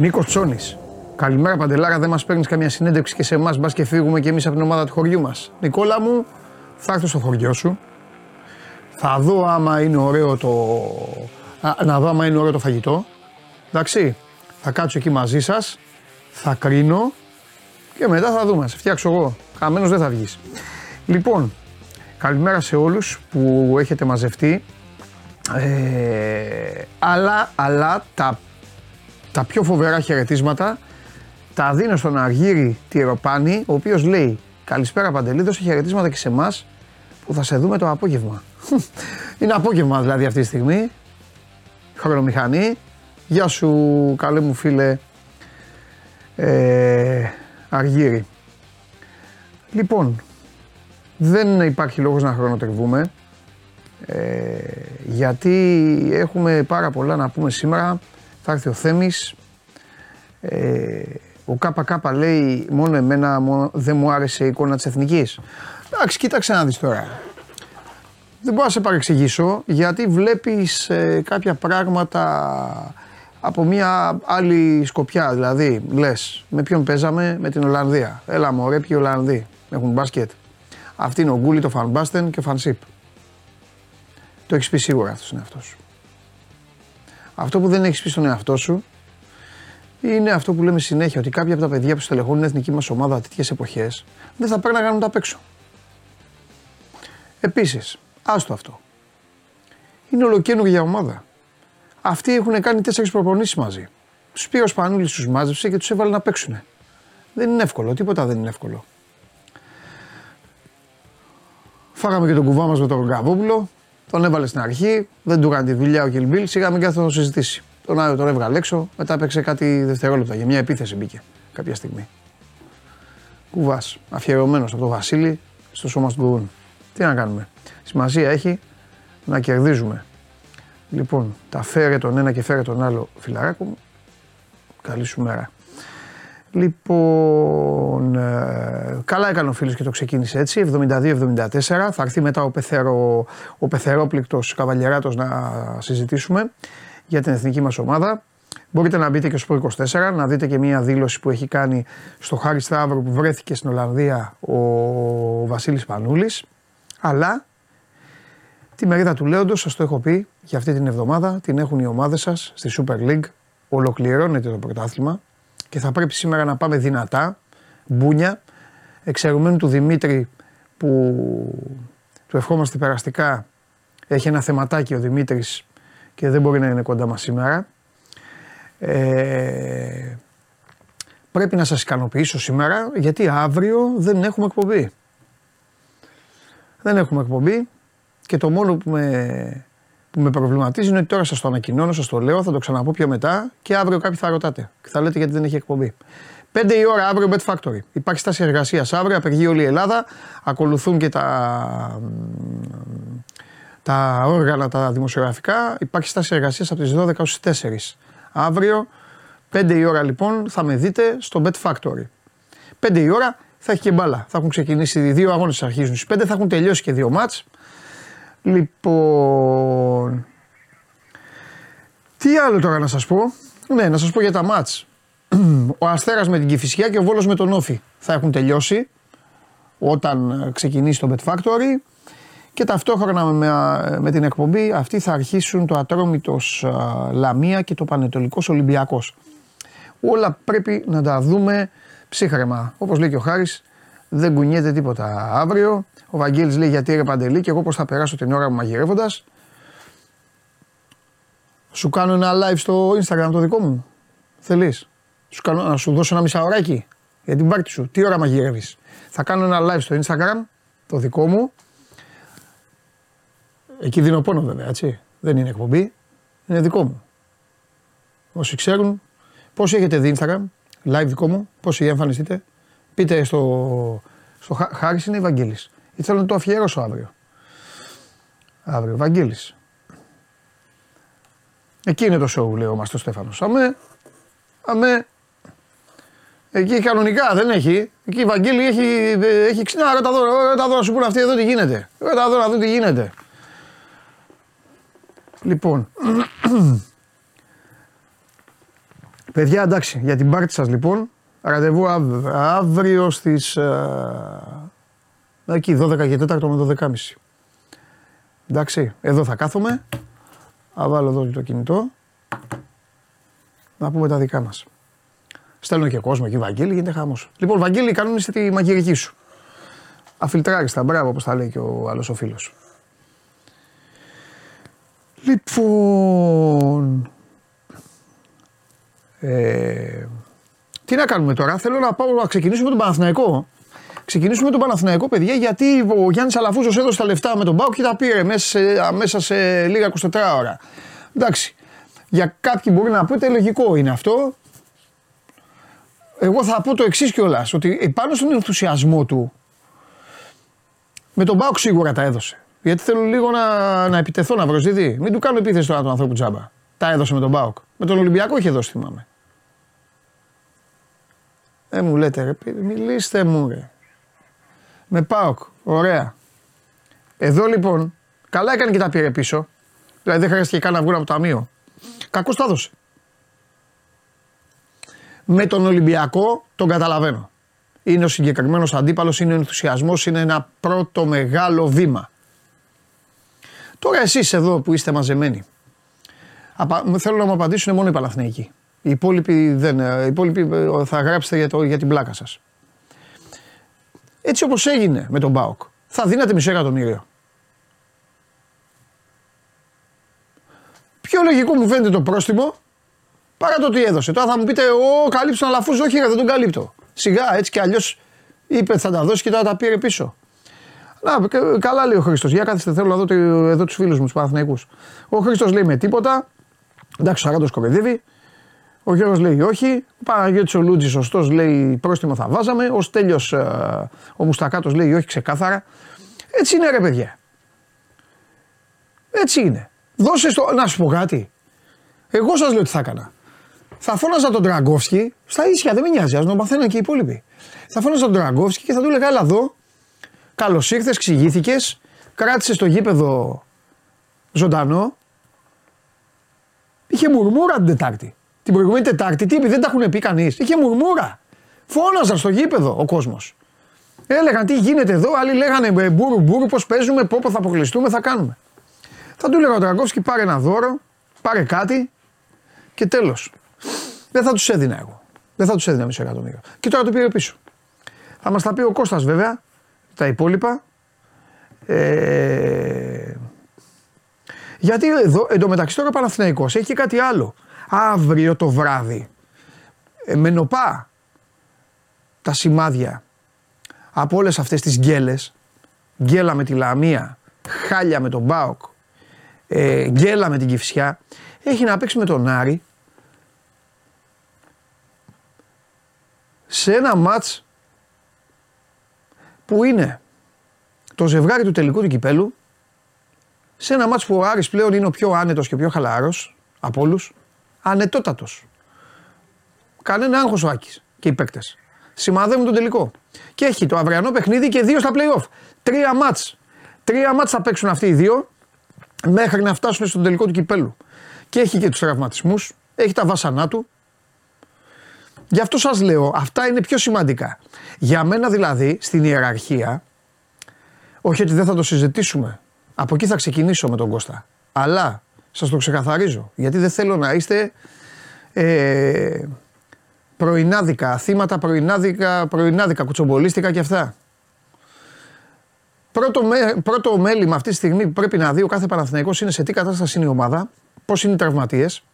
Νίκος Τσόνης. Καλημέρα Παντελάρα, δεν μας παίρνεις καμία συνέντευξη και σε εμάς. Μπας και φύγουμε και εμείς από την ομάδα του χωριού μας. Νικόλα μου, θα έρθω στο χωριό σου. Θα δω άμα είναι ωραίο το. Α, να δω άμα είναι ωραίο το φαγητό. Εντάξει. Θα κάτσω εκεί μαζί σας. Θα κρίνω. Και μετά θα δούμε. Σε φτιάξω εγώ. Χαμένος δεν θα βγεις. Λοιπόν, καλημέρα σε όλους που έχετε μαζευτεί. Ε, αλλά, αλλά τα, τα πιο φοβερά χαιρετίσματα τα δίνω στον Αργύρι Τυροπάνη, ο οποίος λέει Καλησπέρα Παντελή, δώσε χαιρετίσματα και σε εμάς που θα σε δούμε το απόγευμα. Είναι απόγευμα δηλαδή αυτή τη στιγμή. Χρονομηχανή. Γεια σου καλέ μου φίλε ε, Αργύρι. Λοιπόν, δεν υπάρχει λόγος να χρονοτριβούμε. Ε, γιατί έχουμε πάρα πολλά να πούμε σήμερα. Θα έρθει ο Θέμης. Ε, ο ΚΚ λέει μόνο εμένα δεν μου άρεσε η εικόνα της Εθνικής. Εντάξει, κοίταξε να δεις τώρα. Δεν μπορώ να σε παρεξηγήσω γιατί βλέπεις ε, κάποια πράγματα από μια άλλη σκοπιά. Δηλαδή, λες, με ποιον παίζαμε, με την Ολλανδία. Έλα μωρέ, ποιοι Ολλανδοί έχουν μπάσκετ. Αυτή είναι ο Γκούλι, το Φανμπάστεν και ο Φανσίπ. Το έχεις πει σίγουρα αυτός στον εαυτό σου. Αυτό που δεν έχεις πει στον εαυτό σου είναι αυτό που λέμε συνέχεια ότι κάποια από τα παιδιά που στελεχώνουν την εθνική μας ομάδα τέτοιες εποχές δεν θα πρέπει να κάνουν τα απ' έξω. Επίσης, άστο αυτό. Είναι ολοκένουργια ομάδα. Αυτοί έχουν κάνει τέσσερις προπονήσεις μαζί. Τους πήρε ο Σπανούλης, τους μάζεψε και τους έβαλε να παίξουν. Δεν είναι εύκολο, τίποτα δεν είναι εύκολο. Φάγαμε και τον κουβά μας με τον Γκαβόπουλο. Τον έβαλε στην αρχή, δεν του έκανε τη δουλειά ο Κιλμπίλ. Σιγά μην κάθεται να το συζητήσει. Τον Άριο τον έβγαλε έξω, μετά έπαιξε κάτι δευτερόλεπτα. Για μια επίθεση μπήκε κάποια στιγμή. Κουβάς, αφιερωμένος από τον Βασίλη στο σώμα του Γκουούν. Τι να κάνουμε. Σημασία έχει να κερδίζουμε. Λοιπόν, τα φέρε τον ένα και φέρε τον άλλο φιλαράκο μου. Καλή σου μέρα. Λοιπόν, ε, καλά έκανε ο φίλος και το ξεκίνησε έτσι, 72-74. Θα έρθει μετά ο, πεθερο, ο πεθερόπληκτος καβαλιεράτος να συζητήσουμε για την εθνική μας ομάδα. Μπορείτε να μπείτε και στο 24, να δείτε και μία δήλωση που έχει κάνει στο Χάρη Σταύρο που βρέθηκε στην Ολλανδία ο Βασίλης Πανούλης. Αλλά τη μερίδα του Λέοντος, σας το έχω πει, για αυτή την εβδομάδα την έχουν οι ομάδες σας στη Super League. Ολοκληρώνεται το πρωτάθλημα και θα πρέπει σήμερα να πάμε δυνατά, μπούνια, εξαιρουμένου του Δημήτρη που του ευχόμαστε περαστικά. Έχει ένα θεματάκι ο Δημήτρης και δεν μπορεί να είναι κοντά μας σήμερα. Ε, πρέπει να σας ικανοποιήσω σήμερα γιατί αύριο δεν έχουμε εκπομπή. Δεν έχουμε εκπομπή και το μόνο που με που με προβληματίζει είναι ότι τώρα σας το ανακοινώνω, σας το λέω, θα το ξαναπώ πιο μετά και αύριο κάποιοι θα ρωτάτε και θα λέτε γιατί δεν έχει εκπομπή. 5 η ώρα αύριο Bet Factory. Υπάρχει στάση εργασίας αύριο, απεργεί όλη η Ελλάδα. Ακολουθούν και τα, τα όργανα τα δημοσιογραφικά. Υπάρχει στάση εργασίας από τις 12 ως 4. Αύριο, 5 η ώρα λοιπόν, θα με δείτε στο Bet Factory. 5 η ώρα θα έχει και μπάλα. Θα έχουν ξεκινήσει δύο αγώνες, αρχίζουν στις 5, θα έχουν τελειώσει και δύο μάτς. Λοιπόν, τι άλλο τώρα να σας πω; Ναι, να σας πω για τα μάτς. Ο Αστέρας με την Κηφισιά και ο Βόλος με τον Όφη θα έχουν τελειώσει όταν ξεκινήσει το Bet Factory και ταυτόχρονα με, με την εκπομπή αυτή θα αρχίσουν το Ατρόμητος Λαμία και το Πανετολικός Ολυμπιακός. Όλα πρέπει να τα δούμε ψύχρεμα. Όπως λέει και ο Χάρης, δεν κουνιέται τίποτα αύριο. Ο Βαγγέλης λέει γιατί ρε Παντελή και εγώ πώς θα περάσω την ώρα μου μαγειρεύοντας. Σου κάνω ένα live στο Instagram το δικό μου. Θέλεις; Σου κάνω, να σου δώσω ένα μισάωράκι για την πάρτι σου. Τι ώρα μαγειρεύεις; Θα κάνω ένα live στο Instagram το δικό μου. Εκεί δίνω πόνο βέβαια έτσι. Δεν είναι εκπομπή. Είναι δικό μου. Όσοι ξέρουν πώς έχετε δει Instagram, live δικό μου, πώς εμφανιστείτε. Πείτε στο, στο Χάρης είναι Ευαγγέλης. Ήθελα να το αφιερώσω αύριο. Αύριο, Βαγγέλης. Εκεί είναι το show, λέει ο Μαστό Στέφανος. Αμέ, αμέ. Εκεί κανονικά δεν έχει. Εκεί η Βαγγέλη έχει, έχει ξυνά. Ρώτα εδώ, ρώτα εδώ να σου πούνε αυτοί εδώ τι γίνεται. Ρώτα εδώ να δουν τι γίνεται. Λοιπόν, Παιδιά, εντάξει, για την πάρτι σας λοιπόν, ραντεβού αύριο, αύριο στις ε, εκεί 12 και 4 με 12.30. Εντάξει, εδώ θα κάθομαι, θα βάλω εδώ το κινητό, να πούμε τα δικά μας. Στέλνω και κόσμο εκεί, Βαγγέλη, γίνεται χαμός. Λοιπόν, Βαγγέλη, κανόνισε τη μαγειρική σου. Αφιλτράριστα, μπράβο, όπως τα λέει και ο άλλος ο φίλος. Λοιπόν, ε, τι να κάνουμε τώρα, θέλω να πάω να ξεκινήσουμε με τον Παναθηναϊκό. Ξεκινήσουμε με τον Παναθηναϊκό, παιδιά, γιατί ο Γιάννης Αλαφούζος έδωσε τα λεφτά με τον Μπάουκ και τα πήρε μέσα σε, μέσα σε λίγα 24 ώρα. Εντάξει. Για κάποιοι μπορεί να πείτε λογικό είναι αυτό. Εγώ θα πω το εξής κιόλας, ότι πάνω στον ενθουσιασμό του με τον Μπάουκ σίγουρα τα έδωσε. Γιατί θέλω λίγο να, να επιτεθώ να βρω Μην του κάνω επίθεση τώρα τον ανθρώπου τζάμπα. Τα έδωσε με τον Μπάουκ. Με τον Ολυμπιακό είχε δώσει, θυμάμαι. Ε, μου λέτε ρε, μιλήστε μου ρε. Με ΠΑΟΚ, ωραία. Εδώ λοιπόν, καλά έκανε και τα πήρε πίσω. Δηλαδή δεν χρειάστηκε καν να βγουν από το ταμείο. Κακώς τα έδωσε. Με τον Ολυμπιακό τον καταλαβαίνω. Είναι ο συγκεκριμένος αντίπαλος, είναι ο ενθουσιασμός, είναι ένα πρώτο μεγάλο βήμα. Τώρα εσείς εδώ που είστε μαζεμένοι, θέλω να μου απαντήσουν μόνο οι Παλαθηναϊκοί. Οι υπόλοιποι, δεν, ε, οι υπόλοιποι ε, θα γράψετε για, το, για την πλάκα σας. Έτσι όπως έγινε με τον Μπάουκ, θα δίνατε μισό εκατομμύριο. Πιο λογικό μου φαίνεται το πρόστιμο παρά το τι έδωσε. Τώρα θα μου πείτε, Ω, καλύψω τον Αλαφούζο. Όχι, δεν τον καλύπτω. Σιγά, έτσι κι αλλιώς είπε θα τα δώσει και τώρα τα πήρε πίσω. Να, καλά λέει ο Χρήστο. Για κάθεστε, θέλω να δω εδώ τους φίλους μου, τους Παναθηναϊκούς. Ο Χρήστο λέει με τίποτα. Εντάξει, ο Σαράντος κοροϊδεύει. Ο Γιώργο λέει όχι. Ο Παναγιώτης ο Λούτζης, σωστός, λέει πρόστιμο θα βάζαμε. Ο Στέλιος, ε, ο Μουστακάτος λέει όχι ξεκάθαρα. Έτσι είναι ρε παιδιά. Έτσι είναι. Δώσε στο. Να σου πω κάτι. Εγώ σας λέω τι θα έκανα. Θα φώναζα τον Τραγκόφσκι στα ίσια, δεν με νοιάζει, ας μαθαίνουν και οι υπόλοιποι. Θα φώναζα τον Τραγκόφσκι και θα του έλεγα: Έλα εδώ, καλώς ήρθες, εξηγήθηκε, κράτησες το γήπεδο ζωντανό. Είχε μουρμούρα την Τετάρτη. Την προηγούμενη Τετάρτη, τι είπε, δεν τα έχουν πει κανείς. Είχε μουρμούρα. Φώναζαν στο γήπεδο ο κόσμος. Έλεγαν τι γίνεται εδώ, άλλοι λέγανε «Ε, μπούρου μπούρου, πώς παίζουμε, πόπο θα αποκλειστούμε, θα κάνουμε. Θα του έλεγα ο Τραγκόφσκι πάρε ένα δώρο, πάρε κάτι και τέλος. Δεν θα τους έδινα εγώ. Δεν θα τους έδινα μισό εκατομμύριο. Και τώρα το πήρε πίσω. Θα μας τα πει ο Κώστας βέβαια, τα υπόλοιπα. Ε, γιατί εδώ, εντωμεταξύ τώρα ο Παναθηναϊκός έχει και κάτι άλλο. Αύριο το βράδυ, ε, με νοπά τα σημάδια από όλες αυτές τις γκέλες, γκέλα με τη Λαμία, χάλια με τον Μπάοκ, ε, γκέλα με την Κυφσιά, έχει να παίξει με τον Άρη. Σε ένα μάτς που είναι το ζευγάρι του τελικού του κυπέλου σε ένα μάτς που ο Άρης πλέον είναι ο πιο άνετος και ο πιο χαλαρός από όλους, ανετότατος. Κανένα άγχος ο Άκης και οι παίκτες. Σημαδεύουν τον τελικό. Και έχει το αυριανό παιχνίδι και δύο στα play-off. Τρία μάτς. Τρία μάτς θα παίξουν αυτοί οι δύο μέχρι να φτάσουν στον τελικό του κυπέλου. Και έχει και τους τραυματισμούς, έχει τα βάσανά του, Γι' αυτό σας λέω, αυτά είναι πιο σημαντικά. Για μένα δηλαδή, στην ιεραρχία, όχι ότι δεν θα το συζητήσουμε, από εκεί θα ξεκινήσω με τον Κώστα. Αλλά σας το ξεκαθαρίζω, γιατί δεν θέλω να είστε ε, πρωινάδικα, θύματα πρωινάδικα, πρωινάδικα, κουτσομπολίστικα και αυτά. Πρώτο, πρώτο μέλημα αυτή τη στιγμή που πρέπει να δει ο κάθε Παναθηναϊκός είναι σε τι κατάσταση είναι η ομάδα, πώς είναι οι τραυματίες,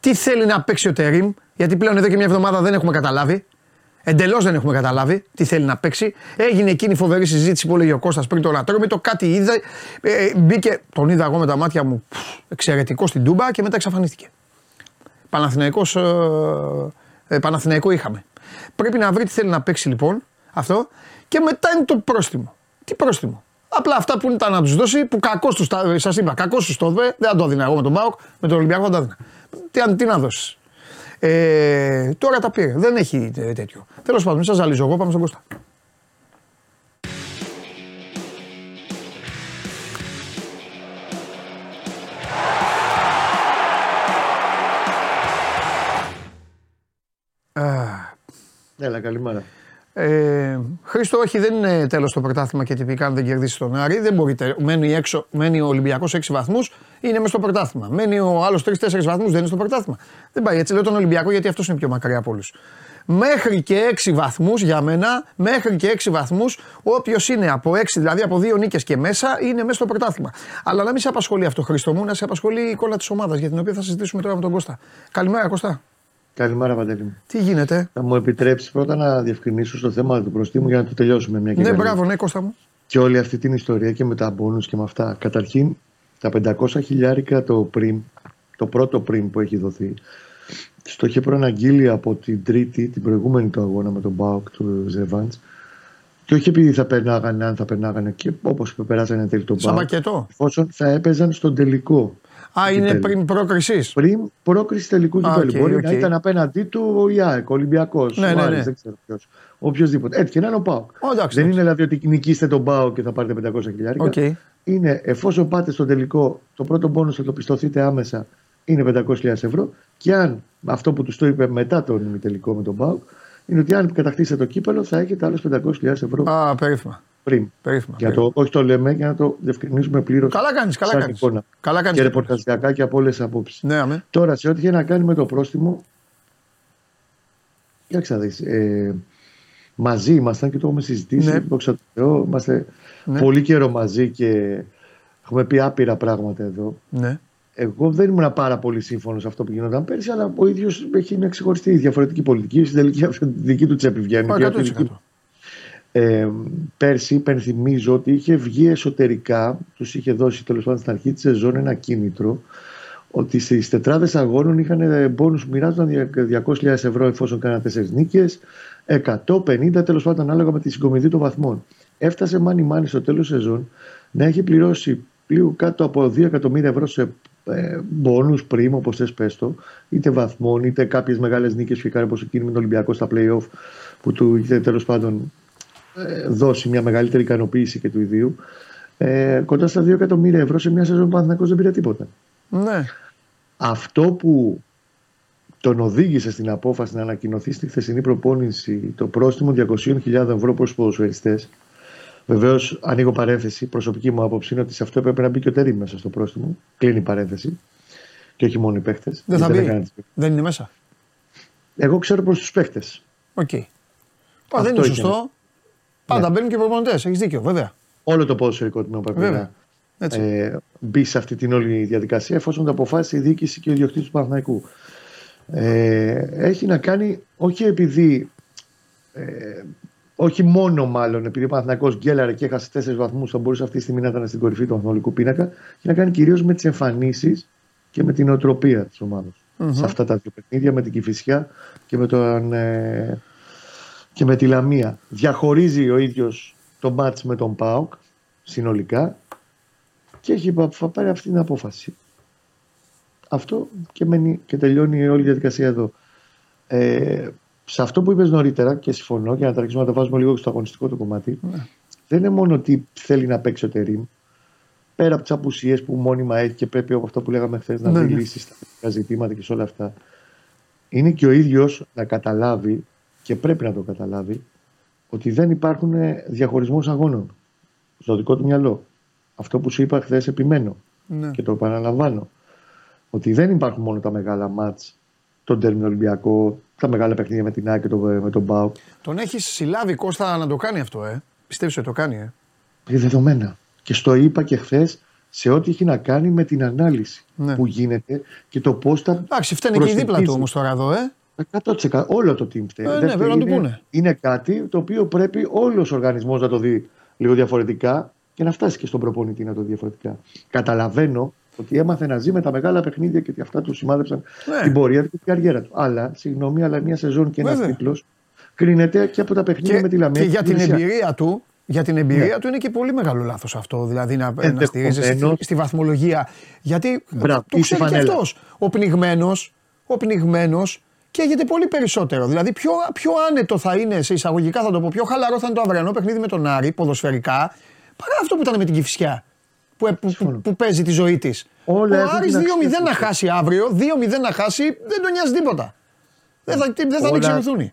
τι θέλει να παίξει ο Τερίμ, γιατί πλέον εδώ και μια εβδομάδα δεν έχουμε καταλάβει. Εντελώς δεν έχουμε καταλάβει τι θέλει να παίξει. Έγινε εκείνη η φοβερή συζήτηση που έλεγε ο Κώστας πριν το το Κάτι είδα. Ε, μπήκε, τον είδα εγώ με τα μάτια μου εξαιρετικό στην Τούμπα και μετά εξαφανίστηκε. Παναθηναϊκός, ε, ε, Παναθηναϊκό είχαμε. Πρέπει να βρει τι θέλει να παίξει λοιπόν αυτό και μετά είναι το πρόστιμο. Τι πρόστιμο; Απλά αυτά που ήταν να τους δώσει, που κακός τους σας είπα, κακός τους το δω, δεν το έδινα εγώ με τον Μπάουκ, με τον Ολυμπιακό δεν το έδινα. Τι, τι να δώσεις; Ε, τώρα τα πήρε. Δεν έχει ε, τέτοιο. Τέλος πάντων, σας ζαλίζω. Εγώ πάμε στον Κώστα. Έλα, καλημέρα. Ε, Χρήστο, όχι, δεν είναι τέλος το πρωτάθλημα και τυπικά αν δεν κερδίσει τον Άρη. Δεν μπορείτε. Μένει, έξω, μένει ο Ολυμπιακός 6 βαθμούς, είναι μες στο πρωτάθλημα. Μένει ο άλλος 3-4 βαθμούς, δεν είναι στο πρωτάθλημα. Δεν πάει έτσι. Λέω τον Ολυμπιακό γιατί αυτός είναι πιο μακριά από όλους. Μέχρι και 6 βαθμούς για μένα, μέχρι και 6 βαθμούς, όποιος είναι από 6, δηλαδή από 2 νίκες και μέσα, είναι μέσα στο πρωτάθλημα. Αλλά να μην σε απασχολεί αυτό, Χρήστο μου, να σε απασχολεί η εικόνα της ομάδας για την οποία θα συζητήσουμε τώρα με τον Κώστα. Καλημέρα, Κώστα. Καλημέρα, Παντελή μου. Τι γίνεται; Θα μου επιτρέψεις πρώτα να διευκρινίσω στο θέμα του προστίμου για να το τελειώσουμε μια και Ναι, καλή. μπράβο, ναι, Κώστα μου. Και όλη αυτή την ιστορία και με τα μπόνους και με αυτά. Καταρχήν, τα 500 χιλιάρικα το πριν, το πρώτο πριν που έχει δοθεί, στο είχε προαναγγείλει από την Τρίτη, την προηγούμενη του αγώνα με τον Μπάουκ του Ζεβάντς. Και όχι επειδή θα περνάγανε, αν θα περνάγανε και όπως περάσανε τέλει τον Σαν Μπάουκ, πακετό. εφόσον θα έπαιζαν στον τελικό. Α, είναι Κυπέλλου. πριμ πρόκρισης. Πριμ πρόκρισης τελικού Α, κυπέλου. οκ, Μπορεί οκ. να ήταν απέναντί του η ΑΕΚ, ο Ολυμπιακός, Ναι, ο ναι, Άρης, ναι. δεν ξέρω ποιος. Οποιοδήποτε. Έτσι και να είναι ο ΠΑΟΚ. Ω, εντάξει, Δεν εντάξει. είναι δηλαδή ότι νικήστε τον ΠΑΟΚ και θα πάρετε 500 χιλιάρικα. Οκ. Είναι εφόσον πάτε στο τελικό, το πρώτο μπόνους θα το πιστωθείτε άμεσα είναι 500.000 ευρώ. Και αν αυτό που τους το είπε μετά τον ημιτελικό με τον ΠΑΟΚ, είναι ότι αν κατακτήσετε το κύπελλο θα έχετε άλλες 500.000 ευρώ Α, περίφημα. Πριν. περίφημα, Για περίφημα. το, όχι το λέμε για να το διευκρινίσουμε πλήρως. Καλά κάνεις, καλά κάνεις. Καλά κάνεις. Και ρεπορταζιακά και από όλες τις απόψεις. Ναι, αμέ. Τώρα, σε ό,τι έχει να κάνει με το πρόστιμο, κοίταξε να δεις, ε, μαζί ήμασταν και το έχουμε συζητήσει. Ναι. Δόξα τω Θεώ, είμαστε Ναι. πολύ καιρό μαζί και έχουμε πει άπειρα πράγματα εδώ. Ναι. Εγώ δεν ήμουν πάρα πολύ σύμφωνος σε αυτό που γινόταν πέρσι, αλλά ο ίδιος έχει μια ξεχωριστή διαφορετική πολιτική. Στην τελική από τη δική του τσέπη βγαίνει. Α, και από τη δική 100%. του. Ε, πέρσι υπενθυμίζω ότι είχε βγει εσωτερικά, τους είχε δώσει τέλος πάντων στην αρχή της σεζόν ένα κίνητρο ότι στις τετράδες αγώνων είχαν μπόνου που μοιράζονταν 200.000 ευρώ εφόσον κάναν 4 νίκες, 150 τέλος πάντων ανάλογα με τη συγκομιδή των βαθμών. Έφτασε μάνι μάνι στο τέλος σεζόν να έχει πληρώσει λίγο κάτω από 2 εκατομμύρια ευρώ σε ε, μπόνους πριν, όπως θες πες το, είτε βαθμών, είτε κάποιες μεγάλες νίκες που είχε κάνει όπω εκείνη με τον Ολυμπιακό στα playoff που του είχε τέλος πάντων ε, δώσει μια μεγαλύτερη ικανοποίηση και του ιδίου. Ε, κοντά στα 2 εκατομμύρια ευρώ σε μια σεζόν που ο Παναθηναϊκός δεν πήρε τίποτα. Ναι. Αυτό που τον οδήγησε στην απόφαση να ανακοινωθεί στη χθεσινή προπόνηση το πρόστιμο 200.000 ευρώ προς του ποδοσφαιριστές. Βεβαίως, ανοίγω παρένθεση. Προσωπική μου άποψη είναι ότι σε αυτό έπρεπε να μπει και ο Τερήμ μέσα στο πρόστιμο. Κλείνει η παρένθεση. Και όχι μόνο οι παίχτε. Δεν θα μπει. Δεν είναι μέσα. Εγώ ξέρω προς τους παίχτε. Οκ. Α, Αυτό δεν είναι είχε. σωστό. Πάντα Ναι. μπαίνουν και προπονητές. Έχεις δίκιο, βέβαια. Όλο το ποδοσφαιρικό τμήμα πρέπει Βέβαια. να Έτσι. ε, μπει σε αυτή την όλη διαδικασία εφόσον το αποφάσισε η διοίκηση και ο ιδιοκτήτης του Παναθηναϊκού. Ε, έχει να κάνει όχι επειδή. Ε, όχι μόνο μάλλον επειδή ο Παναθηναϊκός γκέλαρε και έχασε τέσσερις βαθμούς, θα μπορούσε αυτή τη στιγμή να ήταν στην κορυφή του αθλητικού πίνακα. Έχει να κάνει κυρίως με τις εμφανίσεις και με την οτροπία της ομάδας. Μμμ. Σε αυτά τα δύο παιχνίδια, με την Κυφυσιά και με, τον, ε, και με τη Λαμία. Διαχωρίζει ο ίδιος το μάτς με τον ΠΑΟΚ συνολικά και έχει πα- θα πάρει αυτή την απόφαση. Αυτό και, μένει, και τελειώνει όλη η διαδικασία εδώ. Ε, σε αυτό που είπες νωρίτερα και συμφωνώ και να τα αρχίσουμε να το βάζουμε λίγο στο αγωνιστικό το κομμάτι Ναι. δεν είναι μόνο ότι θέλει να παίξει ο Τερίμ πέρα από τις απουσίες που μόνιμα έχει και πρέπει από αυτό που λέγαμε χθες να Ναι, βρει ναι. λύσεις στα τεχνικά ζητήματα και σε όλα αυτά είναι και ο ίδιος να καταλάβει και πρέπει να το καταλάβει ότι δεν υπάρχουν διαχωρισμός αγώνων στο δικό του μυαλό. Αυτό που σου είπα χθες επιμένω Ναι. και το επαναλαμβάνω. Ότι δεν υπάρχουν μόνο τα μεγάλα μάτς, τον τέρμινο Ολυμπιακό, τα μεγάλα παιχνίδια με την ΑΕΚ και το, με τον ΠΑΟΚ. Τον έχεις συλλάβει Κώστα να το κάνει αυτό, ε. Πιστεύεις ότι το κάνει, ε. Είναι δεδομένα. Και στο είπα και χθες σε ό,τι έχει να κάνει με την ανάλυση Ναι. που γίνεται και το πώς τα. Εντάξει, φταίνει και η δίπλα του προσεγγίζει. όμως τώρα εδώ, ε. 100% όλο το team φταίει. Ε, ναι, Δεν φταίει. πρέπει να το είναι, πούνε. είναι κάτι το οποίο πρέπει όλος ο οργανισμός να το δει λίγο διαφορετικά και να φτάσει και στον προπονητή να το δει διαφορετικά. Καταλαβαίνω ότι έμαθε να ζει με τα μεγάλα παιχνίδια και ότι αυτά του σημάδεψαν Ναι. την πορεία του και την καριέρα του. Αλλά, συγγνώμη, αλλά μια σεζόν και ένας Βέβαια. τίτλος κρίνεται και από τα παιχνίδια Και, με τη Λαμία. και για την Τινησία. εμπειρία του, για την εμπειρία Ναι. του είναι και πολύ μεγάλο λάθος αυτό. Δηλαδή να, να Ενδεχομένως. στηρίζεσαι στη, στη βαθμολογία. Γιατί Μπράβο, το είσαι ξέρει και φανέλα. αυτός. Ο πνιγμένο ο πνιγμένος καίγεται πολύ περισσότερο. Δηλαδή πιο, πιο άνετο θα είναι, σε εισαγωγικά θα το πω, πιο χαλαρό θα είναι το αυριανό παιχνίδι με τον Άρη, ποδοσφαιρικά, παρά αυτό που ήταν με την Κυφσιά. Που, που, που, Συμφωνώ. που παίζει τη ζωή της. Όλα Ο έχουν Άρης την 2-0 αξία να τους. χάσει αύριο, 2-0 να χάσει, δεν τον νοιάζει τίποτα. Δεν θα, δεν θα Όλα- ανεξαρτηθούν.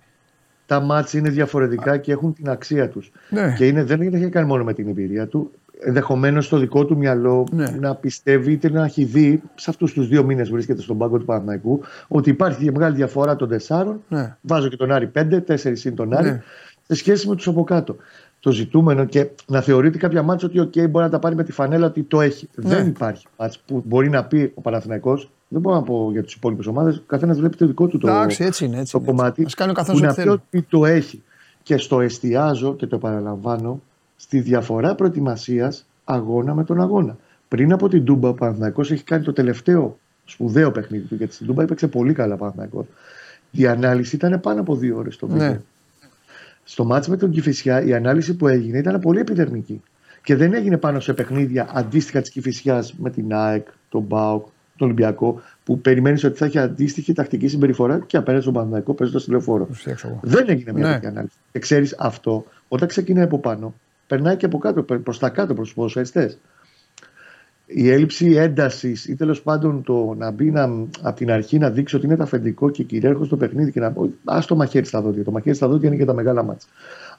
τα μάτς είναι διαφορετικά και έχουν την αξία τους. Ναι. Και είναι, δεν έχει κάνει μόνο με την εμπειρία του. Ενδεχομένως στο δικό του μυαλό Ναι. να πιστεύει είτε να έχει δει σε αυτούς τους δύο μήνες που βρίσκεται στον πάγκο του Παναθηναϊκού ότι υπάρχει μεγάλη διαφορά των τεσσάρων. Ναι. Βάζω και τον Άρη 5, 4 είναι τον Άρη, Ναι. σε σχέση με τους από κάτω. Το ζητούμενο και να θεωρείται κάποια μάτσα ότι OK, μπορεί να τα πάρει με τη φανέλα ότι το έχει. Ναι. Δεν υπάρχει μάτς που μπορεί να πει ο Παναθηναϊκός δεν μπορώ να πω για τι υπόλοιπε ομάδες. Ο καθένας βλέπει το δικό του το, Εντάξει, έτσι είναι. Έτσι το είναι, έτσι. κομμάτι. Ας κάνει ο καθένας που ό,τι να πει θέλει. ότι το έχει. Και στο εστιάζω και το παραλαμβάνω στη διαφορά προετοιμασίας αγώνα με τον αγώνα. Πριν από την Τούμπα, ο Παναθηναϊκός έχει κάνει το τελευταίο σπουδαίο παιχνίδι του. Γιατί στην Τούμπα έπαιξε πολύ καλά ο Παναθηναϊκός. Η ανάλυση ήταν πάνω από δύο ώρες το βίντεο. Ναι. Στο μάτς με τον Κηφισιά η ανάλυση που έγινε ήταν πολύ επιδερμική. Και δεν έγινε πάνω σε παιχνίδια αντίστοιχα της Κηφισιά με την ΑΕΚ, τον ΜΠΑΟΚ, τον Ολυμπιακό, που περιμένεις ότι θα έχει αντίστοιχη τακτική συμπεριφορά και απέναντι στον Παναθηναϊκό παίζοντας τηλεφόρο. Θα φτιάξω εγώ. Δεν έγινε μια Ναι. τέτοια ανάλυση. Και ξέρεις αυτό, όταν ξεκινάει από πάνω, περνάει και από κάτω, προς τα κάτω προς τους ποδοσφαιριστές. Η έλλειψη έντασης ή τέλος πάντων το να μπει να, από την αρχή να δείξει ότι είναι τα αφεντικό και κυρίαρχο στο παιχνίδι και να πω: Α το μαχαίρι στα δόντια. Το μαχαίρι στα δόντια είναι και τα μεγάλα μάτσα.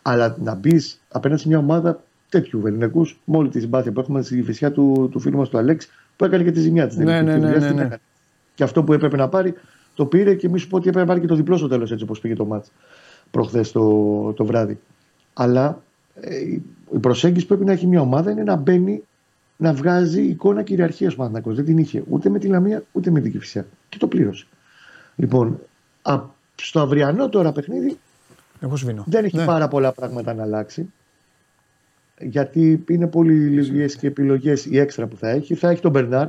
Αλλά να μπεις απέναντι σε μια ομάδα τέτοιου βεληνικούς, με όλη τη συμπάθεια που έχουμε στη φυσιά του, του φίλου μας του Αλέξη, που έκανε και τη ζημιά της. Ναι, ναι, ναι, ναι, ναι. Και αυτό που έπρεπε να πάρει, το πήρε και μη σου πω ότι έπρεπε να πάρει και το διπλό στο τέλος, έτσι όπως πήγε το μάτς προχθές το, το βράδυ. Αλλά ε, η προσέγγιση που πρέπει να έχει μια ομάδα είναι να μπαίνει να βγάζει εικόνα κυριαρχίας ο Παναθηναϊκός. Δεν την είχε ούτε με τη Λαμία ούτε με την Κυφσιά. Και το πλήρωσε. Λοιπόν, α, στο αυριανό τώρα παιχνίδι Εγώ σβήνω. δεν έχει Ναι. πάρα πολλά πράγματα να αλλάξει. Γιατί είναι πολύ λίγες και επιλογές η έξτρα που θα έχει. Θα έχει τον Μπερνάρ,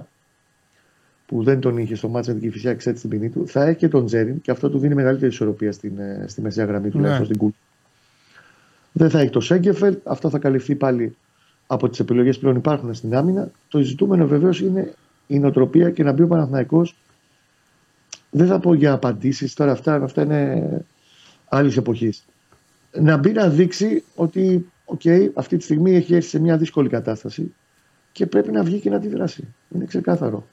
που δεν τον είχε στο μάτσα την Κυφυσιά, εξέτησε την ποινή του. Θα έχει και τον Τζέριν και αυτό του δίνει μεγαλύτερη ισορροπία στην, ε, στη μεσαία γραμμή του, Ναι. τουλάχιστον στην κούλ. Δεν θα έχει το Σένκεφελντ. Αυτό θα καλυφθεί πάλι από τις επιλογές που πλέον υπάρχουν στην άμυνα. Το ζητούμενο βεβαίως είναι η νοοτροπία και να μπει ο Παναθηναϊκός Δεν θα πω για απαντήσεις τώρα, αυτά, αυτά είναι άλλης εποχής. Να μπει να δείξει ότι οκ, αυτή τη στιγμή έχει έρθει σε μια δύσκολη κατάσταση και πρέπει να βγει και να αντιδράσει. Είναι ξεκάθαρο.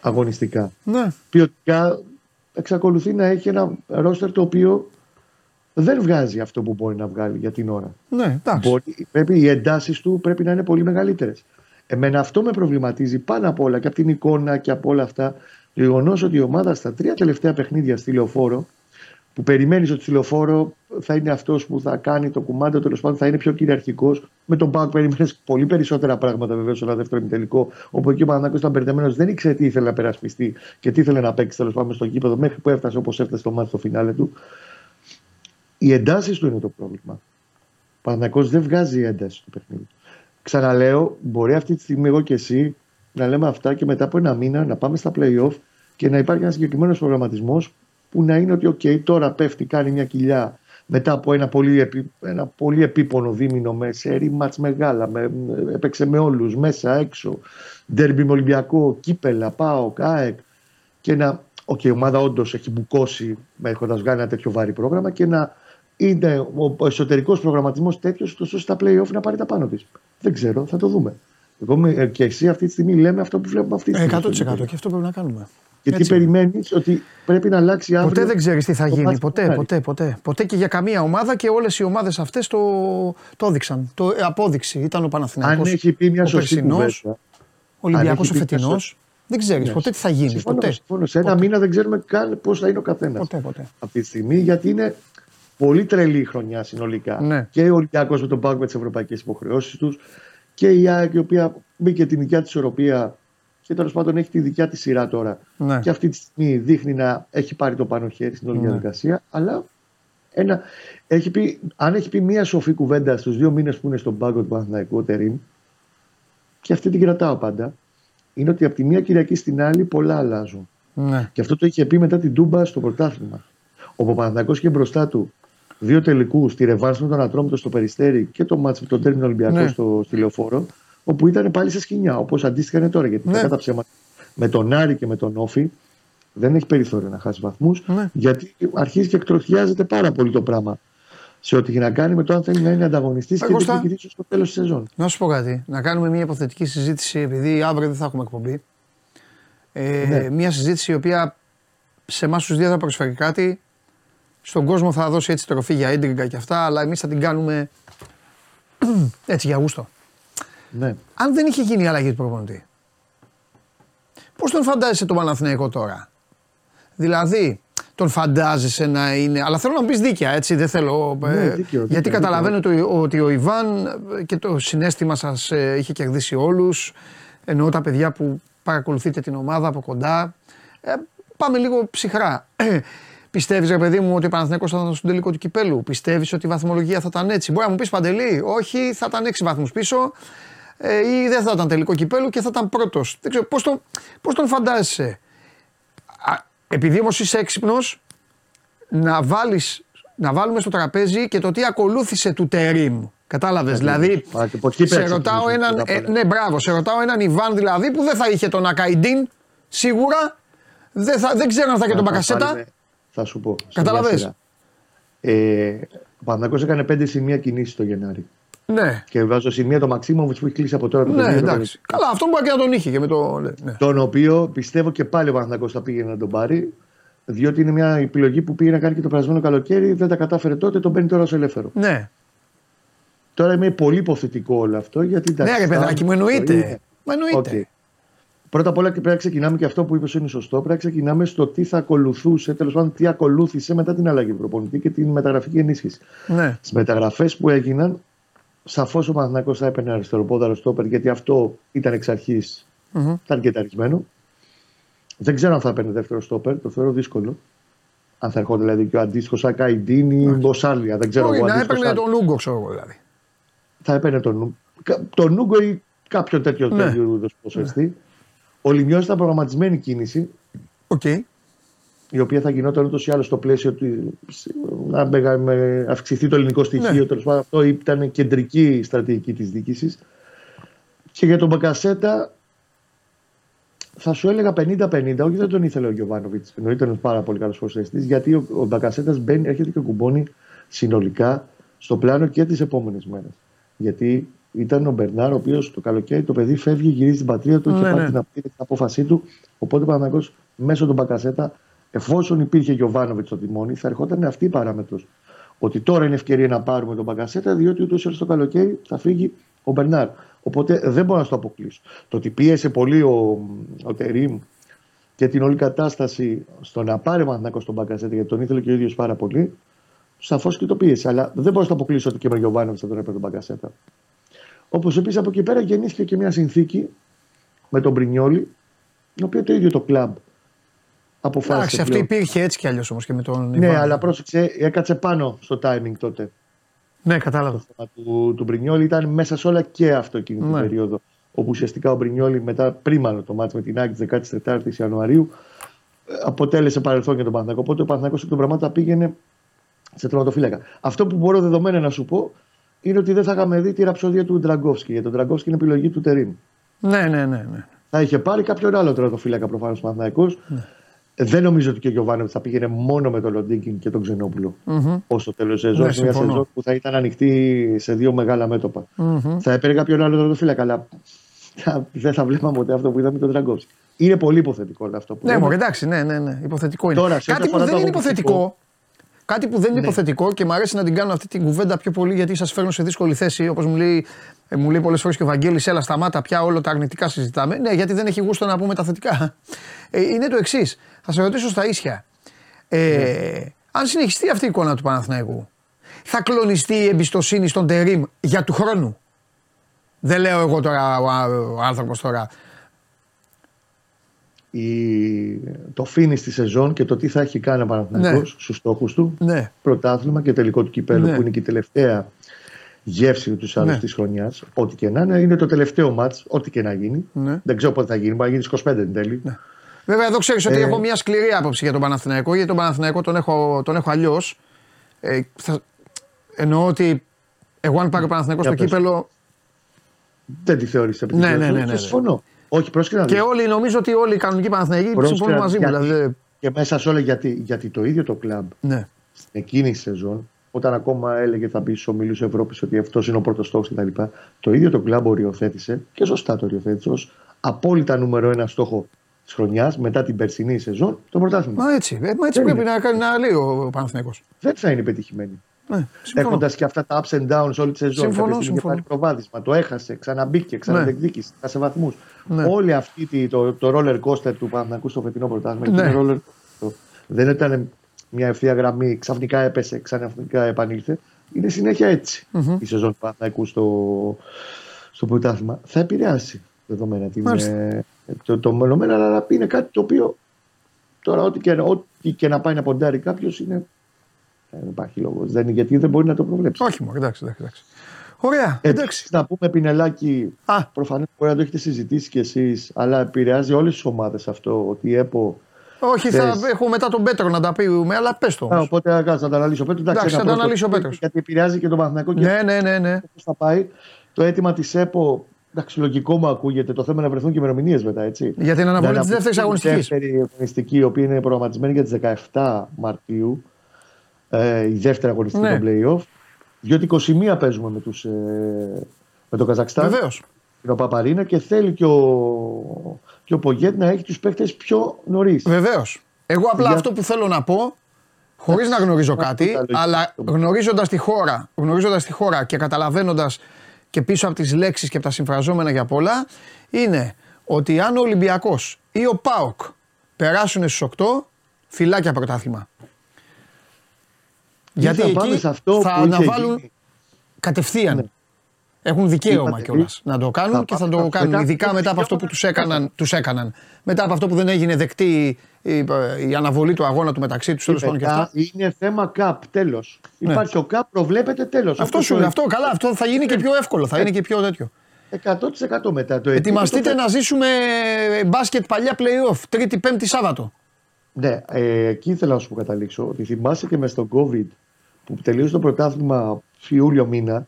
Αγωνιστικά. Ναι. Ποιοτικά εξακολουθεί να έχει ένα ρόστερ το οποίο δεν βγάζει αυτό που μπορεί να βγάλει για την ώρα. Ναι, εντάξει. Μπορεί, πρέπει, οι εντάσεις του πρέπει να είναι πολύ μεγαλύτερες. Εμένα αυτό με προβληματίζει πάνω απ' όλα και από την εικόνα και από όλα αυτά. Το γεγονός ότι η ομάδα στα τρία τελευταία παιχνίδια στη λεωφόρο, που περιμένεις ότι στη λεωφόρο θα είναι αυτός που θα κάνει το κουμάντο, τέλος πάντων θα είναι πιο κυριαρχικός. Με τον Πάουκ περιμένεις πολύ περισσότερα πράγματα βεβαίως σε ένα δεύτερο ημιτελικό, όπου εκεί ο Παναγιώτο ήταν περδεμένο, δεν ήξερε τι ήθελε να περασπιστεί και τι ήθελε να παίξει τέλος πάντων στο κήπεδο, μέχρι που έφτασε όπως έφτασε στο μάτι στο φινάλε του. Οι εντάσεις του είναι το πρόβλημα. Ο Παναγιώτο δεν βγάζει ένταση στο παιχνίδι. Ξαναλέω, μπορεί αυτή τη στιγμή εγώ και εσύ να λέμε αυτά και μετά από ένα μήνα να πάμε στα playoff και να υπάρχει ένας συγκεκριμένος προγραμματισμός που να είναι ότι, OK, τώρα πέφτει, κάνει μια κοιλιά μετά από ένα πολύ, επί, ένα πολύ επίπονο δίμηνο με σερή μάτς μεγάλα, με, έπαιξε με όλους, μέσα, έξω, ντέρμπι με Ολυμπιακό, κύπελα, πάω, ΚΑΕΚ και να, okay, η ομάδα όντως έχει μπουκώσει έχοντας βγάλει ένα τέτοιο βάρη πρόγραμμα και να είναι ο εσωτερικός προγραμματισμός τέτοιος, ώστε στα playoff να πάρει τα πάνω της. Δεν ξέρω, θα το δούμε. Εγώ με- και εσύ αυτή τη στιγμή λέμε αυτό που βλέπουμε αυτή τη Ε, στιγμή. 100% και αυτό πρέπει να κάνουμε. Γιατί Έτσι. περιμένεις ότι πρέπει να αλλάξει αύριο. Ποτέ δεν ξέρεις τι θα το γίνει. μάτς Ποτέ, που ποτέ, ποτέ. Ποτέ και για καμία ομάδα και όλες οι ομάδες αυτές το, το έδειξαν. Το ε, απόδειξη ήταν ο Αν Παναθηναϊκός. έχει πει μια ο σωστή περσινός, κουβέντα. Ο Ολυμπιακός ο έχει πει μια φετινός. σωστή- Δεν ξέρεις Ναι. ποτέ τι θα γίνει. Συμφωνώ, Ποτέ. συμφωνώ. Σε ένα μήνα δεν ξέρουμε καν πώς θα είναι ο καθένας Ποτέ, ποτέ. αυτή τη στιγμή, γιατί είναι πολύ τρελή η χρονιά συνολικά. Ναι. Και ο Ολυμπιακός με τον Πάγκο με τις ευρωπαϊκές υποχρεώσεις τους και η ΑΕΚ η οποία μπήκε την δικιά της ισορροπία και τέλος πάντων έχει τη δικιά της σειρά τώρα. Ναι. Και αυτή τη στιγμή δείχνει να έχει πάρει το πάνω χέρι στην όλη Ναι. διαδικασία. Αλλά ένα, έχει πει, αν έχει πει μία σοφή κουβέντα στους δύο μήνες που είναι στον πάγκο του Παναθηναϊκού, ο Τερίμ, και αυτή την κρατάω πάντα, είναι ότι από τη μία Κυριακή στην άλλη πολλά αλλάζουν. Ναι. Και αυτό το είχε πει μετά την Τούμπα στο πρωτάθλημα. Ο Παπανδακός είχε μπροστά του δύο τελικού, τη ρεβάνς με τον Ατρόμητο στο Περιστέρι και το μάτς με τον Τέρμινο Ολυμπιακό Ναι. στο, στη Λεωφόρο, όπου ήταν πάλι σε σκηνιά, όπως αντίστοιχα είναι τώρα. Γιατί Ναι. κατά τα ψέματα με τον Άρη και με τον Όφη δεν έχει περιθώριο να χάσει βαθμούς, Ναι. γιατί αρχίζει και εκτροχιάζεται πάρα πολύ το πράγμα σε ό,τι έχει να κάνει με το αν θέλει να είναι ανταγωνιστής και Κώστα. διεκδικητή στο τέλος της σεζόν. Να σου πω κάτι. Να κάνουμε μια υποθετική συζήτηση, επειδή αύριο δεν θα έχουμε εκπομπή. Ε, Ναι. Μια συζήτηση η οποία σε εμάς τους δύο θα προσφέρει κάτι. Στον κόσμο θα δώσει έτσι τροφή για έντριγκα και αυτά, αλλά εμείς θα την κάνουμε έτσι για γούστο. Ναι. Αν δεν είχε γίνει η αλλαγή του προπονητή, πώς τον φαντάζεσαι τον Παναθηναϊκό τώρα; Δηλαδή, τον φαντάζεσαι να είναι. Αλλά θέλω να μου πεις δίκαια, έτσι. Δεν θέλω. Ναι, ε, δίκαιο, γιατί δίκαιο, καταλαβαίνω το- ότι ο Ιβάν ε, και το συνέστημα σας είχε κερδίσει όλους. Εννοώ τα παιδιά που παρακολουθείτε την ομάδα από κοντά. Ε, πάμε λίγο ψυχρά. Πιστεύεις, ρε παιδί μου, ότι ο Παναθηναϊκός θα ήταν στον τελικό του κυπέλου; Πιστεύεις ότι η βαθμολογία θα ήταν έτσι; Μπορεί να μου πεις παντελή, όχι, θα ήταν 6 βαθμούς πίσω ε, ή δεν θα ήταν τελικό κυπέλου και θα ήταν πρώτος. Δεν ξέρω πώς τον, πώς τον φαντάζεσαι; Α, επειδή όμως είσαι έξυπνος, να, βάλεις, να βάλουμε στο τραπέζι και το τι ακολούθησε του Τερίμ. Κατάλαβες. Δηλαδή, Α, και από εκεί σε πρέπει να ρωτάω ξεκινήσουμε έναν. πρώτα απ' ε, όλα. ναι, μπράβο, σε ρωτάω έναν Ιβάν δηλαδή που δεν θα είχε τον Ακαϊντίν σίγουρα. Δεν, θα, δεν ξέρω αν θα είχε τον Θα Μπακασέτα. Πάρουμε- Θα σου πω. σε Καταλαβες. μια σειρά. Ε, ο Παναθηναϊκός έκανε πέντε σημεία κινήσεις το Γενάρη. Ναι, Και βάζω σημεία το Μαξίμοβιτς που έχει κλείσει από τώρα το ναι, παιδί, το εντάξει. Καλά, αυτό μπορεί και να τον είχε και με το. Ναι, ναι. Τον οποίο πιστεύω και πάλι ο Παναθηναϊκός θα πήγαινε να τον πάρει. Διότι είναι μια επιλογή που πήγε να κάνει και το περασμένο καλοκαίρι, δεν τα κατάφερε τότε, τον παίρνει τώρα ως ελεύθερο. ναι. Τώρα είμαι πολύ υποθετικό όλο αυτό. Γιατί, Ναι, ρε παιδάκι μου, εννοείται. Μα εννοείται. Οκ. Πρώτα απ' όλα και πρέπει να ξεκινάμε και αυτό που είπες είναι σωστό. Πρέπει να ξεκινάμε στο τι θα ακολουθούσε, τέλος πάντων τι ακολούθησε μετά την αλλαγή του προπονητή και την μεταγραφική ενίσχυση. Ναι. Στις μεταγραφές που έγιναν, σαφώς ο Παναθηναϊκός θα έπαιρνε αριστεροπόδαρο στόπερ γιατί αυτό ήταν εξ αρχής Μμμ. ταργκεταρισμένο. Δεν ξέρω αν θα έπαιρνε δεύτερο στόπερ, το θεωρώ δύσκολο. Αν θα ερχόταν δηλαδή και ο αντίστοιχος Ακαϊντίν ή Μποσάλια, δεν ξέρω Μπορεί εγώ. να αντίστοιχος έπαιρνε Ά- τον Ούγκο, ξέρω εγώ δηλαδή. θα έπαιρνε τον, Νου- κα- τον Νούγκο ή κάποιο τέτοιο Ναι. τέτοιο είδους ποσοστή. Ο Λημνιός ήταν προγραμματισμένη κίνηση, Οκ. η οποία θα γινόταν ούτως ή άλλως στο πλαίσιο του να μεγα- με- αυξηθεί το ελληνικό στοιχείο. Ναι. Τέλος πάντων, αυτό ήταν κεντρική στρατηγική της διοίκησης. Και για τον Μπακασέτα θα σου έλεγα 50-50. Όχι, δεν τον ήθελε ο Γιωβάνοβιτς. Εννοείται ένας πάρα πολύ καλός προσθέτη. Γιατί ο, ο Μπακασέτας μπαίνει, έρχεται και κουμπώνει συνολικά στο πλάνο και τις επόμενες μέρες. Γιατί ήταν ο Μπερνάρ, ο οποίος το καλοκαίρι το παιδί φεύγει, γυρίζει στην πατρίδα του, Ναι, είχε πάρει ναι. την απ- την απόφασή του. Οπότε ο Παναγό μέσω του Μπακασέτα, εφόσον υπήρχε Γιωβάνοβιτς στο τιμόνι, θα ερχόταν αυτή η παράμετρος. Ότι τώρα είναι ευκαιρία να πάρουμε τον Μπακασέτα, διότι ούτως ή άλλως το καλοκαίρι θα φύγει ο Μπερνάρ. Οπότε δεν μπορώ να στο αποκλείσω. Το ότι πίεσε πολύ ο, ο Τερήμ και την όλη κατάσταση στο να πάρει ο Παναθηναϊκός τον Μπακασέτα, γιατί τον ήθελε και ο ίδιος πάρα πολύ, σαφώς και το πίεσε. Αλλά δεν μπορώ να το αποκλείσω ότι και με Γιωβάνοβιτς θα τον έπαιρνε τον Μπακασέτα. Όπως επίσης από εκεί πέρα γεννήθηκε και μια συνθήκη με τον Μπρινιόλη, το οποίο το ίδιο το κλαμπ αποφάσισε. Εντάξει, αυτό πλέον. υπήρχε έτσι κι αλλιώς όμως και με τον. Ναι, Ιβάν. αλλά πρόσεξε, έκατσε πάνω στο timing τότε. Ναι, κατάλαβα. Το θέμα του, του Μπρινιόλη ήταν μέσα σε όλα και αυτό εκείνη την Ναι. περίοδο. Όπου ουσιαστικά ο Μπρινιόλη μετά, πριν μάλλον το μάτι με την Άκη 14η Ιανουαρίου, ε, αποτέλεσε παρελθόν για τον Παναθηναϊκό. Οπότε ο Παναθηναϊκός εκ των πραγμάτων πήγαινε σε τερματοφύλακα. Αυτό που μπορώ δεδομένα να σου πω είναι ότι δεν θα είχαμε δει τη ραψοδία του Ντραγκόφσκι. Γιατί ο Ντραγκόφσκι είναι επιλογή του Τερήμ. Ναι, ναι, ναι. ναι. Θα είχε πάρει κάποιον άλλο τερματοφύλακα προφανώς ο Παναθηναϊκός. Δεν νομίζω ότι και ο Γιωβάνοβιτς θα πήγαινε μόνο με τον Λοντίνκιν και τον Ξενόπουλο Μμμ. ως το τέλος σεζόν. Ναι, σε μια συμφωνώ. σεζόν που θα ήταν ανοιχτή σε δύο μεγάλα μέτωπα. Μμμ. Θα έπαιρνε κάποιον άλλο τερματοφύλακα, αλλά θα- δεν θα βλέπαμε ποτέ αυτό που είδαμε με τον Τραγκόφσκι. Είναι πολύ υποθετικό όλο αυτό που Ναι, λέμε. μωρέ, εντάξει, ναι, ναι, ναι. Υποθετικό είναι. Τώρα, σε ό,τι κάτι που αφορά δεν το είναι αγωνιστικό- υποθετικό. Κάτι που δεν είναι Ναι. υποθετικό και μου αρέσει να την κάνω αυτή την κουβέντα πιο πολύ γιατί σας φέρνω σε δύσκολη θέση. Όπως μου λέει, ε, μου λέει πολλές φορές και ο Βαγγέλης, έλα σταμάτα πια όλο τα αρνητικά συζητάμε. Ναι, γιατί δεν έχει γούστο να πούμε τα θετικά. Ε, είναι το εξής. Θα σε ρωτήσω στα ίσια. Ε, Ναι. Αν συνεχιστεί αυτή η εικόνα του Παναθηναϊκού, θα κλονιστεί η εμπιστοσύνη στον Τερήμ για του χρόνου; Δεν λέω εγώ τώρα ο, ο άνθρωπος τώρα. Η... Το φίνι στη σεζόν και το τι θα έχει κάνει ο Παναθηναϊκός Ναι. στους στόχους του. Ναι, Πρωτάθλημα και τελικό του κυπέλου Ναι. που είναι και η τελευταία γεύση τους άλλους Ναι. της χρονιάς. Ό,τι και να είναι, είναι το τελευταίο μάτς, ό,τι και να γίνει. ναι. Δεν ξέρω πότε θα γίνει, μπορεί να γίνει στις 25 εν τέλει. Βέβαια, εδώ ξέρεις ότι Ε, έχω μια σκληρή άποψη για τον Παναθηναϊκό, γιατί τον Παναθηναϊκό τον έχω, τον έχω αλλιώς. Ε, θα- εννοώ ότι εγώ, αν πάρει ο Παναθηναϊκός Για στο πες. κύπελο. Δεν τη θεωρείς επιτυχία. Ναι, ναι, ναι, ναι, Και ναι. συμφωνώ. Όχι, πρόσεχε να δεις. Και όλοι, νομίζω ότι όλοι οι κανονικοί Παναθηναϊκοί Πρόσεχε συμφωνούν να μαζί δεις μου. γιατί. Δηλαδή, Και μέσα σε όλα γιατί, γιατί το ίδιο το κλαμπ ναι. στην εκείνη τη σεζόν, όταν ακόμα έλεγε θα μπει στου ομίλου Ευρώπης ότι αυτός είναι ο πρώτος στόχος κτλ. Το ίδιο το κλαμπ οριοθέτησε και σωστά το οριοθέτησε ως απόλυτα νούμερο ένα στόχο της χρονιάς, μετά την περσινή σεζόν, το πρωτάθλημα. Μα έτσι, ε, μα έτσι Δεν πρέπει είναι. να, κάνει- να λέει ο Παναθηναϊκός. Δεν θα είναι πετυχημένη. Ναι, συμφωνώ. Έχοντας και αυτά τα ups and downs όλη τη σεζόν. Συμφωνώ, Κάποια στιγμή συμφωνώ. πάρει προβάδισμα, το έχασε, ξαναμπήκε, ξαναδιεκδίκησε, χάσε βαθμούς. Ναι. Όλη αυτή τη- το, το roller coaster του Παναθηναϊκού στο φετινό πρωτάθλημα Ναι. είναι roller coaster. Δεν ήταν μια ευθεία γραμμή, ξαφνικά έπεσε, ξαφνικά επανήλθε. Είναι συνέχεια έτσι Μμμ. η σεζόν του Παναθηναϊκού στο, στο πρωτάθλημα. Θα επηρεάσει δεδομένα την, Μάλιστα. ε, το, το μελωμένο, αλλά είναι κάτι το οποίο τώρα ό,τι και, ό,τι και να πάει να ποντάρει κάποιος είναι. Δεν υπάρχει λόγος. Δεν, γιατί δεν μπορεί να το προβλέψει. Όχι μόνο, εντάξει, εντάξει. εντάξει. Ωραία, εντάξει. Εντάξει, να πούμε πινελάκι, Α, προφανώς μπορεί να το έχετε συζητήσει κι εσείς, αλλά επηρεάζει όλες τις ομάδες αυτό ότι η ΕΠΟ. όχι, θα Θες. έχω μετά τον Πέτρο να τα πούμε, αλλά πες το Α, όμως. οπότε α, κάτσε να το αναλύσω. Πέτρο, Εντάξει, ένα θα το πρώτο αναλύσει ο tweet, Πέτρος. Γιατί επηρεάζει και τον Παναθηναϊκό και Ναι, ναι, ναι, ναι. πώς θα πάει. Το αίτημα της ΕΠΟ, εντάξει, λογικό μου ακούγεται. Το θέμα είναι να βρεθούν και ημερομηνίες μετά, έτσι. Για την αναβολή Να της δεύτερης αναπτυχθεί η αγωνιστικής. δεύτερη αγωνιστική, η οποία είναι προγραμματισμένη για τις 17 Μαρτίου. Ε, η δεύτερη αγωνιστική Ναι. των playoff. Διότι 21 παίζουμε με, τους, ε, με το Καζακστάν. Βεβαίως. ο Παπαρίνα και θέλει και ο, και ο Πογέτ να έχει τους παίχτε πιο νωρίς. Βεβαίως. Εγώ απλά Για- αυτό που θέλω να πω, χωρίς να γνωρίζω κάτι, τα λογικά. αλλά γνωρίζοντας τη χώρα, γνωρίζοντας τη χώρα και καταλαβαίνοντας και πίσω από τις λέξεις και από τα συμφραζόμενα για πολλά, είναι ότι αν ο Ολυμπιακός ή ο Πάοκ περάσουν στους 8, φυλάκια πρωτάθλημα. Γιατί θα πάμε εκεί σε αυτό θα που είχε αναβάλουν γίνει. κατευθείαν. Ναι. Έχουν δικαίωμα Είπατε, κιόλας εμείς να το κάνουν θα και θα πάμε το μετά- κάνουν. μετά Ειδικά το μετά από αυτό που δικαίωμα τους έκαναν, τους έκαναν. Μετά από αυτό που δεν έγινε δεκτή η, η αναβολή του αγώνα του μεταξύ τους τέλος πάντων και αυτά. Ναι. είναι θέμα ΚΑΠ, τέλος. Υπάρχει ο ΚΑΠ, προβλέπεται τέλος. Αυτό σου λέει, αυτό καλά, αυτό θα γίνει και πιο εύκολο, θα είναι και πιο τέτοιο. 100% μετά το Ετοιμαστείτε το- να ζήσουμε μπάσκετ παλιά playoff, Τρίτη, Πέμπτη, Σάββατο. Ναι, ε, εκεί ήθελα να σου καταλήξω. Ότι θυμάσαι και μες στον COVID που τελείωσε το πρωτάθλημα Ιούλιο μήνα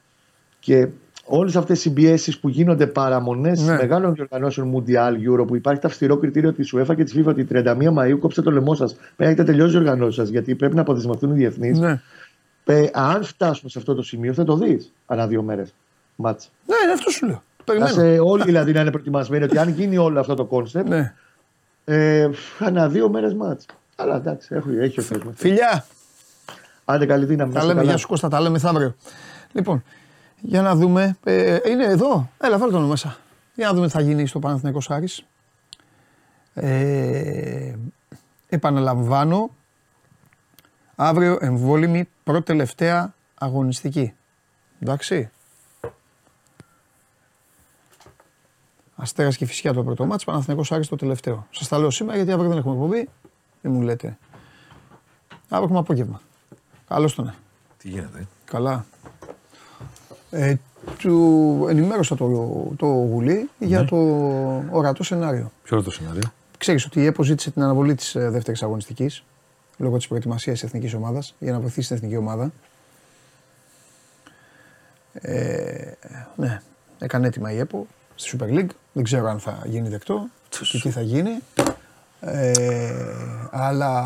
και όλες αυτές οι συμπιέσει που γίνονται παραμονές Ναι. μεγάλων διοργανώσεων Mundial, Euro, που υπάρχει το αυστηρό κριτήριο της UEFA και της FIFA ότι 31 Μαου κόψτε το λαιμό σας. Πρέπει να έχετε τελειώσει οι οργανώσεις σας γιατί πρέπει να αποδεσμευτούν οι διεθνείς. Ναι, Ε, αν φτάσουμε σε αυτό το σημείο, θα το δεις ανά δύο μέρες. Μάτσα. ναι, είναι αυτό σου λέω. Θα Περιμένω. σε όλοι δηλαδή να είναι προετοιμασμένοι ότι αν γίνει όλο αυτό το κόνσεπτ, Ναι. Ε, ανά δύο μέρες μάτσα. Αλλά εντάξει, έχει, έχει ο κόσμος. Φιλιά, Άντε καλή δύναμη. να τα είστε λέμε, καλά. γεια σου Κώστα, τα λέμε αύριο. Λοιπόν, για να δούμε. Ε, είναι εδώ. Έλα, βάλτε τον μέσα. Για να δούμε τι θα γίνει στο Παναθηναϊκός Άρης. Ε, επαναλαμβάνω, αύριο εμβόλιμη πρώτη τελευταία αγωνιστική. Εντάξει. Αστέρας και φυσικά το πρώτο μάτς, Παναθηναϊκός Άρης το τελευταίο. Σας τα λέω σήμερα γιατί αύριο δεν έχουμε εκπομπή. Δεν μου λέτε. Αύριο έχουμε απόγευμα. Καλώς τον. Τι γίνεται. ε; Καλά. Ε, του ενημέρωσα το, το γουλί για το ορατό σενάριο. Ποιο είναι το σενάριο; Ξέρεις ότι η ΕΠΟ ζήτησε την αναβολή της ε, δεύτερης αγωνιστικής λόγω της προετοιμασίας της εθνικής ομάδας για να βοηθήσει την εθνική ομάδα. Ε, ναι, έκανε έτοιμα η ΕΠΟ στη Super League. Δεν ξέρω αν θα γίνει δεκτό και τι θα γίνει. Ε, αλλά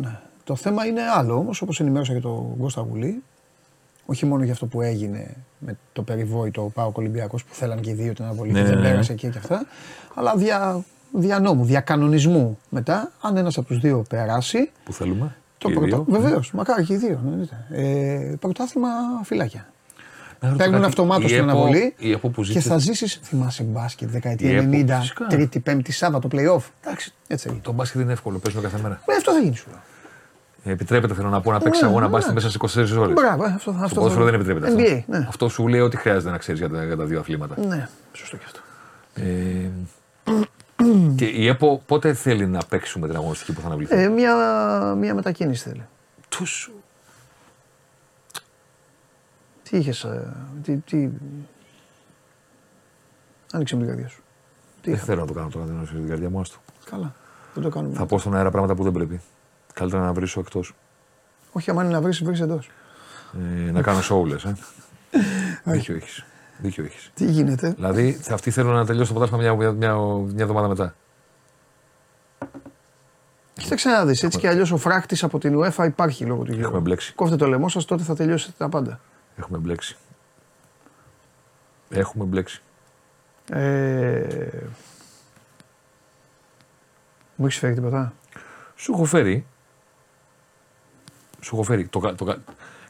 ναι, το θέμα είναι άλλο όμως, όπως ενημέρωσα και τον Κώστα Γουλή. Όχι μόνο για αυτό που έγινε με το περιβόητο Πάο Ολυμπιακός που θέλαν και οι δύο την αναβολή Ναι, και δεν ναι, ναι. πέρασε εκεί και αυτά. Αλλά δια, δια νόμου, δια κανονισμού μετά, αν ένας από τους δύο περάσει, Που θέλουμε. το και οι πρωτα... δύο. Βεβαίως, μακάρι και οι δύο. ναι, εννοείται. Ε, πρωτάθλημα φυλάκια. Να ρωτήσω Παίρνουν κάτι. αυτομάτως Η την ΕΠΟ- αναβολή Η ΕΠΟ που και ζήτησε. θα ζήσεις. Θυμάσαι μπάσκετ Η δεκαετία ΕΠΟ, 90, φυσικά. Τρίτη, Πέμπτη, Σάββατο, playoff. Εντάξει, έτσι θα γίνει. Το μπάσκετ είναι εύκολο, παίζουμε κάθε μέρα. Ε, αυτό θα γίνει σου. λέω. Ε, Επιτρέπεται, θέλω να πω, να παίξει Ναι, αγώνα ναι. μπάσκετ μέσα σε 24 ώρες. Μπράβο, ε, αυτό, Στο αυτό ποδόσφαιρο θα- δεν επιτρέπεται NBA, αυτό. ναι. Αυτό σου λέει ό,τι χρειάζεται να ξέρεις για, τα- για τα δύο αθλήματα. Ναι, σωστό και αυτό. Ε, και η ΕΠΟ πότε θέλει να παίξουμε την αγωνιστική που θα αναβληθεί; Ε, μια, μια μετακίνηση θέλει. Τους- Τι είχες. Τι, τι... Άνοιξε μου την καρδιά σου. Τι Δεν είχα. θέλω να το κάνω τώρα, δεν είναι στην καρδιά μου. άστο. Καλά. Δεν το κάνουμε. Θα πω στον αέρα πράγματα που δεν πρέπει. Καλύτερα να βρίσω εκτός. Όχι, άμα είναι να βρεις, βρεις εντός. Ε, να κάνω show, λες, ε. Δίκιο έχεις. Δίκιο έχεις. Τι γίνεται; Δηλαδή, θα- αυτοί θέλουν να τελειώσει το πρωτάθλημα μια, μια, μια, μια εβδομάδα μετά. Κοίταξε να δεις. Έτσι κι αλλιώς ο φράχτης από την UEFA υπάρχει λόγω του γύρου. Έχουμε μπλέξει. Κόφτε το λαιμό σας, τότε θα τελειώσετε τα πάντα. Έχουμε μπλέξει. Έχουμε μπλέξει. Ε, Μου έχεις φέρει τίποτα; Σου έχω φέρει. Σου έχω φέρει. Το, κα- το, κα-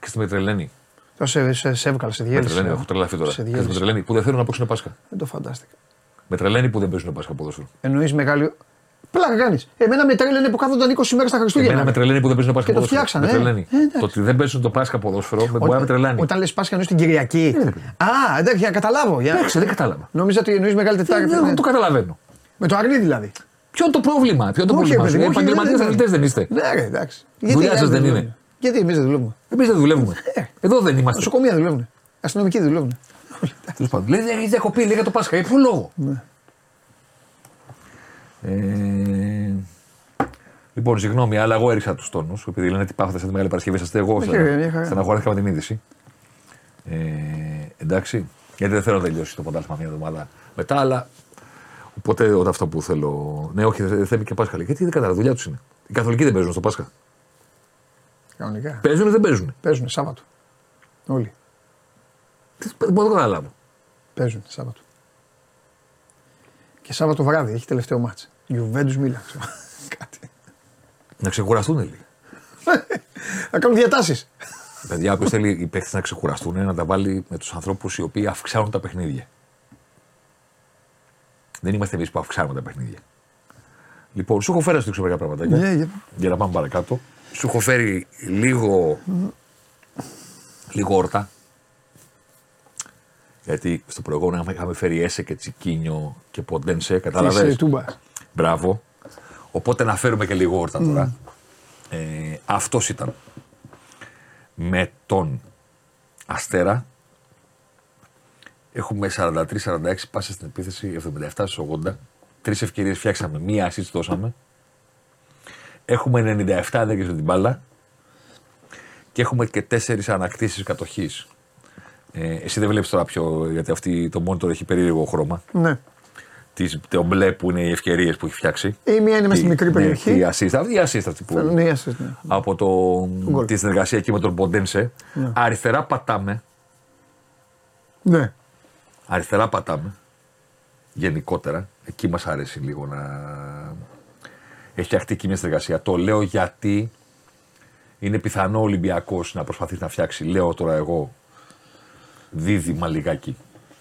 και στη Μετρελένη. Τώρα σε, σε, σε έβγαλε, σε διέλυσε. Μετρελένη, έχω τρελαθεί τώρα. Σε Και στη διέλυσε. Μετρελένη που δεν θέλουν να παίξουν Πάσχα. Δεν το φαντάστηκα. Μετρελένη που δεν παίζουν Πάσχα ποδόσφαιρο. Εννοείς μεγάλη. Πλάκα κάνεις. Εμένα με τρέλαινε που κάθονταν 20 μέρες στα Χριστούγεννα. Εμένα με τρελαίνει που δεν παίζουν Πάσχα Και το ποδόσφαιρο. φτιάξανε, Με ε. τρελαίνει. Ε, εντάξει. Το ότι δεν παίζουν το Πάσχα ποδόσφαιρο με μπορεί να με τρελαίνει. Όταν λες Πάσχα εννοείς την Κυριακή. Α, εντάξει, για να καταλάβω. Για... Εντάξει, δεν κατάλαβα. Νόμιζα ότι εννοείς Μεγάλη Τετάρτη. Δεν ναι. δεν το καταλαβαίνω. Με το αρνί δηλαδή. Ποιο είναι το πρόβλημα, ποιο είναι το Όχι, πρόβλημα. ρε σου; παιδί μου, όχι, Επαγγελματίες δεν- αθλητές δεν είστε. Ναι, ρε, εντάξει. Δουλειά οι σας άλλοι δεν δουλεύουν; είναι. Γιατί εμείς δεν δουλεύουμε; Εμείς δεν δουλεύουμε. Ε. Εδώ δεν είμαστε. Νοσοκομεία δουλεύουν. Αστυνομικοί δουλεύουν. Τέλος πάντων. Λέει έχει διακοπή, λέει για το Πάσχα. Για ποιο λόγο; Ναι. Ε, λοιπόν, συγγνώμη, αλλά εγώ έριξα τους τόνους. Επειδή λένε ότι πάθατε σε τη Μεγάλη Παρασκευή, είσαστε εγώ. Όχι, ρε, μια χαρά. Στεναχωρήθηκα με την είδηση. Ε, εντάξει. Γιατί δεν θέλω να τελειώσει το ποντάσμα μια εβδομάδα μετά, αλλά. Οπότε όταν αυτό που θέλω. Ναι, όχι, δεν θέλει και Πάσχα. λέει. Γιατί δεν κατάλαβα, δουλειά τους είναι. Οι Καθολικοί δεν παίζουν στο Πάσχα. Κανονικά. Παίζουν ή δεν παίζουν. Παίζουν Σάββατο. Όλοι. Δεν μπορώ να το καταλάβω. Παίζουν Σάββατο. Και Σάββατο βράδυ έχει τελευταίο μάτς. Γιουβέντους Μίλαν. ξέρω. Κάτι. Να ξεκουραστούν λίγο. Θα κάνουν διατάσεις. Παιδιά, όποιο θέλει οι παίχτε να ξεκουραστούν, να τα βάλει με τους ανθρώπους οι οποίοι αυξάνουν τα παιχνίδια. Δεν είμαστε εμείς που αυξάνουμε τα παιχνίδια. Λοιπόν, σου έχω φέρει να σου δείξω μερικά πραγματάκια. Ναι, για- Για να πάμε παρακάτω. Σου έχω φέρει λίγο. λίγο όρτα. Γιατί στο προηγούμενο είχαμε φέρει Έσε και Τσικίνιο και Ποντένσε. Της Κατάλαβες; ε, Τούμπα. Μπράβο. Οπότε να φέρουμε και λίγο όρτα τώρα. Ε, αυτός ήταν. Με τον Αστέρα έχουμε 43-46 πάσα στην επίθεση, 77 στις 80. Τρεις ευκαιρίες φτιάξαμε, μία assist δώσαμε. Έχουμε 97 ενέργειες με την μπάλα και έχουμε και τέσσερις ανακτήσεις κατοχής. Ε, εσύ δεν βλέπεις τώρα πιο, γιατί αυτή το monitor έχει περίεργο χρώμα. Ναι. Τις, το μπλε που είναι οι ευκαιρίες που έχει φτιάξει. Η μία είναι μέσα στη μικρή Ναι, περιοχή. η assist, αυτή η assist αυτή που, Ναι, η assist, ναι. από το, γκολ. τη συνεργασία εκεί με τον Ποντένσε. Αριστερά πατάμε. Ναι. Αριστερά πατάμε. Γενικότερα. Εκεί μας αρέσει λίγο να έχει φτιαχτεί εκεί μια συνεργασία. Το λέω γιατί είναι πιθανό ο Ολυμπιακός να προσπαθήσει να φτιάξει, λέω τώρα εγώ, δίδυμα λιγάκι.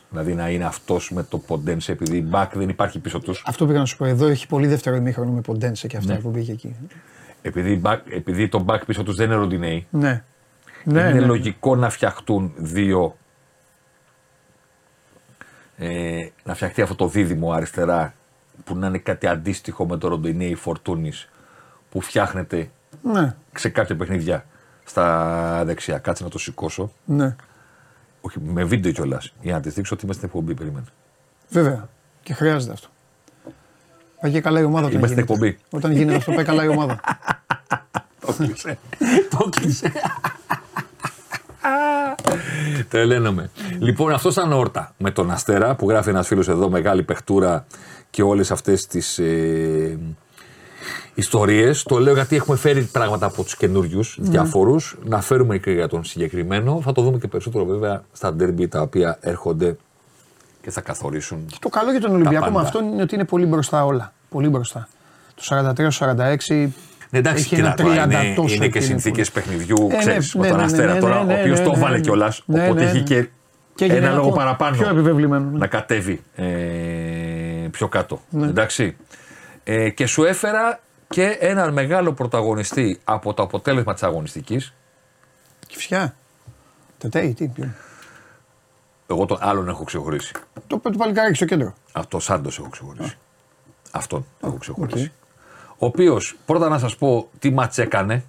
Δηλαδή να είναι αυτός με το Ποντένσε επειδή η back δεν υπάρχει πίσω τους. Αυτό πήγα να σου πω. Εδώ έχει πολύ δεύτερο ημίχρονο με Ποντένσε και αυτά Ναι. που πήγε εκεί. Επειδή, η back, επειδή το back πίσω τους δεν είναι ροντινέι. Ναι. Ναι, είναι ναι. λογικό να φτιαχτούν δύο. Ε, να φτιαχτεί αυτό το δίδυμο αριστερά που να είναι κάτι αντίστοιχο με το Ροντινέι Φορτούνης που φτιάχνεται Ναι. σε κάποια παιχνίδια στα δεξιά. Κάτσε να το σηκώσω. ναι. Όχι, με βίντεο κιόλας. Για να τη δείξω ότι είμαστε στην εκπομπή. Περίμενε. Βέβαια. Και χρειάζεται αυτό. Πάει και καλά η ομάδα όταν Είμαστε γίνεται. εκπομπή. Όταν γίνεται αυτό, πάει καλά η ομάδα. Το κλείσε. το κλείσε. Τρελαίνομαι. Λοιπόν, αυτός ήταν όρτα με τον Αστέρα που γράφει ένας φίλος εδώ, μεγάλη παιχτούρα και όλες αυτές τις ε, ιστορίες. Το λέω γιατί έχουμε φέρει πράγματα από τους καινούριους διάφορου. Να φέρουμε και για τον συγκεκριμένο. Θα το δούμε και περισσότερο βέβαια στα ντέρμπι τα οποία έρχονται και θα καθορίσουν. Το καλό για τον Ολυμπιακό με πάντα. αυτό είναι ότι είναι πολύ μπροστά όλα. Πολύ μπροστά. Το 43-46. Ναι, εντάξει, έχει κοίτα, ένα τώρα 30 είναι, τόσο είναι και είναι συνθήκες πολύ. παιχνιδιού, ναι, ξέρεις, ναι, με τον ναι, Αστέρα ναι, τώρα, ναι, ο οποίος ναι, το ναι, βάλε ναι. κιόλας. Ναι, οπότε ναι, έχει ναι. και, Και έγινε ένα λόγο ακόμα παραπάνω πιο επιβεβλημένο, ναι. να κατέβει ε, πιο κάτω. Εντάξει. Ε, και σου έφερα και έναν μεγάλο πρωταγωνιστή από το αποτέλεσμα της αγωνιστικής. Κηφισιά. Τετέι, τι. ποιο. Εγώ τον άλλον έχω ξεχωρίσει. Το, το παλικάρι στο κέντρο. Αυτό το Σάντος έχω ξεχωρίσει. Αυτόν έχω ξεχωρίσει. οκ. Ο οποίος πρώτα να σας πω τι μάτς έκανε.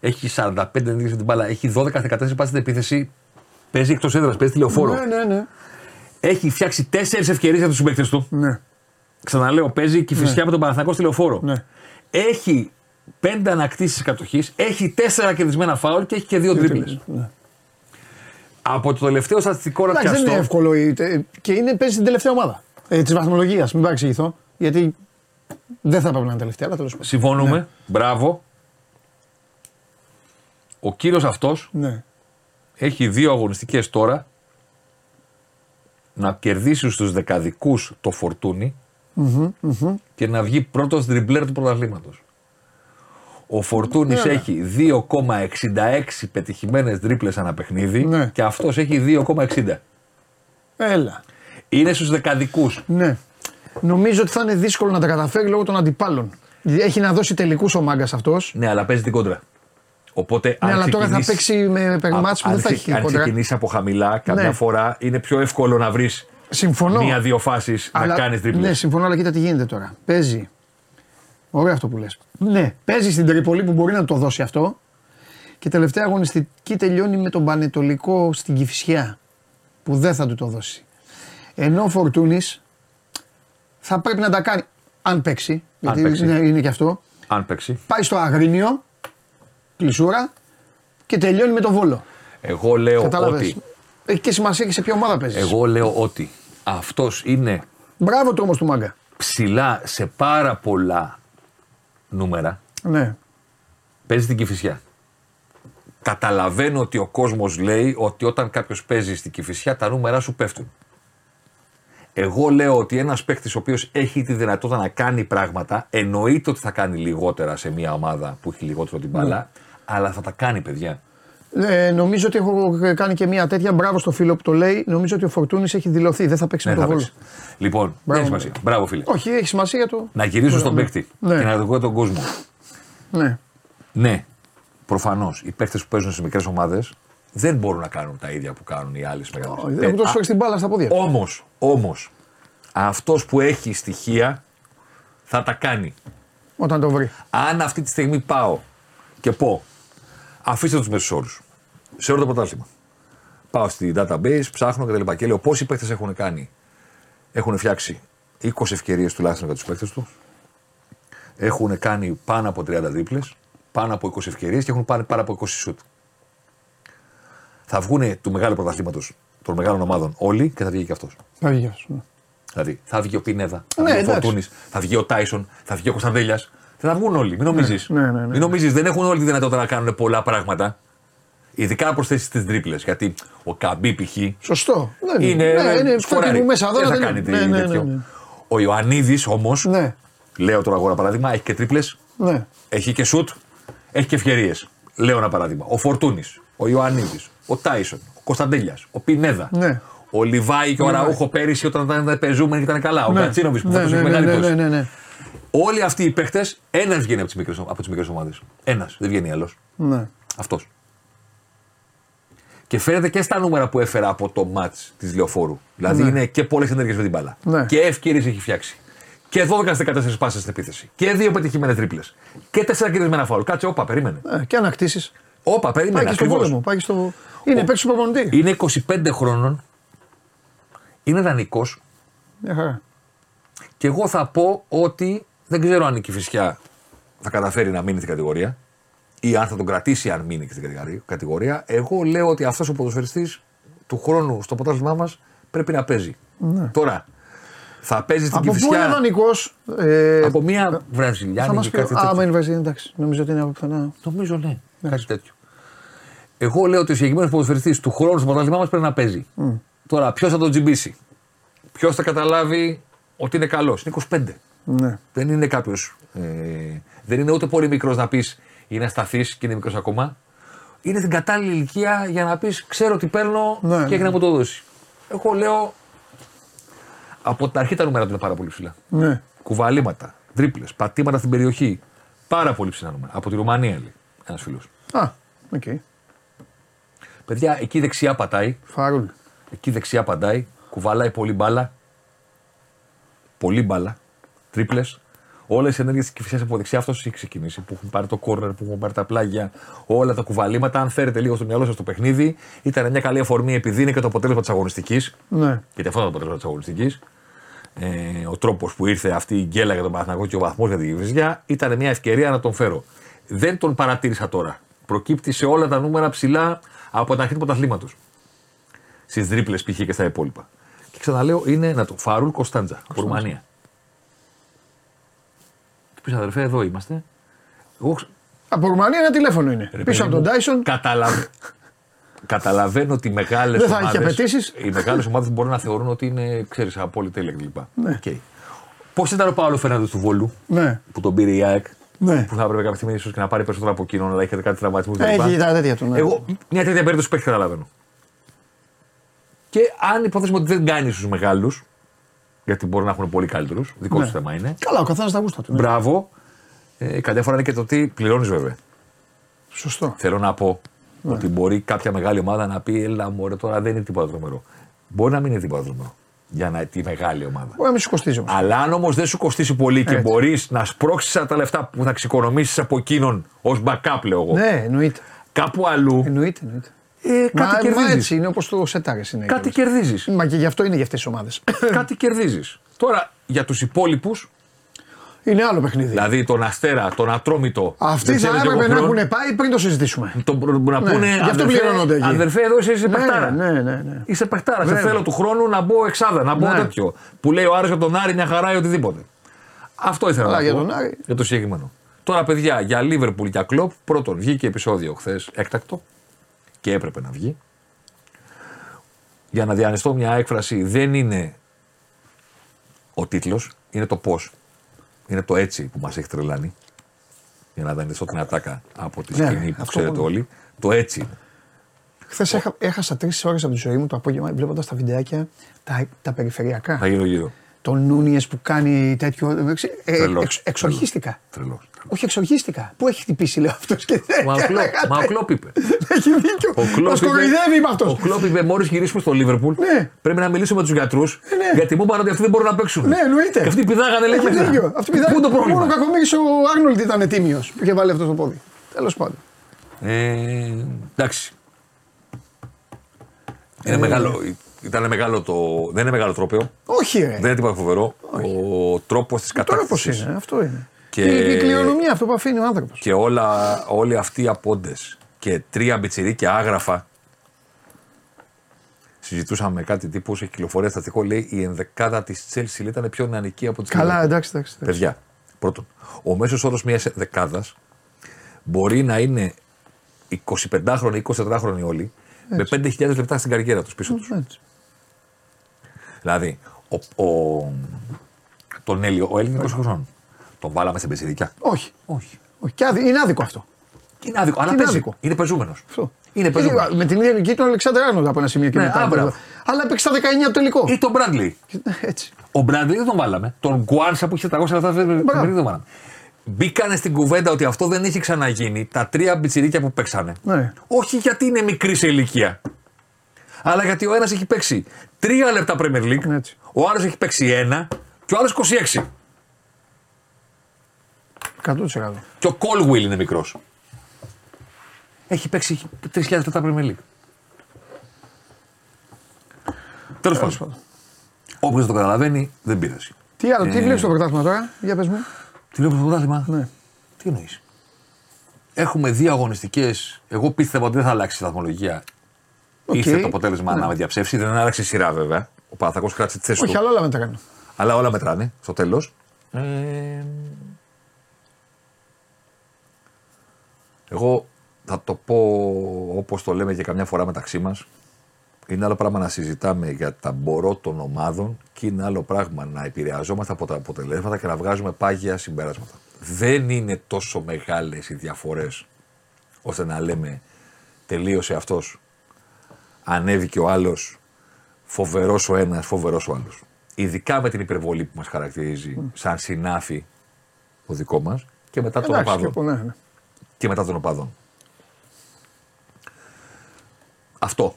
Έχει 45 ενέργειες με την μπάλα, έχει 12-14 πάσες στην επίθεση. Παίζει εκτός έδρας, παίζει στη Λεωφόρο. Ναι, ναι, ναι. Έχει φτιάξει 4 ευκαιρίες για τους συμπαίκτες του. ναι. Ξαναλέω, παίζει και φυσικά με τον Παναθηναϊκό στη Λεωφόρο. Ναι. Έχει 5 ανακτήσεις κατοχής, έχει 4 κερδισμένα φάουλ και έχει και 2 τρίπλες. Ναι. Από το τελευταίο στατιστικό να Εντάξει, δεν είναι πιαστώ. εύκολο. η- τε- Και είναι, παίζει στην τελευταία ομάδα ε, της βαθμολογίας. Μην παρεξηγηθώ. Γιατί δεν θα έπρεπε να είναι τελευταία, αλλά τέλος πάντων. Συμφωνούμε. Μπράβο. Ο κύριος αυτός Ναι. έχει δύο αγωνιστικές τώρα να κερδίσει στους δεκαδικούς το φορτούνι και να βγει πρώτος δριμπλέρ του πρωταθλήματος. Ο Φορτούνης Ναι, ναι. έχει 2,66 πετυχημένες τρίπλε ανά παιχνίδι Ναι. και αυτός έχει 2,60. Έλα. Είναι στους δεκαδικούς. Ναι. Νομίζω ότι θα είναι δύσκολο να τα καταφέρει λόγω των αντιπάλων. Έχει να δώσει τελικούς ο μάγκας αυτός. Ναι, αλλά παίζει την κόντρα. Οπότε, Ναι, αν αλλά τώρα θα ξεκινήσεις- παίξει με περιμάτς που αν δεν θα ξε- έχει Αν κόντρα. ξεκινήσεις από χαμηλά, καμιά Ναι. φορά είναι πιο εύκολο να βρεις Συμφωνώ. μία-δύο φάσεις να Αλλά- κάνεις τρίπλε. Ναι, συμφωνώ, αλλά κοίτα τι γίνεται τώρα. Παίζει. Ωραίο αυτό που λες. Ναι, παίζει στην Τρίπολη που μπορεί να το δώσει αυτό. Και τελευταία αγωνιστική τελειώνει με τον Πανετολικό στην Κυφυσιά. Που δεν θα του το δώσει. Ενώ ο Φορτούνης θα πρέπει να τα κάνει. Αν παίξει. Γιατί παίξει. Είναι, είναι και αυτό. Αν παίξει. Πάει στο Αγρίνιο. Κλεισούρα. Και τελειώνει με τον Βόλο. Εγώ λέω Κατάλαβες. ότι. Έχει και σημασία και σε ποια ομάδα παίζεις. Εγώ λέω ότι αυτός είναι Μπράβο του όμως του μάγκα. ψηλά σε πάρα πολλά νούμερα. Ναι. Παίζει την Κηφισιά. Καταλαβαίνω ότι ο κόσμος λέει ότι όταν κάποιος παίζει στην Κηφισιά τα νούμερα σου πέφτουν. Εγώ λέω ότι ένας παίκτης ο οποίος έχει τη δυνατότητα να κάνει πράγματα, εννοείται ότι θα κάνει λιγότερα σε μια ομάδα που έχει λιγότερο την μπάλα, αλλά θα τα κάνει παιδιά. Ε, νομίζω ότι έχω κάνει και μια τέτοια. Μπράβο στο φίλο που το λέει. Νομίζω ότι ο Φορτούνης έχει δηλωθεί. Δεν θα παίξει Ναι, με θα τον Βόλο. παίξει. Λοιπόν, δεν έχει σημασία. Μπράβο φίλε. Όχι, έχει σημασία για το. Να γυρίσω στον παίκτη Ναι. και να δω τον κόσμο. Ναι. Ναι, προφανώς οι παίκτες που παίζουν σε μικρές ομάδες δεν μπορούν να κάνουν τα ίδια που κάνουν οι άλλες μεγάλες. Όχι, Δεν έχουν τόσο φορέ την μπάλα στα πόδια. του. Όμως, όμως, αυτός που έχει στοιχεία θα τα κάνει. Όταν το βρει. Αν αυτή τη στιγμή πάω και πω, αφήστε τους μέσου όρους σε όλο το πρωτάθλημα. Πάω στη database, ψάχνω κτλ. Και, και λέω πόσοι παίκτες έχουν κάνει. Έχουν φτιάξει 20 ευκαιρίες τουλάχιστον για τους παίκτες τους. Έχουν κάνει πάνω από 30 δίπλες, πάνω από 20 ευκαιρίες και έχουν πάρει πάνω από 20 σουτ. Θα βγουν του μεγάλου πρωταθλήματος των μεγάλων ομάδων όλοι και θα βγει και αυτός. Θα βγει αυτός, ναι. Δηλαδή θα βγει ο Πινέδα, θα Ναι, βγει ο εντάξει. Φορτούνης, θα βγει ο Τάισον, θα βγει ο Κωνσταντέλιας. Θα βγουν όλοι. Μην νομίζεις. ναι, ναι, ναι. Μην νομίζεις, δεν έχουν όλη τη δυνατότητα να κάνουν πολλά πράγματα. Ειδικά προσθέσει τις τρίπλες. Γιατί ο Καμπί π.χ. Σωστό. Δεν είναι. Ναι, είναι σκοράρει. φέρνει μέσα εδώ. δεν θα δεν- κάνει ναι, ναι, τέτοιο. ναι, ναι. Ο Ιωαννίδης όμως, Ναι, λέω τώρα εγώ ένα παράδειγμα, έχει και τρίπλες, ναι. έχει και σουτ, έχει και ευκαιρίες. Λέω ένα παράδειγμα. Ο Φορτούνης, ο Ιωαννίδης, ο Τάισον, ο Κωνσταντέλιας, ο Πινέδα. Ναι. Ο Λιβάη και ο Λιβάη. Ραούχο πέρυσι όταν ήταν πεζούμενοι και ήταν καλά. Ο Ναι. Κατσίνοβιτ που Ναι, φέτος ναι, έχει ναι, μεγάλη ναι, πτώση. ναι, ναι, ναι. Όλοι αυτοί οι παίχτε, ένας βγαίνει από τις μικρές από τις μικρές ομάδες. Ένας, δεν βγαίνει άλλος. Ναι. Αυτός. Και φαίνεται και στα νούμερα που έφερα από το ματ της Λεωφόρου. Δηλαδή είναι και πολλές ενέργειες με την μπάλα. Ναι. Και ευκαιρίες έχει φτιάξει. Και 12-14 πάσες στην επίθεση. Και δύο πετυχημένες τρίπλες. Και τέσσερα κερδισμένα φάουλ. Κάτσε, όπα, περίμενε. Ε, και ανακτήσεις. Όπα, Πάει περίμενε. και στο ακριβώς. πόλεμο. Πάει και στο. Είναι παίξει του προπονητή. Είναι 25 χρόνων. Είναι δανεικός. Μια χαρά. Και εγώ θα πω ότι δεν ξέρω αν η Κηφισιά θα καταφέρει να μείνει στην κατηγορία ή αν θα τον κρατήσει αν μείνει στην κατηγορία- κατηγορία. Εγώ λέω ότι αυτός ο ποδοσφαιριστής του χρόνου στο ποτάσμά μας πρέπει να παίζει. Τώρα, θα παίζει στην Από πού είναι Κηφισιά δανεικό. Ε, από μια θα Βραζιλιάνικη μα πει. κάτι Α, τέτοιο. μα είναι Βραζιλία, εντάξει. Νομίζω ότι είναι από πουθενά. Νομίζω ναι, κάτι τέτοιο. Εγώ λέω ότι ο συγκεκριμένος ποδοσφαιριστής του χρόνου στο πρωτάθλημά μας πρέπει να παίζει. Τώρα, ποιος θα τον τζιμπήσει, ποιος θα καταλάβει ότι είναι καλός; Είναι 25. Ναι. Δεν είναι κάποιος. Ε, δεν είναι ούτε πολύ μικρός να πεις είναι σταθή και είναι μικρός ακόμα. Είναι στην κατάλληλη ηλικία για να πεις: Ξέρω τι παίρνω Ναι, και ναι. έχεις να μου το δώσεις. Εγώ λέω από την αρχή τα νούμερα του είναι πάρα πολύ ψηλά. Ναι. Κουβαλήματα, τρίπλες, πατήματα στην περιοχή. Πάρα πολύ ψηλά νούμερα. Από τη Ρουμανία λέει ένας φίλος. Α, οκ. Παιδιά, εκεί δεξιά πατάει. Φάρουλ. Εκεί δεξιά πατάει, κουβαλάει πολύ μπάλα. Πολύ μπάλα. Τρίπλες. Όλες οι ενέργειες της Κηφισιάς από δεξιά αυτός έχει ξεκινήσει. Που έχουν πάρει το κόρνερ, που έχουν πάρει τα πλάγια, όλα τα κουβαλήματα. Αν φέρετε λίγο στο μυαλό σας το παιχνίδι, ήταν μια καλή αφορμή επειδή είναι και το αποτέλεσμα της αγωνιστικής. Ναι. Γιατί αυτό είναι το αποτέλεσμα της αγωνιστικής. Ε, ο τρόπος που ήρθε αυτή η γκέλα για τον Παναθηναϊκό και ο βαθμός για την Κυφυσιά ήταν μια ευκαιρία να τον φέρω. Δεν τον παρατήρησα τώρα. Προκύπτει σε όλα τα νούμερα ψηλά από την αρχή του πρωταθλήματος στις τρίπλες π.χ. και στα υπόλοιπα. Και ξαναλέω, είναι να το Φάρουλ Κωνσταντζα από Ρουμανία. Του πει αδερφέ, εδώ είμαστε. Εγώ ξ- Από Ρουμανία ένα τηλέφωνο είναι. ρε Πίσω παιδί από τον μου, Τάισον. καταλαβα- Καταλαβαίνω ότι οι μεγάλες Δεν θα έχει απαιτήσεις. Οι μεγάλες ομάδες μπορούν να θεωρούν ότι είναι, ξέρεις, απόλυτα τέλεια κλπ. Ναι. Οκ. Πώς ήταν ο Παύλος Φερνάντες του Βόλου Ναι. που τον πήρε η ΑΕΚ. Ναι. Που θα έπρεπε κάποια στιγμή ίσως και να πάρει περισσότερο από εκείνον, αλλά είχε κάτι τραυματισμούς. Έχει τα τέτοια του. Ναι. Εγώ μια τέτοια περίπτωση παίχτη καταλαβαίνω. Και αν υποθέσουμε ότι δεν κάνει στους μεγάλους, γιατί μπορεί να έχουν πολύ καλύτερους, δικό Ναι. του θέμα είναι. Καλά, ο καθένας τα γούστα του. Ναι. Μπράβο. Ε, κατ' φορά είναι και το τι πληρώνεις βέβαια. Σωστό. Θέλω να πω Ναι. ότι μπορεί κάποια μεγάλη ομάδα να πει: Ελά, μωρέ, τώρα δεν είναι τίποτα τρομερό. Μπορεί να μην είναι τίποτα τρομερό για να τη μεγάλη ομάδα. Μπορεί να μην σου κοστίζει όμως. Αλλά αν όμως δεν σου κοστίσει πολύ και Έτσι. μπορείς να σπρώξεις τα λεφτά που θα ξεκονομήσεις από εκείνον ως backup, λέω εγώ, Ναι, εννοείται. κάπου αλλού, Εννοείται, εννοείται. Ε, Μα, κάτι μα κερδίζει. έτσι είναι όπως το σετάρες είναι. Κάτι κιόλας. κερδίζεις. Μα και γι' αυτό είναι για αυτές τις ομάδες. κάτι κερδίζεις. Τώρα για τους υπόλοιπους, είναι άλλο παιχνίδι. δηλαδή τον Αστέρα, τον Ατρόμητο. Αυτοί δεν θα ξέρω έπρεπε εγώ να ποιον, έχουν πάει πριν το συζητήσουμε. τον προ- να Ναι, πούνε γι' αυτό αδερφέ, πληρώνονται εκεί. αδερφέ, εδώ είσαι, είσαι παιχτάρα. Ναι, ναι, ναι, ναι. Είσαι παιχτάρα. Σε Βέβαια. θέλω του χρόνου να μπω εξάδα, να μπω Ναι. τέτοιο. Που λέει ο Άρης από τον Άρη μια χαρά ή οτιδήποτε. Αυτό ήθελα Αλλά να για πω. τον Άρη. Για το συγκεκριμένο. Τώρα, παιδιά, για Λίβερπουλ και Κλοπ, πρώτον, βγήκε επεισόδιο χθες έκτακτο και έπρεπε να βγει. Για να διανεστώ μια έκφραση, δεν είναι ο τίτλος, είναι το πώς. Είναι το έτσι που μας έχει τρελάνει. Για να δανειστώ την ατάκα από τη Ναι, σκηνή που αυτό ξέρετε που- όλοι. Το έτσι είναι. Χθες έχασα τρεις ώρες από τη ζωή μου το απόγευμα βλέποντας τα βιντεάκια τα, τα περιφερειακά. Θα γίνω γύρω. Τον Νούνιες που κάνει τέτοιο. Ε, Τρελός. εξ, εξοργίστηκα. Τρελός. Όχι, εξοργίστηκα. Πού έχει χτυπήσει, λέω αυτός. Και Μα ο και Κλόπ- έλεγα, μα ο Κλόπ είπε. Έχει δίκιο. Ο Κλόπ Μας είπε- κοροϊδεύει είπε Ο αυτό. Κλόπ είπε: Μόλις γυρίσουμε στο Λίβερπουλ, Ναι. πρέπει να μιλήσουμε με τους γιατρούς. ναι. Γιατί μου είπαν ότι αυτοί δεν μπορούν να παίξουν. Ναι, εννοείται. Και αυτοί πηδάγανε λέει Έχει μέσα. δίκιο. Αυτή Πού είναι το πρόβλημα; Μόνο ο Κακομοίρη ο Άγνολτ ήταν τίμιος που είχε βάλει αυτό στο πόδι. Τέλος πάντων. Ε, εντάξει. Είναι μεγάλο, ήταν μεγάλο το. Δεν είναι μεγάλο τρόπαιο. Όχι, ρε. Δεν είναι τίποτα φοβερό. Ο τρόπος της Τώρα πώ κατάκτησης. είναι, αυτό είναι. Και- Η, η κληρονομιά, αυτό που αφήνει ο άνθρωπος. Και όλα, όλοι αυτοί οι απόντες και τρία μπιτσιρίκια άγραφα. Συζητούσαμε κάτι τύπου σε κυκλοφορία στατικό. Λέει η ενδεκάδα της Τσέλσι ήταν πιο νεανική από τη Καλά, Liverpool. εντάξει, εντάξει. εντάξει. Παιδιά, πρώτον, ο μέσος όρος μιας δεκάδα μπορεί να είναι 25χρονοι, 24χρονοι όλοι, με 5.000 λεπτά στην καριέρα τους πίσω τους. Έτσι. Δηλαδή, ο, ο, τον Έλλη, ο Έλλη είναι 20 χρονών. Τον βάλαμε σε μπεζιδικιά. Όχι. Όχι. Όχι. Και άδει- είναι άδικο αυτό. Είναι άδικο, αλλά Είναι παίζει. άδικο. Είναι πεζούμενος. αυτό. Είναι Και πεζούμενο. με την ίδια ηλικία του Αλεξάνδρ Άρνολντ από ένα σημείο και Ναι, μετά. α, μπράβο. Αλλά έπαιξε στα 19 το τελικό. Ή τον Μπράντλι. Έτσι. Ο Μπράντλι δεν τον βάλαμε. Τον Γκουάνσα που είχε 400 λεπτά δεν δεν τον βάλαμε. Μπήκανε στην κουβέντα ότι αυτό δεν έχει ξαναγίνει τα τρία μπιτσιρίκια που παίξανε. Ναι. Όχι γιατί είναι μικρή σε ηλικία. Αλλά γιατί ο ένας έχει παίξει τρία λεπτά Premier League, Έτσι. ο άλλος έχει παίξει ένα και ο άλλος 26. 100%. Και ο Κόλουιλ είναι μικρός. Έχει παίξει 3.000 λεπτά Premier League. Τέλος πάντων. πάντων. Όποιος δεν το καταλαβαίνει, δεν πειράζει. Τι άλλο, τι Ε, βλέπεις το πρωτάθλημα τώρα, για πες μου. Τι λέω στο πρωτάθλημα; Ναι. Τι εννοείς; Έχουμε δύο αγωνιστικές. Εγώ πίστευα ότι δεν θα αλλάξει η βαθμολογία. Οκ. Ήρθε το αποτέλεσμα Ναι. να με διαψεύσει. Δεν άλλαξε η σειρά βέβαια. Ο Παναθηναϊκός κράτησε τη θέση Όχι, του. αλλά όλα μετράνε. Αλλά όλα μετράνε στο τέλος. Ε, εγώ θα το πω όπως το λέμε και καμιά φορά μεταξύ μας. Είναι άλλο πράγμα να συζητάμε για τα μπορώ των ομάδων και είναι άλλο πράγμα να επηρεαζόμαστε από τα αποτελέσματα και να βγάζουμε πάγια συμπεράσματα. Δεν είναι τόσο μεγάλες οι διαφορές ώστε να λέμε τελείωσε αυτός, ανέβηκε ο άλλος, φοβερός ο ένας, φοβερός ο άλλος. Ειδικά με την υπερβολή που μας χαρακτηρίζει σαν συνάφη το δικό μας και μετά των Εντάξει, οπαδών και από- ναι, ναι. Και μετά των οπαδών. Αυτό.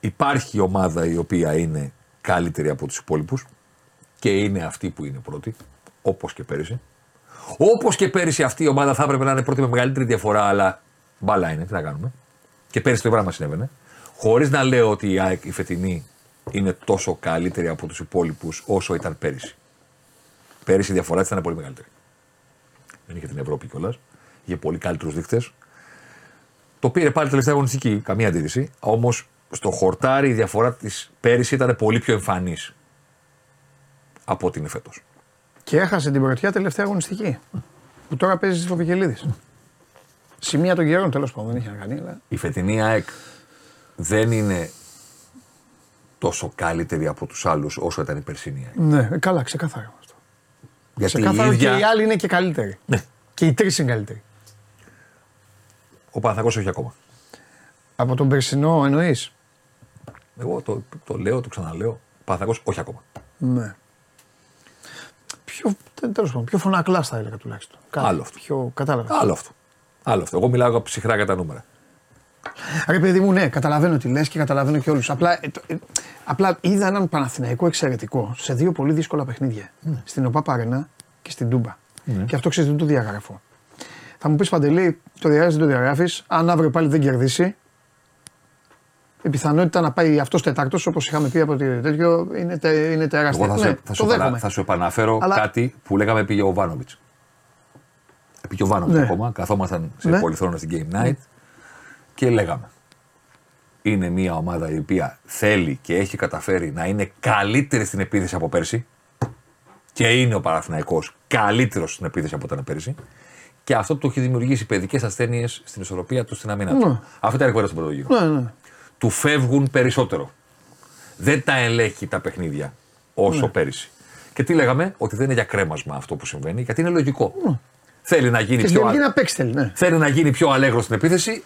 Υπάρχει ομάδα η οποία είναι καλύτερη από τους υπόλοιπους και είναι αυτή που είναι πρώτη, όπως και πέρυσι. Όπως και πέρυσι αυτή η ομάδα θα έπρεπε να είναι πρώτη με μεγαλύτερη διαφορά, αλλά μπάλα είναι, τι να κάνουμε. Και πέρυσι το πράγμα συνέβαινε. Χωρίς να λέω ότι η ΑΕΚ η φετινή είναι τόσο καλύτερη από τους υπόλοιπους όσο ήταν πέρυσι. Πέρυσι η διαφορά της ήταν πολύ μεγαλύτερη δεν είχε την Ευρώπη κιόλας. Είχε πολύ καλύτερου δείκτε. Το πήρε πάλι τελευταία αγωνιστική, καμία αντίρρηση. Όμως στο χορτάρι η διαφορά της πέρυσι ήταν πολύ πιο εμφανής από ό,τι είναι φέτος. Και έχασε την πρωτιά τελευταία αγωνιστική. Που τώρα παίζει στο Βικελίδη. Σημεία των καιρών τέλος πάντων δεν είχε να κάνει. Αλλά... Η φετινή ΑΕΚ δεν είναι τόσο καλύτερη από τους άλλους όσο ήταν η περσίνη. Ναι, ε, καλά, ξεκάθαρα αυτό. Γιατί Ξεκάθαρα η ίδια... και οι άλλοι είναι και καλύτεροι. Ναι. Και οι τρεις είναι καλύτεροι. Ο Παναθηναϊκός όχι ακόμα. Από τον περσινό εννοείς; Εγώ το, το λέω, το ξαναλέω. Ο Παναθηναϊκός όχι ακόμα. Ναι. Πιο, τέλος πάντων, πιο φωνακλά θα έλεγα τουλάχιστον. Κάτι Άλλο αυτό. Πιο, κατάλαβες. Άλλο αυτό. Άλλο αυτό. Εγώ μιλάω ψυχρά για τα νούμερα. Ρε παιδί μου, ναι, καταλαβαίνω τι λες και καταλαβαίνω και όλους. Απλά, ε, το- ε, απλά είδα έναν Παναθηναϊκό εξαιρετικό σε δύο πολύ δύσκολα παιχνίδια. Στην ΟΠΑ Αρένα και στην Τούμπα. Και αυτό ξέρεις δεν το διαγραφώ. Θα μου πεις Παντελή, το διαγράφεις δεν το διαγράφεις. Αν αύριο πάλι δεν κερδίσει, η πιθανότητα να πάει αυτός τετάρτος, όπως είχαμε πει από το τέτοιο, είναι, τε, είναι τεράστια. Εγώ θα, Ναι, σου, θα, σου το επανα- δέχομαι. θα σου επαναφέρω Αλλά- κάτι που λέγαμε πήγε ο Βάνοβιτς. Πήγε ο Βάνοβιτς Ναι. ακόμα. Καθόμασταν σε Ναι. πολυθρόνο στην Game Night και λέγαμε. Είναι μια ομάδα η οποία θέλει και έχει καταφέρει να είναι καλύτερη στην επίθεση από πέρσι. Και είναι ο Παναθηναϊκός καλύτερος στην επίθεση από ήταν πέρσι. Και αυτό του έχει δημιουργήσει παιδικές ασθένειες στην ισορροπία του στην αμήνα του. Ναι. Αυτό ήταν η κουβέντα στον πρώτο γύρο Ναι, ναι. του φεύγουν περισσότερο. Δεν τα ελέγχει τα παιχνίδια όσο Ναι. πέρυσι. Και τι λέγαμε, ότι δεν είναι για κρέμασμα αυτό που συμβαίνει, γιατί είναι λογικό. Θέλει να γίνει Ναι. Και πιο, στην α... τελική να παίξει θέλει, ναι. θέλει να γίνει πιο αλέγρο στην επίθεση.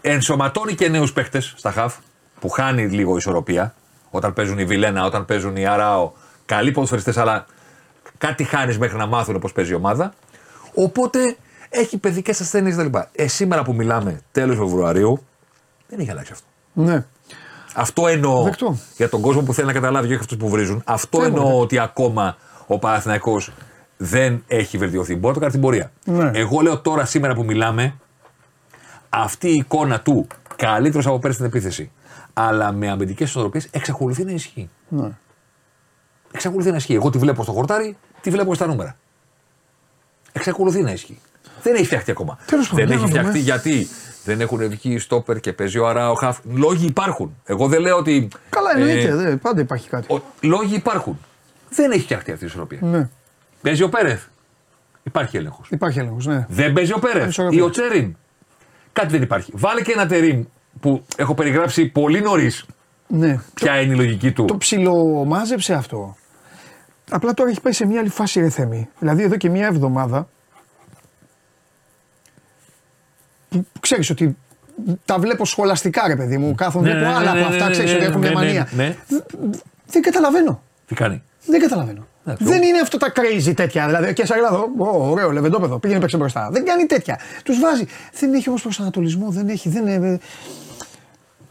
Ενσωματώνει και νέους παίχτε στα χαφ που χάνει λίγο ισορροπία. Όταν παίζουν οι Βιλένα, όταν παίζουν οι Αράο. Καλοί ποδοσφαιριστές αλλά κάτι χάνεις μέχρι να μάθουν πώ παίζει η ομάδα. Οπότε έχει παιδικές ασθένειες κτλ. Ε, σήμερα που μιλάμε, τέλος Φεβρουαρίου, δεν έχει αλλάξει αυτό. ναι. Αυτό εννοώ Δεκτό. για τον κόσμο που θέλει να καταλάβει και όχι αυτούς που βρίζουν. Αυτό Τέλος, εννοώ ναι. ότι ακόμα ο Παναθηναϊκός δεν έχει βελτιωθεί. Μπορεί να το κάνει στην πορεία. Ναι. Εγώ λέω τώρα σήμερα που μιλάμε, αυτή η εικόνα του καλύτερος από πέρυσι στην επίθεση, αλλά με αμυντικές ισορροπίες εξακολουθεί να ισχύει. ναι. Εξακολουθεί να ισχύει. Εγώ τη βλέπω στο χορτάρι, τη βλέπω στα νούμερα. Εξακολουθεί να ισχύει. Δεν έχει φτιαχτεί ακόμα. Τέλος πάντων, δεν για έχει να δούμε. φτιαχτεί γιατί δεν έχουν βγει στόπερ και παίζει ο Αράο Χαφ. Λόγοι υπάρχουν. Εγώ δεν λέω ότι. Καλά, ε, εννοείται, δε, πάντα υπάρχει κάτι. ο- λόγοι υπάρχουν. Δεν έχει φτιαχτεί αυτή η ισορροπία. Ναι. Παίζει ο Πέρεθ. Υπάρχει έλεγχος. Υπάρχει έλεγχος, ναι. Δεν παίζει ο Πέρεθ Ισορροπία. ή ο Τσέριν. Κάτι δεν υπάρχει. Βάλε και ένα τερίμ που έχω περιγράψει πολύ νωρίς ναι. ποια είναι η λογική του. Το ψιλομάζεψε αυτό. Απλά τώρα έχει πάει σε μια άλλη φάση ρε Θέμη. Δηλαδή εδώ και μια εβδομάδα που ξέρεις ότι τα βλέπω σχολαστικά ρε παιδί μου, κάθομαι, Ναι, βλέπω ναι, άλλα ναι, από ναι, αυτά, ναι, ξέρεις ναι, ότι έχουν ναι, μια ναι, μανία. ναι. Δεν καταλαβαίνω. Τι κάνει; Δεν καταλαβαίνω. Ναι, δεν το- είναι αυτό τα crazy τέτοια. Δηλαδή και σαν Ελλάδα, «Ω, ωραίο, λεβεντόπεδο, πήγαινε παίξε μπροστά. Δεν κάνει τέτοια. Τους βάζει. Δεν έχει όμως προσανατολισμό, δεν έχει. Δεν είναι...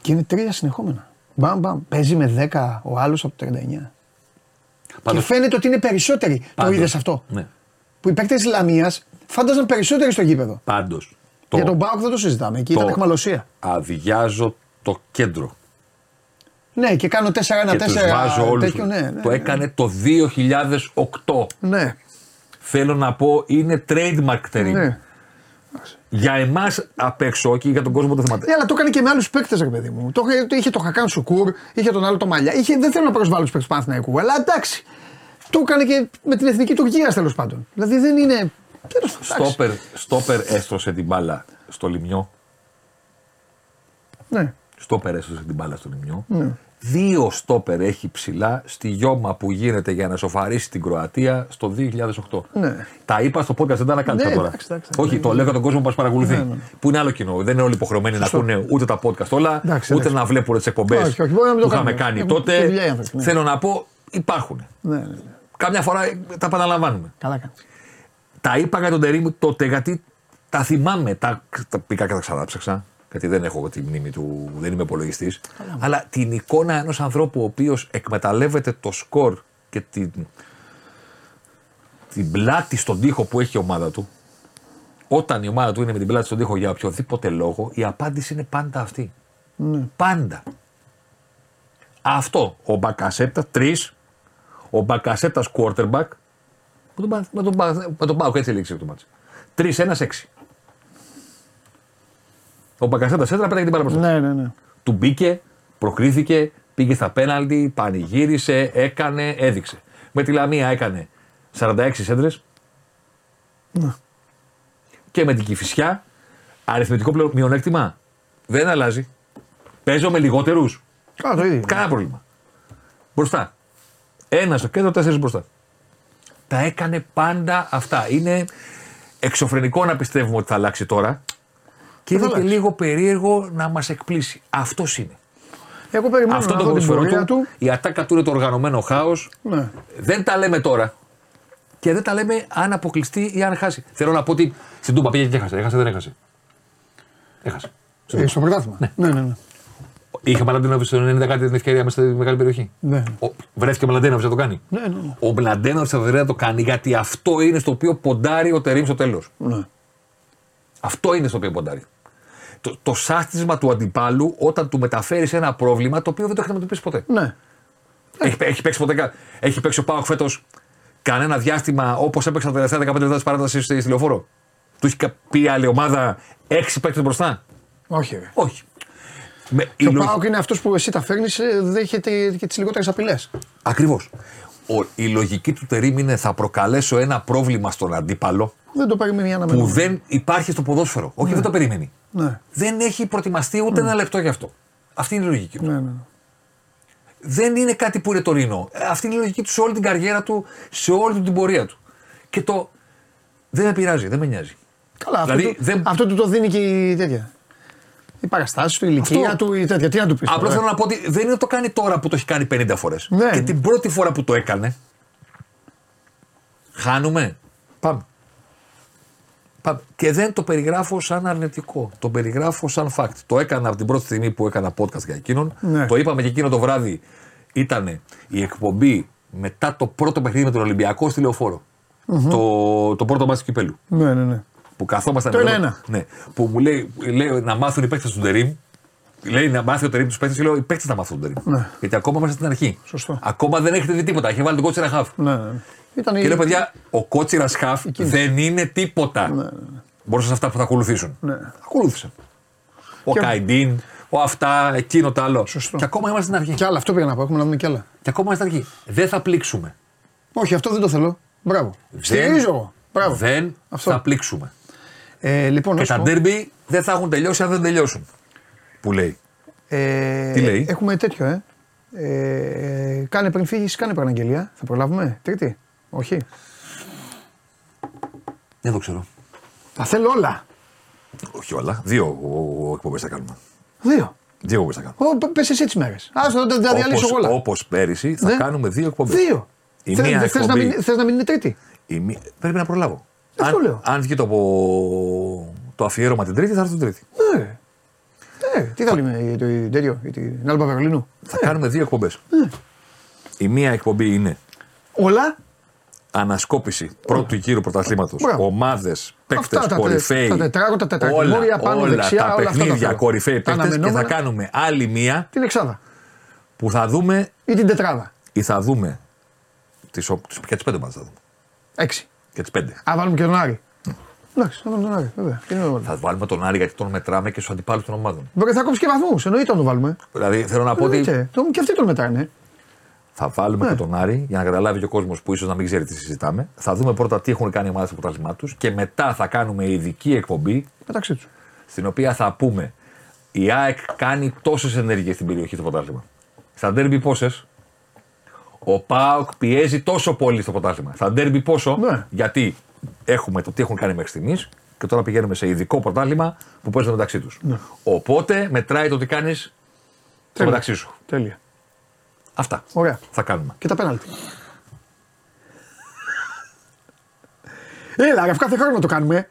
Και είναι τρία συνεχόμενα. Μπαμ, μπαμ. Παίζει με 10 ο άλλος από το 39. Πάντως- Και φαίνεται ότι είναι περισσότεροι. Το πάντως, είδες αυτό; Ναι. Που οι παίκτες της Λαμίας φάνταζαν περισσότεροι στο γήπεδο. Πάντως. Για τον Μπάουκ δεν το συζητάμε. Εκεί ήταν εχμαλωσία. αδειάζω το κέντρο. Ναι, και κάνω 4-1-4 και τους βάζω όλους. τέτοιο. Ναι, ναι, το ναι. έκανε το 2008. Ναι, Θέλω να πω είναι trademark τερίμ. ναι. Για εμάς απ' έξω και για τον κόσμο το θέμα. Ναι, αλλά το έκανε και με άλλους παίκτες, ρε παιδί μου. Το, είχε- το είχε το Χακάν Σουκούρ, είχε τον άλλο το Μαλιά. Είχε, δεν θέλω να προσβάλλω τους παίκτες του Παναθηναϊκού, αλλά εντάξει. Το έκανε και με την εθνική Τουρκία τέλος πάντων. Δηλαδή δεν είναι. Τέλος πάντων, εντάξει. Στόπερ, στόπερ έστρωσε την μπάλα στο λιμιό. Ναι. Στόπερ έστρωσε την μπάλα στο λιμιό. Ναι. Δύο στόπερ έχει ψηλά στη γιώμα που γίνεται για να σοφαρίσει την Κροατία στο 2008. Ναι. Τα είπα στο podcast, δεν τα ανακάλυψα Ναι, τώρα. εντάξει, εντάξει, Όχι, ναι, το ναι. λέω για τον κόσμο που μας παρακολουθεί. Ναι, ναι. Που είναι άλλο κοινό. Δεν είναι όλοι υποχρεωμένοι να ακούνε ούτε τα podcast όλα, Εντάξει, ούτε εντάξει. να βλέπουν τις εκπομπές Όχι, όχι, μπορεί να μην που το είχαμε κάνουν. κάνει Έχουν τότε. και δουλειά οι άνθρωποι, ναι. Θέλω να πω, υπάρχουν. Ναι, ναι, ναι. Κάμια φορά ε, τα επαναλαμβάνουμε. Καλά κάνεις. Τα είπα για τον Τερήμ τότε γιατί τα θυμάμαι. Τα, τα πήγα και τα ξανάψαξα. Γιατί δεν έχω τη μνήμη του, δεν είμαι υπολογιστής. Αλλά την εικόνα ενός ανθρώπου ο οποίος εκμεταλλεύεται το σκορ και την, την πλάτη στον τοίχο που έχει η ομάδα του. Όταν η ομάδα του είναι με την πλάτη στον τοίχο για οποιοδήποτε λόγο, η απάντηση είναι πάντα αυτή. Πάντα. Αυτό. Ο Μπακασέτα, τρεις. Ο Μπακασέτα quarterback. Με τον, Πα- με τον, Πα- με τον Πάουκ έτσι λήξει το μάτσο. 3-1-6. Ο Μπακασέτα έτρα πέταγε την μπάλα μπροστά. Ναι, ναι, ναι. Του μπήκε, προκρίθηκε, πήγε στα πέναλτι, πανηγύρισε, έκανε, έδειξε. Με τη Λαμία έκανε 46 σέντρες. Και με την Κυφυσιά, αριθμητικό πλέον μειονέκτημα δεν αλλάζει. Παίζω με λιγότερους. Καλά, το ίδιο. Κανένα πρόβλημα. Μπροστά. Ένα στο κέντρο, τέσσερις μπροστά. Τα έκανε πάντα αυτά. Είναι εξωφρενικό να πιστεύουμε ότι θα αλλάξει τώρα. Και είναι θα και αλλάξει. λίγο περίεργο να μας εκπλήσει. Αυτός είναι. Εγώ περιμένω Αυτό να το δω την ποδοσφαιρό πορεία του, του. η ατάκα του είναι το οργανωμένο χάος. Ναι. Δεν τα λέμε τώρα. Και δεν τα λέμε αν αποκλειστεί ή αν χάσει. Θέλω να πω ότι στην Τούμπα πήγε και έχασε. Έχασε, δεν έχασε. Έχασε. Στην Ε, Τούμπα. στο πρωτάθλημα. Ναι, ναι, ναι. Είχε Μαλαντένοβιτς στο 90 κάτι την ευκαιρία μέσα στη μεγάλη περιοχή. Ναι. Ο, βρέθηκε ο Μαλαντένοβιτς να το κάνει. Ναι, ναι, ναι. Ο Μλαντένοβιτ θα βρεθεί να το κάνει γιατί αυτό είναι στο οποίο ποντάρει ο Τερήμ στο τέλος. ναι. Αυτό είναι στο οποίο ποντάρει. Το, το σάστισμα του αντιπάλου όταν του μεταφέρει ένα πρόβλημα το οποίο δεν το έχει αντιμετωπίσει ποτέ. ναι. Έχει, έχει παίξει ποτέ κα- Έχει παίξει ο Πάοκ φέτος κανένα διάστημα όπως έπαιξε τα τελευταία 15 λεπτά της παράτασης στη, στη λεωφόρο. Του έχει κα- πει άλλη ομάδα έξι παίκτες μπροστά. Όχι, ρε. Όχι. Με, Και ο Πάοκ είναι αυτός που εσύ τα φέρνεις, δέχεται και τις λιγότερες απειλές. Ακριβώς. Η λογική του Τερήμ είναι θα προκαλέσω ένα πρόβλημα στον αντίπαλο Δεν το περιμένει για να που δεν υπάρχει στο ποδόσφαιρο. Όχι, δεν το περιμένει. Ναι. Δεν έχει προετοιμαστεί ούτε ένα λεπτό γι' αυτό. Αυτή είναι η λογική του. Ναι, ναι. Δεν είναι κάτι που είναι τωρινό. Ε, Αυτή είναι η λογική του σε όλη την καριέρα του, σε όλη του την πορεία του. Και το. Δεν με πειράζει, δεν με νοιάζει. Καλά, Δηλαδή, αυτό, του, δεν- αυτό του το δίνει και η τέτοια. Οι παραστάσει του, η ηλικία Αυτό. του, η τέτοια. Τι να του πεις. Απλώς θέλω να πω ότι δεν είναι ότι το κάνει τώρα που το έχει κάνει 50 φορές. Ναι. Και την πρώτη φορά που το έκανε. Χάνουμε. Πάμε. Πάμε. Και δεν το περιγράφω σαν αρνητικό. Το περιγράφω σαν fact. Το έκανα από την πρώτη στιγμή που έκανα podcast για εκείνον. Ναι. Το είπαμε και εκείνο το βράδυ. Ήταν η εκπομπή μετά το πρώτο παιχνίδι με τον Ολυμπιακό στη λεωφορο Το, το πρώτο μάτι του κυπέλου. Ναι, ναι, ναι. Που καθόμασταν Το εδώ- ένα-ένα. Ναι. Που μου λέει, λέει να μάθουν οι παίκτες του Ντερήμ. Λέει να μάθει ο Τερήμ τους παίκτες και λέω οι παίκτες να μάθουν τον Τερήμ. Ναι. Γιατί ακόμα είμαστε στην αρχή. Σωστό. Ακόμα δεν έχετε δει τίποτα. Έχει βάλει τον κότσιρα χαφ. ναι, ναι. Ήταν Και η... λέω παιδιά, ο κότσιρας χαφ κίνηση. δεν είναι τίποτα. Ναι, ναι, Μπορούσε σε αυτά που θα ακολουθήσουν. Ναι. Ακολούθησαν. Ο Και- Καϊντίν, ο αυτά, εκείνο το άλλο. Σωστό. Και ακόμα είμαστε στην αρχή. Κι άλλα, αυτό πήγα να πω. Έχουμε να δούμε κι άλλα. Και ακόμα είμαστε στην αρχή. Δεν θα πλήξουμε. Όχι, αυτό δεν το θέλω. Μπράβο. Στηρίζω εγώ. Μπράβο. Δεν Αυτό. θα πλήξουμε. Ε, λοιπόν, Και να σου τα πω, ντέρμπι δεν θα έχουν τελειώσει αν δεν τελειώσουν. Που λέει. ε, Τι λέει; Έχουμε τέτοιο, ε. ε κάνε πριν φύγεις, κάνε παραγγελία. Θα προλάβουμε. Τρίτη. Όχι. Δεν το ξέρω. Τα θέλω όλα. Όχι όλα. Δύο εκπομπές θα κάνουμε. Δύο. Δύο εκπομπές θα κάνουμε. Ω, πες εσύ τις μέρες. Α τα τα διαλύσω εγώ όλα. Όπως πέρυσι θα Ναι. κάνουμε δύο εκπομπές. Δύο. Η Θε- μία δεν θες να, εκπομπή- μην, θες να μην είναι τρίτη. Η μη- Πρέπει να προλάβω. Αυτό αν, λέω. αν βγει το, από- το αφιέρωμα την Τρίτη, θα έρθω την Τρίτη. Ναι. Ε, τι θα λέμε για το τέτοιο, για την Άλμπα Βερολίνου. Θα κάνουμε δύο εκπομπές. Ναι. Η μία εκπομπή είναι Όλα. ανασκόπηση πρώτου γύρου πρωταθλήματος. Μπράβο. Ομάδες, παίκτες, Αυτά τα τε- κορυφαίοι. τα τετράγωνα, τα όλα, τετραγωνία, πάνω, όλα δεξιά, τα όλα αυτά τα παιχνίδια, θέλω. κορυφαίοι Τα παίκτες. Και θα αναμενόμενα. κάνουμε άλλη μία Την εξάδα. που θα δούμε Ή την τετράδα. ή θα δούμε. Τις, ο- τις, και τις πέντε ομάδες θα δούμε. Έξι. Και τις πέντε. Α, βάλουμε και τον Άρη. Εντάξει, θα βάλουμε τον Άρη. Βέβαια. Τι είναι το Θα βάλουμε τον Άρη γιατί τον μετράμε και στους αντιπάλους των ομάδων. Βέβαια, θα κόψει και βαθμούς. Εννοείται να το βάλουμε. Δηλαδή θέλω να πω ότι Εννοείται. Το- Και αυτοί τον μετράνε. θα βάλουμε Ναι. και τον Άρη για να καταλάβει και ο κόσμος που ίσως να μην ξέρει τι συζητάμε. Θα δούμε πρώτα τι έχουν κάνει οι ομάδες στο πρωτάθλημά τους και μετά θα κάνουμε ειδική εκπομπή Μεταξύ τους. στην οποία θα πούμε η ΑΕΚ κάνει τόσες ενέργειες στην περιοχή στο πρωτάθλημα. Στα ντέρμπι πόσες; Ο ΠΑΟΚ πιέζει τόσο πολύ στο πρωτάθλημα. Στα ντέρμπι πόσο. Ναι. Γιατί έχουμε το τι έχουν κάνει μέχρι στιγμής και τώρα πηγαίνουμε σε ειδικό πρωτάθλημα που παίζουν μεταξύ τους. Ναι. Οπότε μετράει το τι κάνεις στο Τέλεια. μεταξύ σου. Τέλεια. Αυτά Ωραία. θα κάνουμε. Και τα πέναλτι. Έλα, ρε, κάθε χρόνο το κάνουμε.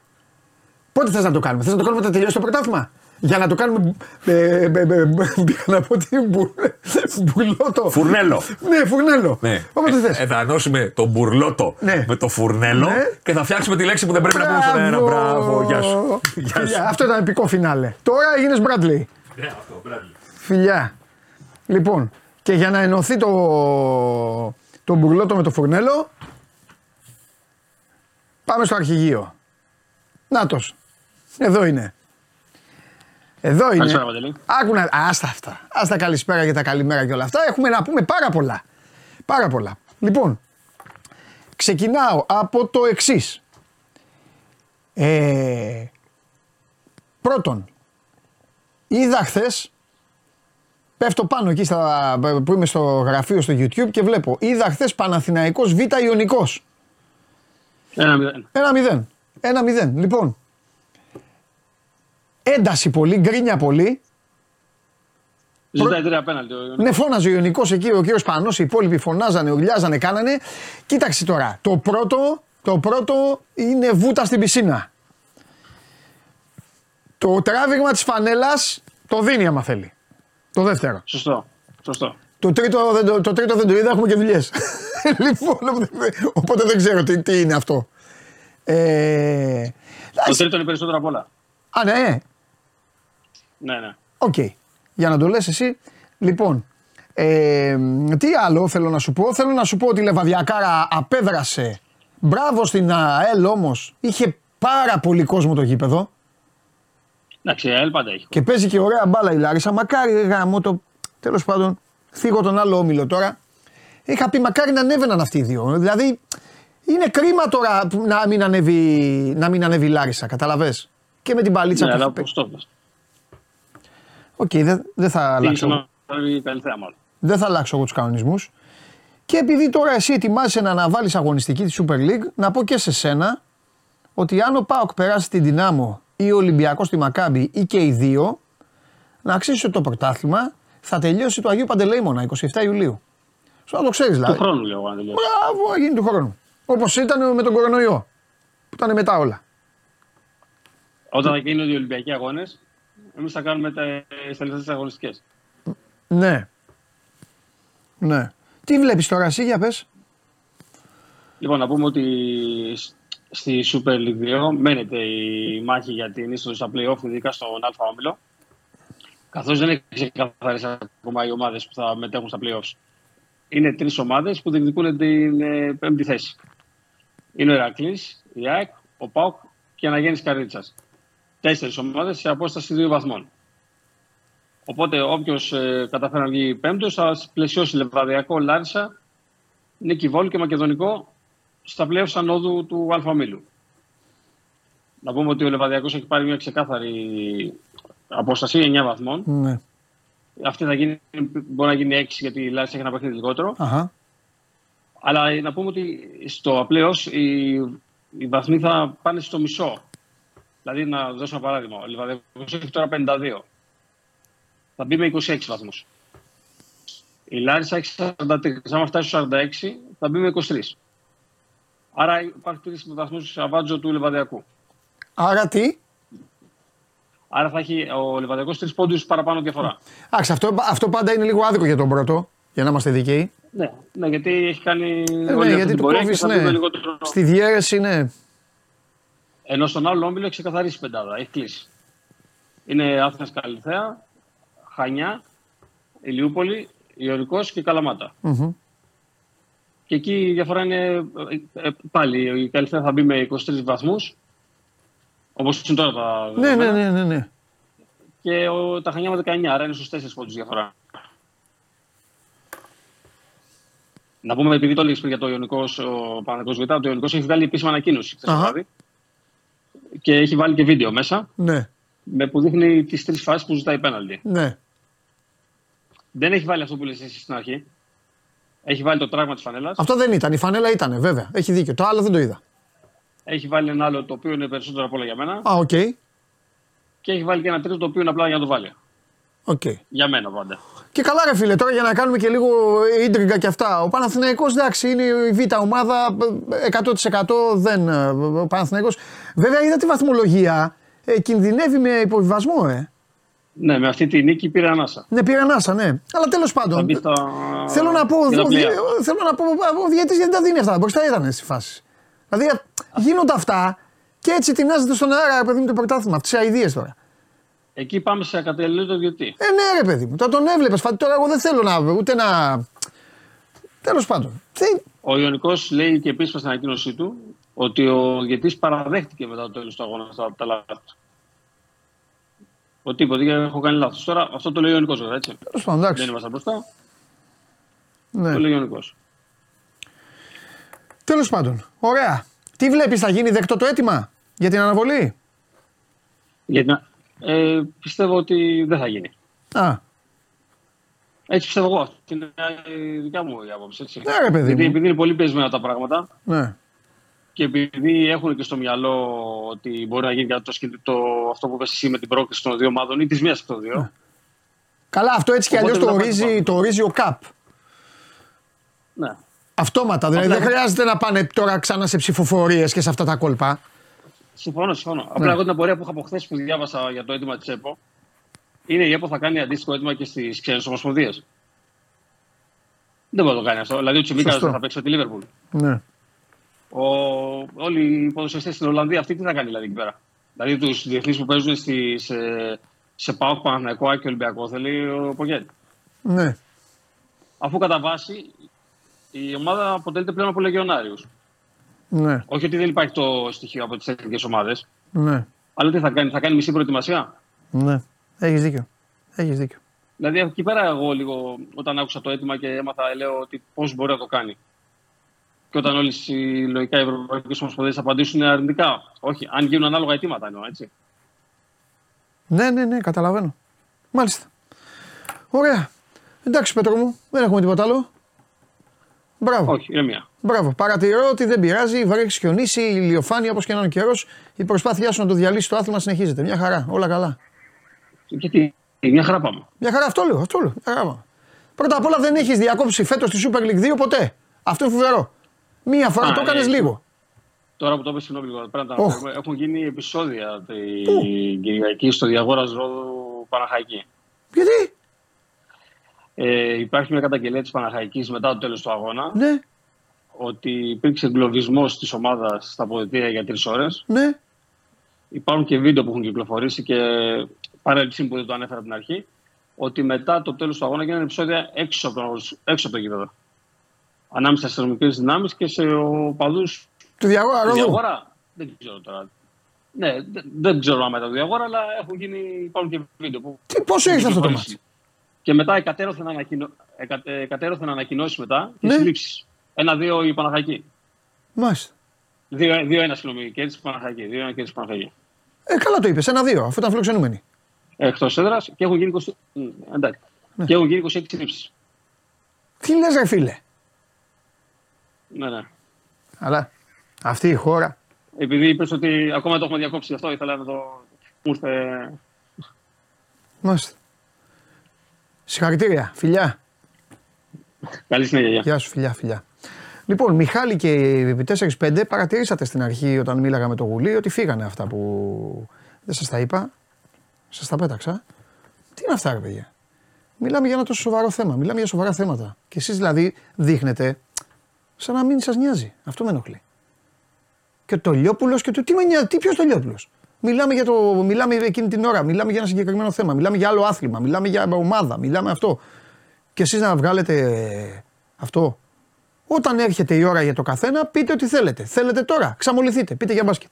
Πότε θες να το κάνουμε, Θες να το κάνουμε όταν τελειώσει το πρωτάθλημα; Για να το κάνουμε. Ε, ε, ε, ε, πήγα να πω τι μπου- μπουλότο. Φουρνέλο. Ναι, φουρνέλο. Ναι. Όποτε Ε, θες. ε, θα ενώσουμε τον μπουρλότο Ναι. με το φουρνέλο Ναι. και θα φτιάξουμε τη λέξη που δεν πρέπει να πούμε στον αέρα. Μπράβο, γεια σου. Γεια σου. Αυτό ήταν επικό φινάλε. Τώρα έγινε Μπράντλεϊ. Φιλιά. Λοιπόν, και για να ενωθεί το, το μπουρλότο με το φουρνέλο, πάμε στο αρχηγείο. Νάτος. Εδώ είναι. Εδώ είναι. Καλησπέρα, Παντελή. Άκου να... Άστα αυτά. Άστα καλησπέρα και τα καλημέρα και όλα αυτά. Έχουμε να πούμε πάρα πολλά. Πάρα πολλά. Λοιπόν, ξεκινάω από το εξής. Ε, πρώτον, είδα χθες Πέφτω πάνω εκεί στα, που είμαι στο γραφείο στο YouTube και βλέπω. Είδα χθες Παναθηναϊκός Β Ιωνικός. Ένα μηδέν. Ένα μηδέν. Ένα μηδέν. Λοιπόν, ένταση πολύ, γκρίνια πολύ. Ζητάει τρία πέναλτι. ο Ιωνικός. Ναι, φώναζε ο Ιωνικός εκεί, ο κύριος Πανό, οι υπόλοιποι φωνάζανε, ουρλιάζανε, κάνανε. Κοίταξε τώρα. Το πρώτο, το πρώτο είναι βούτα στην πισίνα. Το τράβηγμα της φανέλας το δίνει άμα θέλει. Το δεύτερο. Σωστό. Σωστό. Το τρίτο, δεν το, το τρίτο δεν το είδα, έχουμε και δουλειές. λοιπόν, οπότε δεν ξέρω τι, τι είναι αυτό. Ε, Το τρίτο είναι περισσότερο απ' όλα. α, ναι, Ναι, ναι. Οκ. Για να το λες εσύ. Λοιπόν, ε, τι άλλο θέλω να σου πω; Θέλω να σου πω ότι η Λεβαδιακάρα απέδρασε. Μπράβο στην ΑΕΛ όμως. Είχε πάρα πολύ κόσμο το γήπεδο. Εντάξει, η ΑΕΛ πάντα έχει. Και παίζει και ωραία μπάλα η Λάρισα. Μακάρι ρε γαμώτο. Τέλος πάντων, θίγω τον άλλο όμιλο τώρα. Είχα πει μακάρι να ανέβαιναν αυτοί οι δύο. Δηλαδή, είναι κρίμα τώρα που να μην ανέβει, να μην ανέβει η Λάρισα. Καταλαβες; Και με την παλίτσα Ναι, που αλλά έχει παίξει. πώς το πες. Οκ, δεν δεν θα Τι αλλάξω. σημαίνει καλή θέα μάλλον. Δεν θα αλλάξω εγώ τους κανονισμούς. Και επειδή τώρα εσύ ετοιμάζεσαι να αναβάλεις αγωνιστική της Super League, να πω και σε σένα ότι αν ο Πάοκ περάσει την Ντιναμό ή ο Ολυμπιακός στη Μακάμπι ή και οι δύο, να ξέρεις ότι το πρωτάθλημα θα τελειώσει το Αγίου Παντελεήμονα 27 Ιουλίου. Σου να το ξέρεις Του δηλαδή. χρόνου λέω αν τελειώσει. Μπράβο, γίνει του χρόνου. Όπως ήταν με τον κορονοϊό. Που ήταν μετά όλα. Όταν θα γίνονται οι Ολυμπιακοί αγώνες, εμείς θα κάνουμε τα τελευταίε αγωνιστικές. Ναι. Ναι. Τι βλέπεις τώρα, εσύ για πες. Λοιπόν, να πούμε ότι σ- στη Super League 2 μένεται η μάχη για την είσοδο στα playoff, ειδικά στον Α όμιλο. Καθώς δεν έχει ξεκαθαρίσει ακόμα οι ομάδες που θα μετέχουν στα playoffs. Είναι τρεις ομάδες που διεκδικούν την ε, πέμπτη θέση. Είναι ο Ηρακλή, η ΑΕΚ, ο ΠΑΟΚ και η Αναγέννηση Καρίτσας. Τέσσερις ομάδες σε απόσταση δύο βαθμών. Οπότε όποιος ε, καταφέρει να βγει πέμπτος θα πλαισιώσει Λεβαδιακό, Λάρισα, Νίκη Βόλ και Μακεδονικό στα πλέον ανόδου του Αλφαμίλου. Να πούμε ότι ο Λεβαδιακός έχει πάρει μια ξεκάθαρη απόσταση 9 βαθμών. Ναι. Αυτή θα γίνει, μπορεί να γίνει 6 γιατί η Λάρισα έχει ένα παιχνίδι λιγότερο. Αχα. Αλλά να πούμε ότι στο απλέος οι, οι βαθμοί θα πάνε στο μισό. Δηλαδή, να δώσω ένα παράδειγμα. Ο Λιβαδιακός έχει τώρα 52. Θα μπει με 26 βαθμούς. Η Λάρισα έχει 43. Αν φτάσει στους 46, θα μπει με 23. Άρα υπάρχουν τρεις βαθμούς αβάντζο του Λιβαδιακού. Άρα τι; Άρα θα έχει ο Λιβαδιακός τρεις πόντους παραπάνω διαφορά. Άξι, αυτό, αυτό πάντα είναι λίγο άδικο για τον πρώτο, για να είμαστε δικαίοι. Ναι, ναι, γιατί έχει κάνει Ε, όλη ναι, αυτή γιατί την του πορεία και κόβεις, θα μπει με ναι. λιγότερο... Στη διαίρεση, ναι. Ενώ στον άλλο όμιλο έχει ξεκαθαρίσει η πεντάδα, έχει κλείσει. Είναι Άθηνας Καλυθέα, Χανιά, Ηλιούπολη, Ιωρικός και Καλαμάτα. Μμμ. Και εκεί η διαφορά είναι ε, ε, πάλι η Καλυθέα θα μπει με 23 βαθμούς, όπως είναι τώρα τα Ναι, ναι, δεδομένα, ναι, ναι, ναι. και ο, τα Χανιά με 19, άρα είναι στους 4 πόντους διαφορά. Να πούμε, επειδή το έλεγες πριν για το Ιωνικός, ο Παναγικός Β, το Ιωνικός έχει βγάλει επίσημα ανακοίνωση χθες το Αχα. βράδυ. Και έχει βάλει και βίντεο μέσα Ναι, με που δείχνει τις τρεις φάσεις που ζητάει πέναλτι. ναι. Δεν έχει βάλει αυτό που λες εσύ στην αρχή. Έχει βάλει το πράγμα της φανέλας. Αυτό δεν ήταν. Η φανέλα ήταν, βέβαια. Έχει δίκιο. Το άλλο δεν το είδα. Έχει βάλει ένα άλλο το οποίο είναι περισσότερο από όλα για μένα. Α, οκ. Και έχει βάλει και ένα τρίτο το οποίο είναι απλά για να το βάλει. Οκ. Για μένα πάντα. Και καλά, ρε φίλε, τώρα για να κάνουμε και λίγο ίντριγκα και αυτά. Ο Παναθηναϊκός εντάξει, είναι η β' ομάδα 100% δεν. ε, Ο Παναθηναϊκός. Βέβαια, είδα τη βαθμολογία. Ε, κινδυνεύει με υποβιβασμό, ε. Ναι, με αυτή τη νίκη πήρε ανάσα. Ναι, πήρε ανάσα, ναι. Αλλά τέλος Θα πάντων. μπει στα... Θέλω να πω, για τα ο, διε- play-off. θέλω να πω, ο διαιτής γιατί τα δίνει αυτά. Μπροστά ήταν στη φάση. Δηλαδή γίνονται αυτά και έτσι τεινάζεται στον αέρα, παιδί μου, το πρωτάθλημα. Αυτέ τις αειδίε τώρα. Εκεί πάμε σε ακατελείο το διετή. Ε, ναι, ρε παιδί μου, τώρα τον έβλεπες. Τώρα εγώ δεν θέλω να. ούτε να. Τέλος πάντων. Τι- Ο Ιωνικός λέει και επίσημα στην ανακοίνωσή του ότι ο διετή παραδέχτηκε μετά το τέλος του αγώνα τα, τα λάθη του. Ότι τίποτα, γιατί έχω κάνει λάθος. Τώρα αυτό το λέει ο Ιωνικός, βέβαια, έτσι. Τέλος πάντων, Δεν εντάξει. είμαστε μπροστά. Ναι. Το λέει ο Ιωνικός. Τέλος πάντων. Ωραία. Τι βλέπεις, θα γίνει δεκτό το αίτημα για την αναβολή; Γιατί, ε, πιστεύω ότι δεν θα γίνει. Α, Έτσι πιστεύω εγώ. Αυτή είναι η δικιά μου η άποψη. Έτσι. Ναι, ρε παιδί Γιατί μου. επειδή είναι πολύ πιεσμένα τα πράγματα Ναι. και επειδή έχουν και στο μυαλό ότι μπορεί να γίνει κάτι το, σκηνικό- το, αυτό που είπες εσύ με την πρόκληση των δύο ομάδων ή της μία από των δύο. Καλά, αυτό έτσι κι Οπότε αλλιώ το, δεν θα ορίζει, πάμε. το ορίζει ο ΚΑΠ. Ναι. Αυτόματα. Δηλαδή Απλά- δεν χρειάζεται να πάνε τώρα ξανά σε ψηφοφορίες και σε αυτά τα κόλπα. Συμφωνώ, συμφωνώ. Ναι. Απλά εγώ την απορία που είχα από χθες που διάβασα για το αίτημα της ΕΠΟ είναι η ΕΠΟ θα κάνει αντίστοιχο αίτημα και στις ξένες ομοσπονδίες. Δεν μπορεί να το κάνει αυτό. Δηλαδή ο Τσιμίκας Σωστό. θα παίξει με τη Λίβερπουλ. Ναι. Ο, όλοι οι ποδοσφαιριστές στην Ολλανδία αυτή τι θα κάνει δηλαδή εκεί πέρα; Δηλαδή τους διεθνείς που παίζουν στη, σε, σε ΠΑΟΚ, Παναθηναϊκό, Άκη Ολυμπιακό θέλει ο Πογέτη. Ναι. Αφού κατά βάση η ομάδα αποτελείται πλέον από λεγιονάριους. Ναι. Όχι ότι δεν υπάρχει το στοιχείο από τις εθνικές ομάδες, Ναι. αλλά τι θα κάνει, θα κάνει μισή προετοιμασία; Ναι. Έχεις δίκιο. Έχεις δίκιο. Δηλαδή εκεί πέρα εγώ λίγο όταν άκουσα το αίτημα και έμαθα, λέω ότι πώς μπορεί να το κάνει. Και όταν όλε οι λογικά οι ευρωπαϊκές ομοσπονδίες απαντήσουν αρνητικά. Όχι, αν γίνουν ανάλογα αιτήματα εννοώ, έτσι. Ναι, ναι, ναι, καταλαβαίνω. Μάλιστα. Ωραία. Εντάξει, Πέτρο μου, δεν έχουμε τίποτα άλλο. Μπράβο. Όχι, είναι μία. Μπράβο. Παρατηρώ ότι δεν πειράζει, βρέχει, χιονίσει, ηλιοφάνεια όπως και να είναι ο καιρός. Η προσπάθειά σου να το διαλύσεις το άθλημα συνεχίζεται. Μια χαρά. Όλα καλά. Γιατί; Μια χαρά πάμε. Μια χαρά, αυτό λέω. Αυτό λέω. Μια χαρά. πάμε. Πρώτα απ' όλα δεν έχεις διακόψει φέτος τη Super League 2 ποτέ. Αυτό είναι φοβερό. Μία φορά Α, το έκανες ε, λίγο. Τώρα που το είπες, συγγνώμη λίγο, πρέπει να τα Οχ. αναφέρουμε. Έχουν γίνει επεισόδια την Κυριακή στο διαγόρας Ρόδου Παναχαϊκή. Γιατί; Ε, υπάρχει μια καταγγελία της Παναχαϊκής μετά το τέλος του αγώνα Ναι, ότι υπήρξε εγκλωβισμός της ομάδας στα αποδητήρια για τρεις ώρες. ναι. Υπάρχουν και βίντεο που έχουν κυκλοφορήσει και παρέλυση που δεν το ανέφερα από την αρχή. Ότι μετά το τέλος του αγώνα γίνανε επεισόδια έξω από το, έξω από το γήπεδο. Ανάμεσα στις αστυνομικές δυνάμεις και σε οπαδούς Του διαγόρα του Ρόδου. Διαγόρα. Δεν ξέρω τώρα. Ναι, δεν, δεν ξέρω αν μετά το Διαγόρα, αλλά έχουν γίνει, υπάρχουν και βίντεο που. Τι, πόσο ήρθε αυτό το κυκλοφορήσει. μάτι. Και μετά εκατέρωθεν, ανακοινω... εκα... ε, εκατέρωθεν ανακοινώσεις μετά και Ναι. συλλήψεις. Ένα-δύο η Παναχαϊκή. Μάλιστα. Δύο-ένα, συγγνώμη, και έτσι η Παναχαϊκή. Δύο-ένα και έτσι η Παναχαϊκή. Ε, καλά το είπες. Ένα-δύο, αφού ήταν φιλοξενούμενοι. Εκτός έδρας και έχουν γίνει 20... Μ, εντάξει. Ναι. Και έχουν γίνει 26 συλλήψεις. Τι λες, ρε φίλε; Ναι, ναι. Αλλά αυτή η χώρα. Επειδή είπες ότι ακόμα το έχουμε διακόψει γι' αυτό, ήθελα να το. Μου ήρθε. Μάλιστα. Συγχαρητήρια. Φιλιά. Καλή συνέχεια. γεια. Γεια σου, φιλιά, φιλιά. Λοιπόν, Μιχάλη και οι 4-5 παρατηρήσατε στην αρχή όταν μίλαγα με το Γουλή ότι φύγανε αυτά που δεν σας τα είπα. Σας τα πέταξα. Τι είναι αυτά, ρε παιδιά; Μιλάμε για ένα τόσο σοβαρό θέμα. Μιλάμε για σοβαρά θέματα. Και εσείς δηλαδή δείχνετε σαν να μην σας νοιάζει. Αυτό με ενοχλεί. Και το Λιόπουλο και το τι με νοιάζει, τι ποιος το Λιόπουλο. Μιλάμε για το. Μιλάμε εκείνη την ώρα, μιλάμε για ένα συγκεκριμένο θέμα, μιλάμε για άλλο άθλημα, μιλάμε για ομάδα, μιλάμε αυτό. Και εσείς να βγάλετε ε, αυτό. Όταν έρχεται η ώρα για το καθένα, πείτε ό,τι θέλετε. Θέλετε τώρα, ξαμολυθείτε, πείτε για μπάσκετ.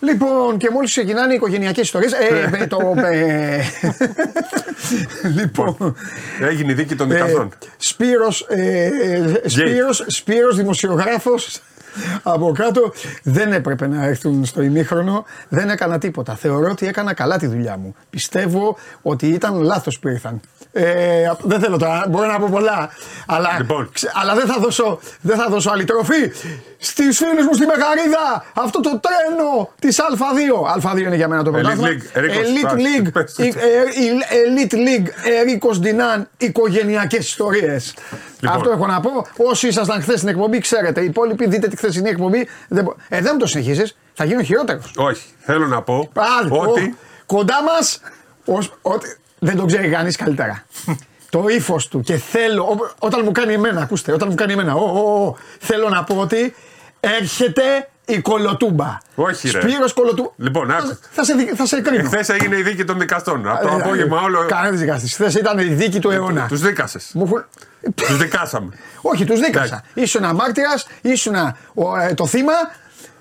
Λοιπόν, και μόλις ξεκινάνε οι οικογενειακές ιστορίες. Ε, ε, το. Ε, λοιπόν. Έγινε η δίκη των δικαστών. Σπύρος, ε, ε, Σπύρος, Σπύρος δημοσιογράφος από κάτω δεν έπρεπε να έρθουν στο ημίχρονο, δεν έκανα τίποτα. Θεωρώ ότι έκανα καλά τη δουλειά μου. Πιστεύω ότι ήταν λάθος που ήρθαν. Ε, δεν θέλω τώρα, μπορώ να πω πολλά, αλλά, Λοιπόν. ξε- αλλά δεν, θα δώσω, δεν θα δώσω άλλη τροφή στις φίλους μου στη Μεγαρίδα, αυτό το τρένο της Α2. Α2 είναι για μένα το Elite πρωτάθλημα. League, Ερίκος, Elite φτάσει. League, Πες το. η- ε, η Elite League, Ερίκος Ντινάν, οικογενειακές ιστορίες. Λοιπόν. Αυτό έχω να πω. Όσοι ήσασταν χθες στην εκπομπή, ξέρετε. Οι υπόλοιποι δείτε τη χθεσινή εκπομπή. Δεν, μπο- ε, δεν μου το συνεχίζεις. Θα γίνω χειρότερος. Όχι, θέλω να πω Πάλι. ότι. ο- κοντά μας. Δεν τον ξέρει κανείς καλύτερα. το ύφος του και θέλω. ό- όταν μου κάνει εμένα, ακούστε, όταν μου κάνει εμένα. ο, ο, ο, θέλω να πω ότι έρχεται η κολοτούμπα. Όχι, ρε. Σπύρος κολοτούμπα. Λοιπόν, άκου. θα, θα, σε, δι- θα σε κρίνω. Χθε έγινε η δίκη των δικαστών. Από το Ε, απόγευμα όλο. Κανένα δικαστής. Χθες ήταν η δίκη του αιώνα. Τους δίκασες. Μου έχουν- Τους δικάσαμε. Όχι, τους δίκασα. Εντάξει. Ήσουν μάρτυρα, ήσουν το θύμα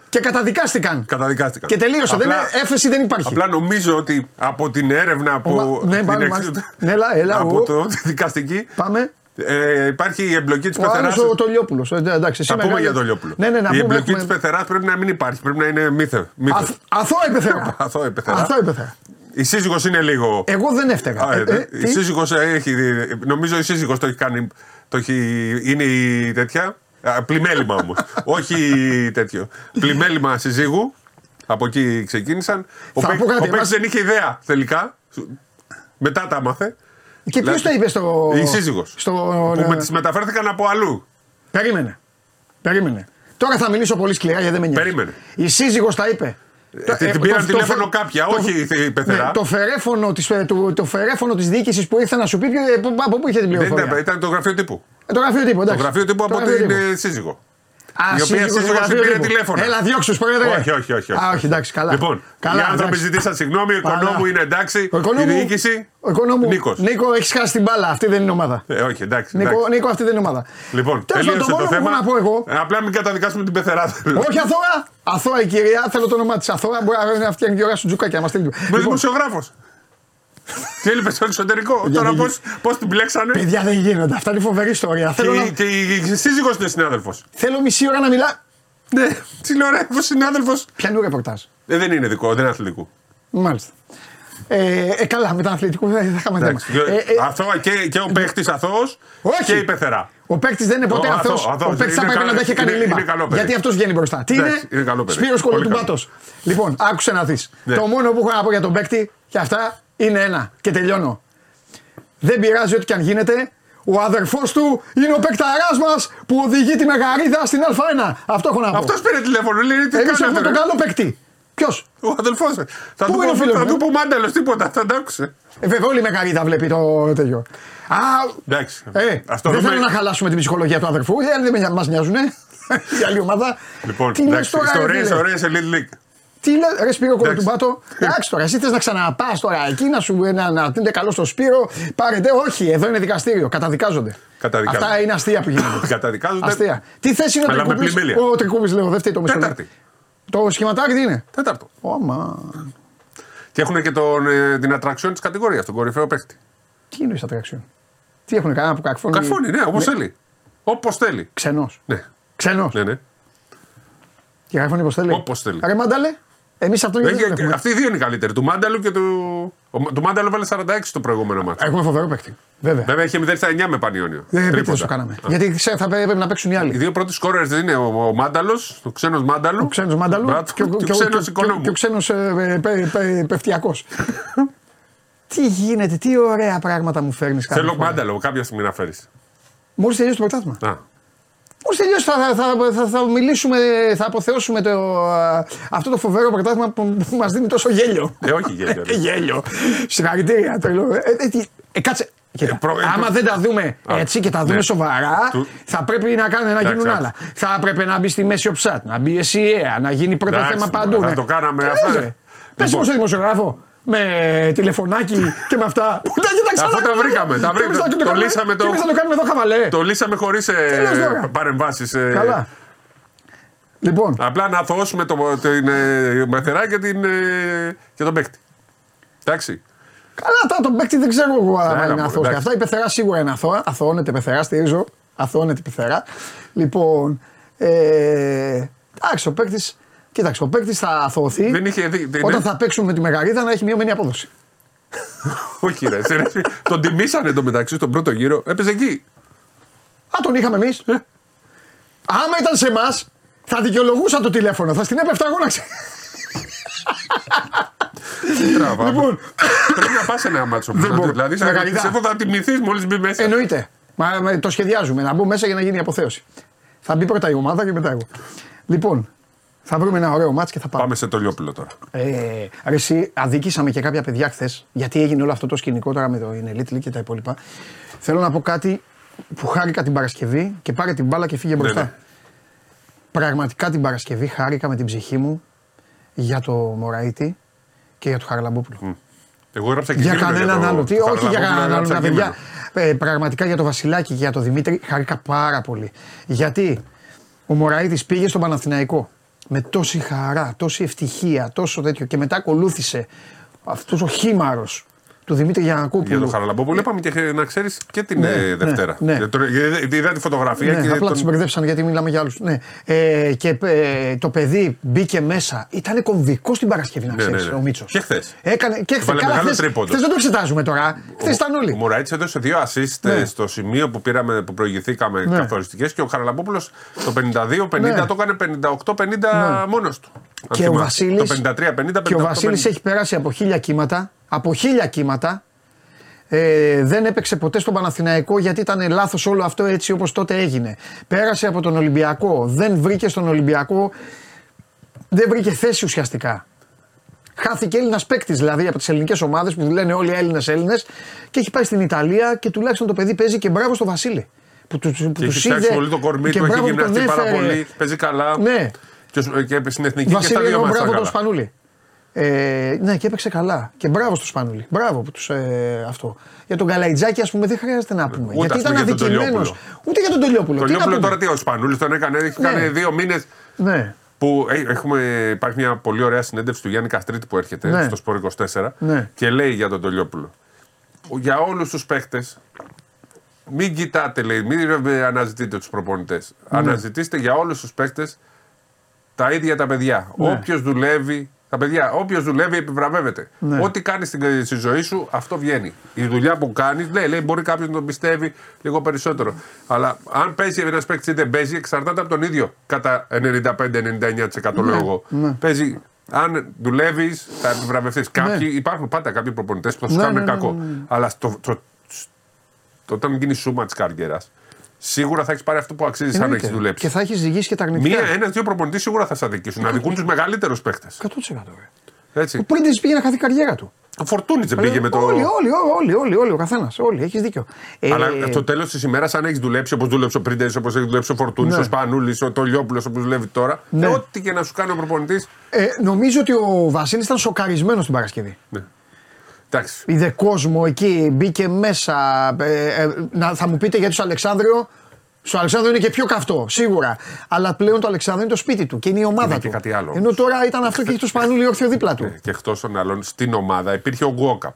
και καταδικάστηκαν. Καταδικάστηκαν. Και τελείωσε. Δεν, Απλά- είναι- έφεση δεν υπάρχει. Απλά νομίζω ότι από την έρευνα που. Μα- ναι, την πάμε, εξ- μάλιστα. Ναι, έλα, έλα, από ο. το τη δικαστική. Πάμε. Ε, υπάρχει η εμπλοκή της Ο πεθερά. άλλο ο Τολιόπουλος. Εντάξει, Θα σήμερα- πούμε για τον Λιόπουλο. Ναι, ναι, να η πούμε. εμπλοκή έχουμε- της πεθεράς πρέπει να μην υπάρχει. Πρέπει να είναι μύθε. μύθος. Αθ- Αθώα η πεθερά. Αθώα η πεθερά. Αθώα η πεθερά. Η σύζυγος είναι λίγο. Εγώ δεν έφταιγα. Α, Ε, ε, ε, η τι; σύζυγος έχει. δει- Νομίζω η σύζυγος το έχει κάνει. Το έχει, είναι η τέτοια. Α, Πλημέλημα όμως. Όχι τέτοιο. Πλημέλημα συζύγου. Από εκεί ξεκίνησαν. Ο, Θα Πέκ- πω κάτι, ο Παίκτης εμάς- δεν είχε ιδέα τελικά. Μετά τα άμαθε. Και ποιος Δηλαδή, το είπε στο. Η σύζυγος. Στο... Που με τις μεταφέρθηκαν από αλλού. Περίμενε. Περίμενε. Τώρα θα μιλήσω πολύ σκληρά γιατί δεν με νοιάζει. Περίμενε. Η σύζυγος τα είπε. Το- την ε, πήραν το- τηλέφωνο το- κάποια, το- όχι η πεθερά. Ναι, το φερέφωνο της, ε, του- το φερέφωνο της διοίκησης που ήρθε να σου πει ποιο- ε, πού- από πού είχε την Δεν πληροφορία. ήταν, ήταν το γραφείο τύπου. Ε, το γραφείο τύπου, Το εντάξει. γραφείο τύπου Το από γραφείο την τύπου. ε, σύζυγο. Α, η οποία σύζυγος του σύζυγος γραφείου πήρε τύπου. τηλέφωνα. Έλα, διώξου, πρόεδρε. Όχι, όχι, όχι, όχι. Α, όχι, εντάξει, καλά. Λοιπόν, καλά, οι άνθρωποι εντάξει. ζητήσαν συγγνώμη, ο Καλά. οικονόμου είναι εντάξει. Ο οικονόμου, η διοίκηση. Ο οικονόμου, Νίκος. Νίκο, έχεις χάσει την μπάλα. Αυτή δεν είναι ομάδα. Ε, όχι, εντάξει. Νίκο, εντάξει. Νίκο, αυτή δεν είναι ομάδα. Λοιπόν, Τέλος πάντων, τελείωσε το το μόνο που θέμα. έχω να πω εγώ. Ε, Απλά μην καταδικάσουμε την πεθερά. Όχι αθώα. Αθώα η κυρία, θέλω το όνομά της. Αθώα μπορεί να φτιάχνει και ώρα σου τζουκάκια να μα στείλει. Με Λοιπόν, δημοσιογράφος. Τι έλειπες στο εξωτερικό. Για Τώρα να πώς την μπλέξανε. Παιδιά δεν γίνονται. Αυτά είναι φοβερή ιστορία. Και, Θέλω, να... η- και η σύζυγος είναι συνάδελφος. θέλω μισή ώρα να μιλά. Ναι, τηλεορέφο συνάδελφος. Πιανού ρεπορτάζ. Ε, δεν είναι δικό, δεν είναι αθλητικού. Μάλιστα. Ε, ε, καλά, με τον αθλητικό δεν θα είχαμε θέμα. Εντάξει, Ε, ε, αθώα και, και ο παίχτης αθώος Όχι. και η πεθερά. ο παίκτη δεν είναι ποτέ Ο αθώος. αθώος, Ο αθώος. παίκτη θα Είναι πρέπει να καλό- τα έχει κάνει είναι- λίμα. είναι καλό παιδί. Γιατί αυτός βγαίνει μπροστά. Τι Εντάξει, είναι, είναι καλό παιδί. Σπύρος Πολύ Κολοτουμπάτο. Λοιπόν, άκουσε να δεις. Ναι. Το μόνο που έχω να πω για τον παίκτη και αυτά είναι ένα. Και τελειώνω. Δεν πειράζει ό,τι και αν γίνεται. Ο αδερφός του είναι ο παικταράς μας που οδηγεί τη Μεγαρίδα στην Α1. Αυτό έχω να πω. Αυτός πήρε τηλέφωνο, λέει τι Εμεί έχουμε κάνετε. τον ρε; καλό παίκτη. Ποιος; Ο αδελφός. Θα Πού του είναι ο πω- φίλος θα μου; του πω μάνταλος τίποτα, θα τα άκουσε. Ε, βέβαια, όλη η Μεγαρίδα βλέπει το τέτοιο. Α, Εντάξει. ε, Ας το δεν δούμε. θέλω να χαλάσουμε την ψυχολογία του αδερφού. Ε, δεν μας νοιάζουν. Η άλλη ομάδα. Λοιπόν, τι λες εντάξει, τώρα, ρε, ιστορίες, φίλε; ωραίες Elite League. Τι λέει, ρε Σπύρο Εντάξει. Κολοτουμπάτο. Εντάξει τώρα, εσύ θες να ξαναπάς τώρα εκεί να σου να, να είναι καλό στο Σπύρο. Πάρετε, όχι, εδώ είναι δικαστήριο. Καταδικάζονται. Καταδικάζονται. Αυτά είναι αστεία που γίνονται. Καταδικάζονται. αστεία. Τι θέση είναι ο Αλλά με Τρικούπης, πλημμύλια. Ο Τρικούπης λέω, δεν φταίει το μεσολόγιο. Τέταρτη. Το σχηματάκι τι είναι; Τέταρτο. Ωμα. Και έχουν και τον, ε, την ατραξιόν της κατηγορίας, τον κορυφαίο παίκτη. Τι είναι η ατραξιόν; Τι έχουν κανένα που καρφώνει. Καρφώνει, ναι, όπως θέλει. Όπως θέλει. Ξενός. Ναι, Ξενός. ναι, ναι. Και καρφώνει όπως θέλει. Όπως θέλει. Ρε μάνταλε. Εμείς αυτό γιατί δεν Έχει, έχουμε. αυτοί οι δύο είναι οι καλύτεροι. Του Μάνταλου και του. Ο, του Μάνταλου βάλε 46 το προηγούμενο μάτι. Έχουμε φοβερό παίκτη. Βέβαια. Βέβαια είχε 0 στα 9 με Πανιόνιο. Δεν δεν Τρίποτα. το κάναμε. Α. Γιατί ξέρω, θα πρέπει να παίξουν οι Οι άλλοι. δύο πρώτοι σκόρερς είναι ο, ο Μάνταλος, ο ξένος Μάνταλου. Ο ξένος Μάνταλου Μπράβο, και ο, και ο και ο- ξένος και ο- Οικονόμου. και ο ξένος πεφτιακός. Τι γίνεται, τι ωραία πράγματα μου φέρνεις κάθε Θέλω φορά. Μάνταλο κάποια στιγμή να φέρεις. Μόλις τελειώσει το πρωτάθλημα. Μόλις τελειώσει θα, θα, θα, θα, θα μιλήσουμε, θα αποθεώσουμε το, α, αυτό το φοβερό πρωτάθλημα που, που μας δίνει τόσο γέλιο. Ε, όχι γέλιο. Ε, γέλιο. Συγχαρητήρια. Το λέω. Ε, ε, τι- ε, κάτσε. Κοίτα, Ε, προ- ε, άμα προ- δεν τα δούμε Α, έτσι και τα δούμε ναι. σοβαρά, Του- θα πρέπει να, κάνουν, να Εντάξει, γίνουν άκουσα. άλλα. Θα έπρεπε να μπει στη μέση ο ψάτ, να μπει η ΕΣΥΑ, να γίνει πρώτο Εντάξει, θέμα μωρέ, παντού. θα ναι. το κάναμε Τι αυτά, λες, ρε. ρε. Πες Λοιπόν. μου σε δημοσιογράφο με τηλεφωνάκι και με αυτά. Πού τα κοίταξα. Αφού τα βρήκαμε, τα βρήκαμε. Το κάνουμε- λύσαμε το- Και εμείς θα το κάνουμε εδώ χαβαλέ. Το λύσαμε χωρίς λες τώρα; ε, παρεμβάσει. Καλά. Λοιπόν, Απλά να αθωώσουμε το, την ε, μαθερά και, την, ε, και τον παίκτη. Εντάξει. Καλά, τώρα τον παίκτη δεν ξέρω εγώ αν Έλα, είναι μωρέ, αθώος. Και εντάξει. αυτά η πεθερά σίγουρα είναι αθώα. Αθωώνεται η πεθερά, στηρίζω. Αθωώνεται η πεθερά. Λοιπόν, ε, εντάξει, ο παίκτη. Κοίταξε, ο παίκτης θα αθωωθεί Δεν είχε δει. δεν- όταν ναι. θα παίξουν με τη Μεγαρίδα να έχει μειωμένη απόδοση. Όχι, ρε. σε- ρε, τον τιμήσανε το μεταξύ στον πρώτο γύρο. Έπαιζε εκεί. Α, τον είχαμε εμείς. Ε. Άμα ήταν σε εμάς, θα δικαιολογούσα το τηλέφωνο. Θα στην έπεφτα εγώ να ξέρω. Τραβά. Λοιπόν. Πρέπει να πας ένα μάτσο Δεν μπορώ. Δηλαδή, Στη Μεγαρίδα. πιστεύω θα τιμηθείς μόλις μπει μέσα. Εννοείται. Μα, μα, το σχεδιάζουμε να μπω μέσα για να γίνει η αποθέωση. Θα μπει πρώτα η ομάδα και μετά εγώ. Λοιπόν, θα βρούμε ένα ωραίο μάτς και θα πάμε. Πάμε σε το Λιόπουλο τώρα. Ε, ρε εσύ, αδικήσαμε και κάποια παιδιά χθες, γιατί έγινε όλο αυτό το σκηνικό τώρα με το Elite League και τα υπόλοιπα. Θέλω να πω κάτι που χάρηκα την Παρασκευή και πάρε την μπάλα και φύγε μπροστά. ναι. Πραγματικά την Παρασκευή χάρηκα με την ψυχή μου για το Μωραήτη και για το Χαραλαμπόπουλο. Εγώ έγραψα και Για κείμενο κανέναν το- άλλο. Τι, το όχι για Χαραλαμπόπουλο, κανέναν άλλο. έγραψα Τα παιδιά. κείμενο. Ε, πραγματικά για το Βασιλάκη και για το Δημήτρη χάρηκα πάρα πολύ. Γιατί ο Μωραήτης πήγε στον Παναθηναϊκό με τόση χαρά, τόση ευτυχία, τόσο τέτοιο. Και μετά ακολούθησε αυτός ο χήμαρος του Δημήτρη Γιανακόπουλου. Για τον Χαραλαμπόπουλο είπαμε και να ξέρεις και την Ναι, ε, ναι, Δευτέρα. ναι. Για τον- γιατί Είδα τη φωτογραφία Ναι, και απλά τον- τους μπερδέψαν γιατί μιλάμε για άλλους. Ναι. Ε, και ε, το παιδί μπήκε μέσα. Ήταν κομβικό την Παρασκευή, να Ναι, ξέρεις ναι, ναι. ο Μίτσος. Και χθες. Έκανε και χθες. Έβαλε μεγάλο τρίποντο. δεν το εξετάζουμε τώρα. Χθες ήταν Ο όλοι. Μωράιτ έδωσε δύο assist Ναι. ε, στο σημείο που, πήραμε, που προηγηθήκαμε Ναι. καθοριστικές και ο Χαραλαμπόπουλος το 52-50 Ναι. το έκανε 58-50 μόνος του. Αν Και ο θυμάσαι. Βασίλη. Το 53-50 Και ο Βασίλης έχει περάσει από χίλια κύματα. Από χίλια κύματα. Ε, δεν έπαιξε ποτέ στον Παναθηναϊκό γιατί ήταν λάθος όλο αυτό έτσι όπως τότε έγινε. Πέρασε από τον Ολυμπιακό. Δεν βρήκε στον Ολυμπιακό. Δεν βρήκε θέση ουσιαστικά. Χάθηκε Έλληνας παίκτης δηλαδή από τις ελληνικές ομάδες που λένε όλοι Έλληνες Έλληνες και έχει πάει στην Ιταλία και τουλάχιστον το παιδί παίζει και μπράβο στο Βασίλη. Που του που Και έχει τους φτιάξει είδε πολύ το κορμί και του, έχει μπράβο που τον γυμναστεί πάρα έφερε. πολύ, παίζει καλά. Ναι, Και, ως- και στην εθνική και στα Βασίλη, δύο εγώ μάτσα μπράβο τον καλά. Σπανούλη. Ε, ναι, και έπαιξε καλά. Και μπράβο στο Σπανούλη. Μπράβο που τους, ε, αυτό. Για τον Καλαϊτζάκη, ας πούμε, δεν χρειάζεται να πούμε. Ούτε, γιατί ας ήταν πούμε, για τον αδικημένος. Τολιόπουλο. Ούτε για τον Τολιόπουλο. Το Τι να Λιόπουλο πούμε. τώρα τι, ο Σπανούλης τον έκανε, έχει Ναι. κάνει δύο μήνες Ναι, που ε, έχουμε, υπάρχει μια πολύ ωραία συνέντευξη του Γιάννη Καστρίτη που έρχεται Ναι. στο Σπορ 24 Ναι. και λέει για τον Τολιόπουλο. Για όλους τους παίχτες, μην κοιτάτε, λέει, μην ε, αναζητείτε τους προπονητές. Ναι. Αναζητήστε για όλους τους παίχτες τα ίδια τα παιδιά. Ναι. Όποιος δουλεύει, τα παιδιά, όποιος δουλεύει επιβραβεύεται. Ναι. Ό,τι κάνει στην στη ζωή σου, αυτό βγαίνει. Η δουλειά που κάνεις, λέει, λέει μπορεί κάποιος να τον πιστεύει λίγο περισσότερο. Αλλά αν παίζει ένας παίκτης ή δεν παίζει, εξαρτάται από τον ίδιο. Κατά 95-99% λέω εγώ. ναι. Παίζει. Αν δουλεύεις, θα επιβραβευτείς. Κάποιοι υπάρχουν πάντα κάποιοι προπονητές που θα σου Ναι, κάνουν ναι, ναι, κακό. ναι, ναι. Αλλά στο, στο- στο- όταν γίνει σούμα της καριέρας, σίγουρα θα έχεις πάρει αυτό που αξίζει αν εννοείται. έχεις δουλέψει. Και θα έχεις ζυγίσει και τα αρνητικά. Μία, ένα-δύο προπονητέ σίγουρα θα σα αδικήσουν. Να δικούν τους μεγαλύτερους παίχτες. 100%. ρε. Έτσι. Ο Πρίντεζ πήγε να χαθεί η καριέρα του. Ο Φορτούνη δεν πήγε με το. Όλοι, όλοι, όλοι, όλοι, όλοι, ο καθένας. Όλοι, έχεις δίκιο. Ε, Αλλά στο τέλος της ημέρας, αν έχεις δουλέψει όπως δούλεψε ο Πρίντεζ, όπως έχει δουλέψει ο Φορτούνης, Ναι. ο Σπανούλης, ο Τολιόπουλος όπως δουλεύει τώρα, Ναι. ε, ό,τι και να σου κάνει ο προπονητής. ε, νομίζω ότι ο Βασίλης ήταν σοκαρισμένος την Παρασκευή. Ναι. Εντάξει. Είδε κόσμο εκεί, μπήκε μέσα. Ε, ε, να, θα μου πείτε γιατί στο Αλεξάνδριο. Στο Αλεξάνδριο είναι και πιο καυτό, σίγουρα. Αλλά πλέον το Αλεξάνδριο είναι το σπίτι του και είναι η ομάδα Είναι του. και κάτι άλλο Ενώ όμως. τώρα ήταν αυτό και έχει το Σπανούλι όρθιο δίπλα του. Και εκτός των άλλων, στην ομάδα υπήρχε ο Γκόκαπ.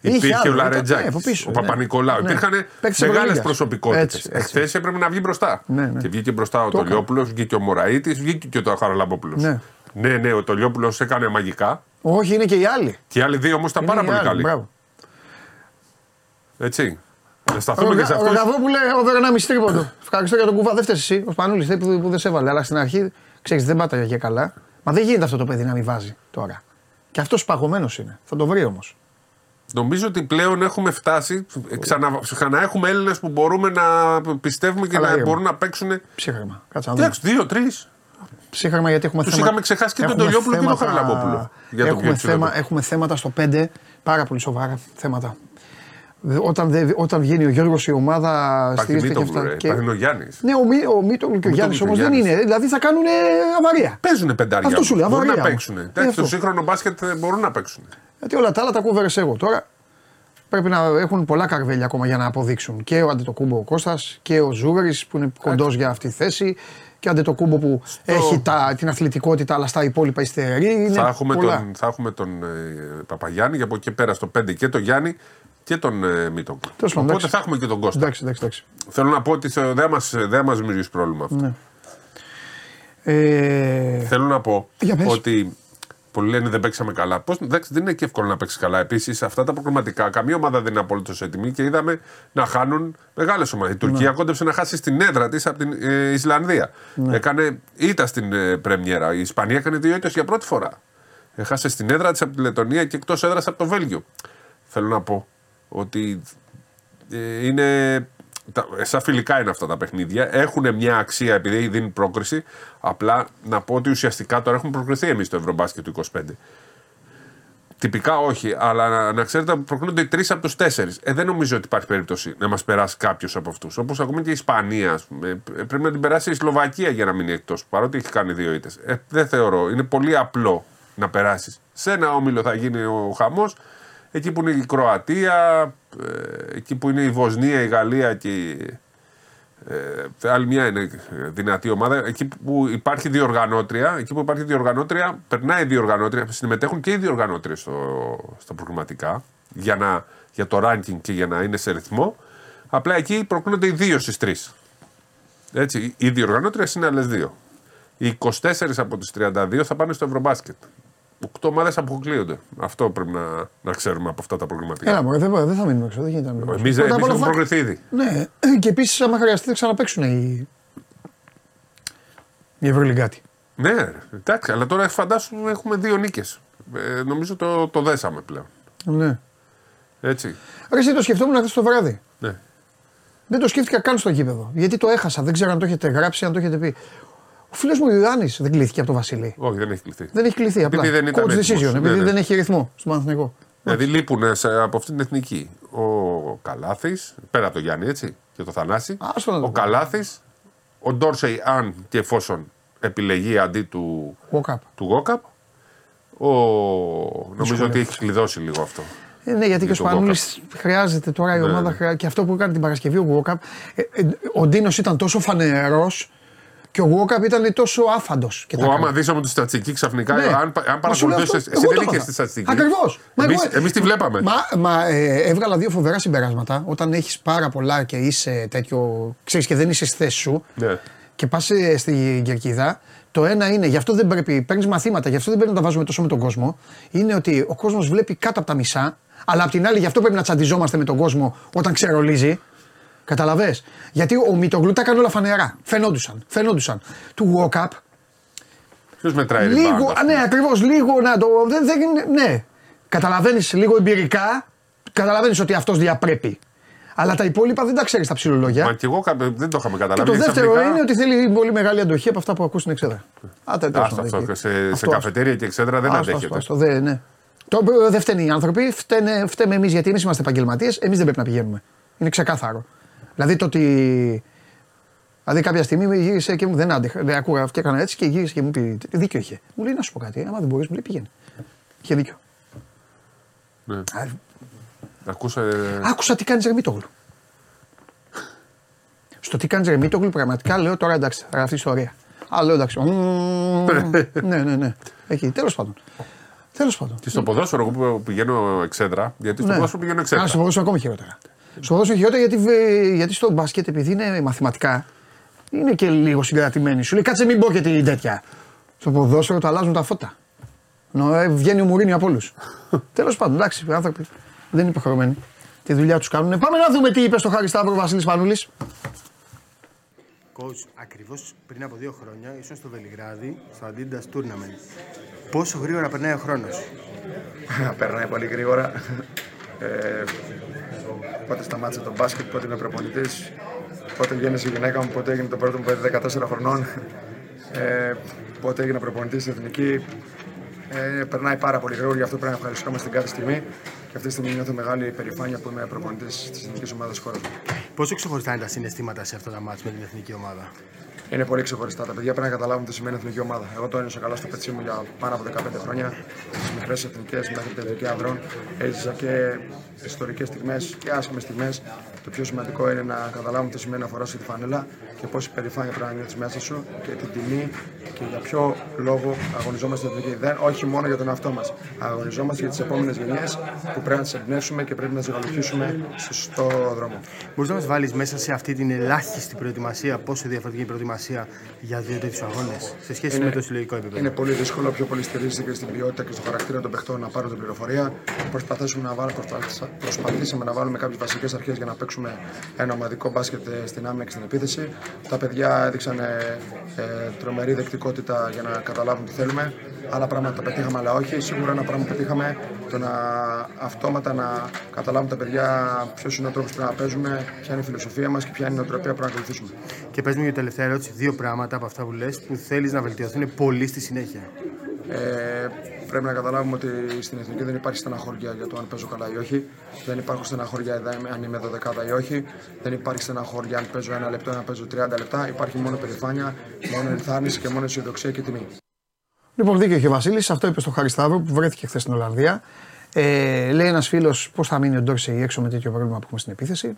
Είχε Υπήρχε άλλο, ο ήταν, Λαρετζάκης, ναι, από πίσω, ο ναι. Παπα-Νικολάου. Ναι. Υπήρχαν Παίκτες μεγάλες Ευρωλίγκας. προσωπικότητες. Έτσι, έτσι. Εχθές έπρεπε να βγει μπροστά. Ναι, ναι. Και βγήκε μπροστά ο Το Τολιόπουλος, βγήκε ο Μωραήτης, βγήκε και ο Χαραλαμπόπουλος. Ναι. ναι, ναι, ο Τολιόπουλος έκανε μαγικά. Όχι, είναι και οι άλλοι. Και οι άλλοι δύο όμως ήταν Είναι πάρα οι πολύ άλλοι, καλοί. Μπράβο. Έτσι. Να σταθούμε και σε Ο αυτούς. Ρογαβόπουλε, over 1,5 τρίποντο. Ευχαριστώ για τον κουβά. Δεν φταίει εσύ. Ο Σπανούλης που, που δεν σε έβαλε. Αλλά στην αρχή ξέρεις, δεν πάταγε και καλά. Μα δεν γίνεται αυτό το παιδί να μην βάζει τώρα. Και αυτός παγωμένος είναι. Θα το βρει όμως. Νομίζω ότι πλέον έχουμε φτάσει. Ξανα, ξανά έχουμε Έλληνες που μπορούμε να πιστεύουμε και Καλά, να ήρεμα. μπορούν να παίξουν. Ψύχρεμα. Κάτσε να δούμε. Εντάξει, δύο-τρει. Ψύχρεμα γιατί έχουμε Τους θέμα. είχαμε ξεχάσει και τον έχουμε Τολιόπουλο και τον θέματα- Χαραλαμπόπουλο. Για το έχουμε, ποιος θέμα, είναι. έχουμε θέματα στο 5. Πάρα πολύ σοβαρά θέματα. Όταν, δεν- όταν βγαίνει ο Γιώργος η ομάδα Υπάρχει στηρίζεται και Μίτογλου, αυτά. ρε. και- Υπάρχει ο Γιάννη. Ναι, ο, Μί, ο Μίτογλου και ο Μίτογλου Γιάννης και ο όμως δεν Γιάννης. είναι. Δηλαδή θα κάνουν αβαρία. Παίζουν πεντάρια. Αυτό σου λέω, Μπορούν αβαρία να όμως. παίξουν. Ε, Εντάξει, αυτό. στο σύγχρονο μπάσκετ ε, μπορούν να παίξουν. Γιατί όλα τα άλλα τα κούβερες εγώ. Τώρα πρέπει να έχουν πολλά καρβέλια ακόμα για να αποδείξουν. Και ο Αντετοκούμπο ο Κώστας και ο Ζούγαρης που είναι κοντός για αυτή τη θέση. Και ο Αντετοκούμπο που έχει τα, την αθλητικότητα αλλά στα υπόλοιπα υστερεί. Είναι Θα έχουμε, πολλά. τον, θα έχουμε τον ε, Παπαγιάννη και από εκεί πέρα στο 5 και τον Γιάννη και τον ε, Μίτογλου. Τέλος πάντων, Οπότε εντάξει. θα έχουμε και τον Κώστα. Εντάξει, εντάξει, εντάξει. Θέλω να πω ότι θε- δεν μα δεν μας δημιουργήσει πρόβλημα αυτό. Ναι. Ε, Θέλω να πω Για πες. ότι πολλοί λένε δεν παίξαμε καλά. Πώς, εντάξει, δεν είναι και εύκολο να παίξεις καλά. Επίσης, αυτά τα προγραμματικά, καμία ομάδα δεν είναι απολύτω έτοιμη και είδαμε να χάνουν μεγάλες ομάδες. Η Τουρκία κόντεψε να χάσει στην έδρα της από την ε, Ισλανδία. Έκανε ήττα στην ε, Πρεμιέρα. Η Ισπανία έκανε δύο ήττες για πρώτη φορά. Έχασε στην έδρα της από τη Λετωνία και εκτός έδρας από το Βέλγιο. Θέλω να πω ότι ε, είναι. Τα, σαν φιλικά είναι αυτά τα παιχνίδια. Έχουν μια αξία επειδή δίνουν πρόκριση. Απλά να πω ότι ουσιαστικά τώρα έχουμε προκριθεί εμείς στο Ευρωμπάσκετ του 25. Τυπικά όχι, αλλά να, να ξέρετε ότι προκρίνονται οι τρεις από τους τέσσερις. Ε, δεν νομίζω ότι υπάρχει περίπτωση να μας περάσει κάποιος από αυτούς. Όπως ακόμα και η Ισπανία, ας πούμε. Ε, Πρέπει να την περάσει η Σλοβακία για να μείνει εκτός. Παρότι έχει κάνει δύο ήττες. Ε, δεν θεωρώ. Είναι πολύ απλό να περάσεις. Σε ένα όμιλο θα γίνει ο χαμός. Εκεί που είναι η Κροατία, ε, εκεί που είναι η Βοσνία, η Γαλλία και η, ε, άλλη μια είναι δυνατή ομάδα. Εκεί που υπάρχει διοργανώτρια, εκεί που υπάρχει διοργανώτρια, περνάει η διοργανώτρια, συμμετέχουν και οι διοργανώτριες στο, στα προγραμματικά. για, να, για το ranking και για να είναι σε ρυθμό. Απλά εκεί προκρίνονται οι δύο στις τρεις. Έτσι, οι διοργανώτριες είναι άλλες δύο. Οι 24 από τις 32 θα πάνε στο Ευρωμπάσκετ. Οκτώ ομάδε αποκλείονται. Αυτό πρέπει να, να ξέρουμε από αυτά τα προβληματικά. Έλα, μωρέ, δεν, δεν θα μείνουμε έξω. Δεν γίνεται να μείνουμε έξω. Εμεί Πρώτα απ' όλα έχουμε θα- προκριθεί ήδη. Ναι, και επίσης, άμα χρειαστεί, θα ξαναπέξουν οι. οι Ευρωλυγκάτοι. Ναι, ρε, εντάξει, αλλά τώρα φαντάσου έχουμε δύο νίκες. Ε, νομίζω το, το δέσαμε πλέον. Ναι. Έτσι. Ρε, εσύ το σκεφτόμουν χθες το βράδυ. Ναι. Δεν το σκέφτηκα καν στο γήπεδο. Γιατί το έχασα. Δεν ξέρω αν το έχετε γράψει, αν το έχετε πει. Ο φίλος μου ο Ιωάννης δεν κλείθηκε από το Βασίλη. Όχι, δεν έχει κληθεί. Δεν έχει κληθεί απλά. Επειδή δεν ήταν Coach έτοιμος. decision, επειδή Ναι, ναι. δεν έχει ρυθμό στον Παναθηναϊκό. Δηλαδή λείπουν σε- από αυτή την εθνική ο Καλάθης, πέρα από τον Γιάννη έτσι, και το Θανάση. Άστο να το Ο πω. Καλάθης, ο Ντόρσεϊ, αν και εφόσον επιλεγεί αντί του, Walk-up. του Γόκαπ. Ο... Νομίζω ότι έχει κλειδώσει λίγο αυτό. Ε, ναι, γιατί και ο Για τον Σπανούλης χρειάζεται τώρα η Ναι, ομάδα. ναι. χρειά- Και αυτό που έκανε την Παρασκευή ο Γουόκαπ. Ε, ε, ο Ντίνος ήταν τόσο φανερός και ο Γουόκαπ ήταν τόσο άφαντος. Εγώ, άμα δεις από τη στατιστική ξαφνικά, Ναι. αν, αν Μα σου λέω παρακολουθούσε. αυτό, Εσύ εγώ δεν το είχες έπαθα. τη στατιστική. Ακριβώς. Μα Εμείς, εγώ- εμείς τη βλέπαμε. Μα, μα ε, έβγαλα δύο φοβερά συμπεράσματα. Όταν έχεις πάρα πολλά και είσαι τέτοιο. ξέρεις και δεν είσαι στη θέση σου Ναι. και πας στην κερκίδα. Το ένα είναι, γι' αυτό δεν πρέπει, παίρνεις μαθήματα, γι' αυτό δεν πρέπει να τα βάζουμε τόσο με τον κόσμο. Είναι ότι ο κόσμος βλέπει κάτω από τα μισά, αλλά απ' την άλλη γι' αυτό πρέπει να τσαντιζόμαστε με τον κόσμο όταν ξερολίζει. Καταλαβέ. Γιατί ο Μητογλου τα έκανε όλα φανερά. Φαινόντουσαν. Φαινόντουσαν. Του walk-up Ποιος μετράει Λίγο, rebound, ας, ναι, ακριβώς, λίγο να το. Δεν, δεν, είναι- ναι. Καταλαβαίνεις λίγο εμπειρικά, καταλαβαίνεις ότι αυτός διαπρέπει. Αλλά τα υπόλοιπα δεν τα ξέρεις τα ψηλολόγια. Μα και εγώ κα- δεν το είχαμε Και καταλάβει. το δεύτερο Ξαφνικά- είναι ότι θέλει πολύ μεγάλη αντοχή από αυτά που ακούς στην εξέδρα. Άτε, τέλος Άστο πάντων, αυτό. εκεί. Σε, σε Αυτό, καφετέρια και εξέδρα δεν άστο, αντέχεται. άστο, άστο, δε, ναι. Το, ε, δεν φταίνουν οι άνθρωποι, φταίνε, φταίμε εμείς γιατί εμείς είμαστε επαγγελματίες, εμείς δεν πρέπει να πηγαίνουμε. Είναι ξεκάθαρο. Δηλαδή το ότι. Δηλαδή κάποια στιγμή γύρισε και μου δεν άντεχα. Δεν ακούγα και έκανα έτσι και γύρισε και μου πει. Δίκιο είχε. Μου λέει να σου πω κάτι. Άμα δεν μπορείς, μου λέει πήγαινε. Είχε δίκιο. Ναι. Α, Ακούσα. Άκουσα τι κάνει Ρεμίτογλου. Στο τι κάνει Ρεμίτογλου, πραγματικά λέω τώρα εντάξει, θα γραφτείς ιστορία. Α, λέω εντάξει. μμμ, ναι, ναι, ναι. Εκεί, τέλος πάντων. Τέλος πάντων. Και στο ποδόσφαιρο εγώ που πηγαίνω εξέδρα, γιατί στο Ναι. ποδόσφαιρο πηγαίνω Α, εξέδρα. στο ποδόσφαιρο ακόμη χειρότερα. Στο ποδόσφαιρο χειρότερα γιατί, βε- γιατί στο μπάσκετ, επειδή είναι μαθηματικά, είναι και λίγο συγκρατημένοι. Σου λέει κάτσε μην πω και την τέτοια. Στο ποδόσφαιρο το αλλάζουν τα φώτα. Νο, ε, βγαίνει ο Μουρίνιο από όλους. Τέλος πάντων, εντάξει, οι άνθρωποι δεν είναι υποχρεωμένοι. Τη δουλειά τους κάνουν. Πάμε να δούμε τι είπε στο Χάρη Σταύρο Βασίλης Πανούλης. Coach, ακριβώς πριν από δύο χρόνια ήσουν στο Βελιγράδι, στο Adidas Tournament. Πόσο γρήγορα περνάει ο χρόνος; Περνάει πολύ γρήγορα. Ε, πότε σταμάτησε το μπάσκετ, πότε είμαι προπονητής, πότε γέννησε η γυναίκα μου, πότε έγινε το πρώτο μου παιδί 14 χρονών, ε, πότε έγινε προπονητής στην εθνική. Ε, περνάει πάρα πολύ γρήγορα, γι' αυτό πρέπει να ευχαριστούμε κάθε στιγμή. Και αυτή τη στιγμή νιώθω μεγάλη περηφάνεια που είμαι προπονητής της εθνικής ομάδας χώρας μου. Πόσο ξεχωριστά είναι τα συναισθήματα σε αυτά τα μάτς με την εθνική ομάδα; Είναι πολύ ξεχωριστά. Τα παιδιά πρέπει να καταλάβουν τι σημαίνει εθνική ομάδα. Εγώ το ένιωσα καλά στο πετσί μου για πάνω από 15 χρόνια. Στις μικρές εθνικές μέχρι την εθνική ανδρών έζησα και ιστορικές στιγμές και άσχημες στιγμές. Το πιο σημαντικό είναι να καταλάβουν τι σημαίνει να φοράσει τη φανέλα και πόση περηφάνεια πρέπει να νιώθει μέσα σου και την τιμή και για ποιο λόγο αγωνιζόμαστε στην εθνική. Δεν, όχι μόνο για τον εαυτό μας. Αγωνιζόμαστε για τις επόμενες γενιές που πρέπει να τις εμπνεύσουμε και πρέπει να τις ακολουθήσουμε στο σωστό δρόμο. Μπορείς να μας βάλεις μέσα σε αυτή την ελάχιστη προετοιμασία, πόσο διαφορετική είναι η προετοιμασία για δύο τέτοιους αγώνες, σε σχέση με το συλλογικό επίπεδο; Είναι πολύ δύσκολο, πιο πολύ στηρίζεται και στην ποιότητα και στο χαρακτήρα των παιχτών να πάρουν την πληροφορία. Προσπαθήσουμε να βάλουμε, προσπάθησα- προσπαθήσαμε να βάλουμε κάποιες βασικές αρχές για να παίξουμε ένα ομαδικό μπάσκετ ε, στην άμυνα και στην επίθεση. Τα παιδιά έδειξαν ε, ε, τρομερή δεκτικότητα για να καταλάβουν τι θέλουμε. Άλλα πράγματα τα πετύχαμε, αλλά όχι. Σίγουρα ένα πράγμα που πετύχαμε το να αυτόματα να καταλάβουν τα παιδιά ποιος είναι ο τρόπος που πρέπει να παίζουμε, ποια είναι η φιλοσοφία μας και ποια είναι η νοοτροπία που πρέπει να ακολουθήσουμε. Και πες μου για τελευταία ερώτηση, δύο πράγματα από αυτά που λες που θέλεις να βελτιωθούν πολύ στη συνέχεια. Ε, πρέπει να καταλάβουμε ότι στην εθνική δεν υπάρχει στεναχώρια για το αν παίζω καλά ή όχι. Δεν υπάρχουν στεναχώρια εδώ είμαι- αν είμαι 12 ή όχι. Δεν υπάρχει στεναχώρια αν παίζω ένα λεπτό ή αν παίζω 30 λεπτά. Υπάρχει μόνο περηφάνεια, μόνο ενθάρρυνση και μόνο αισιοδοξία και τιμή. Λοιπόν, δίκιο είχε ο Βασίλης. Αυτό είπε στο Χάρη Σταύρο που βρέθηκε χθες στην Ολλανδία. Ε, λέει ένας φίλος πώς θα μείνει ο Ντόρσεϊ έξω με τέτοιο πρόβλημα που έχουμε στην επίθεση.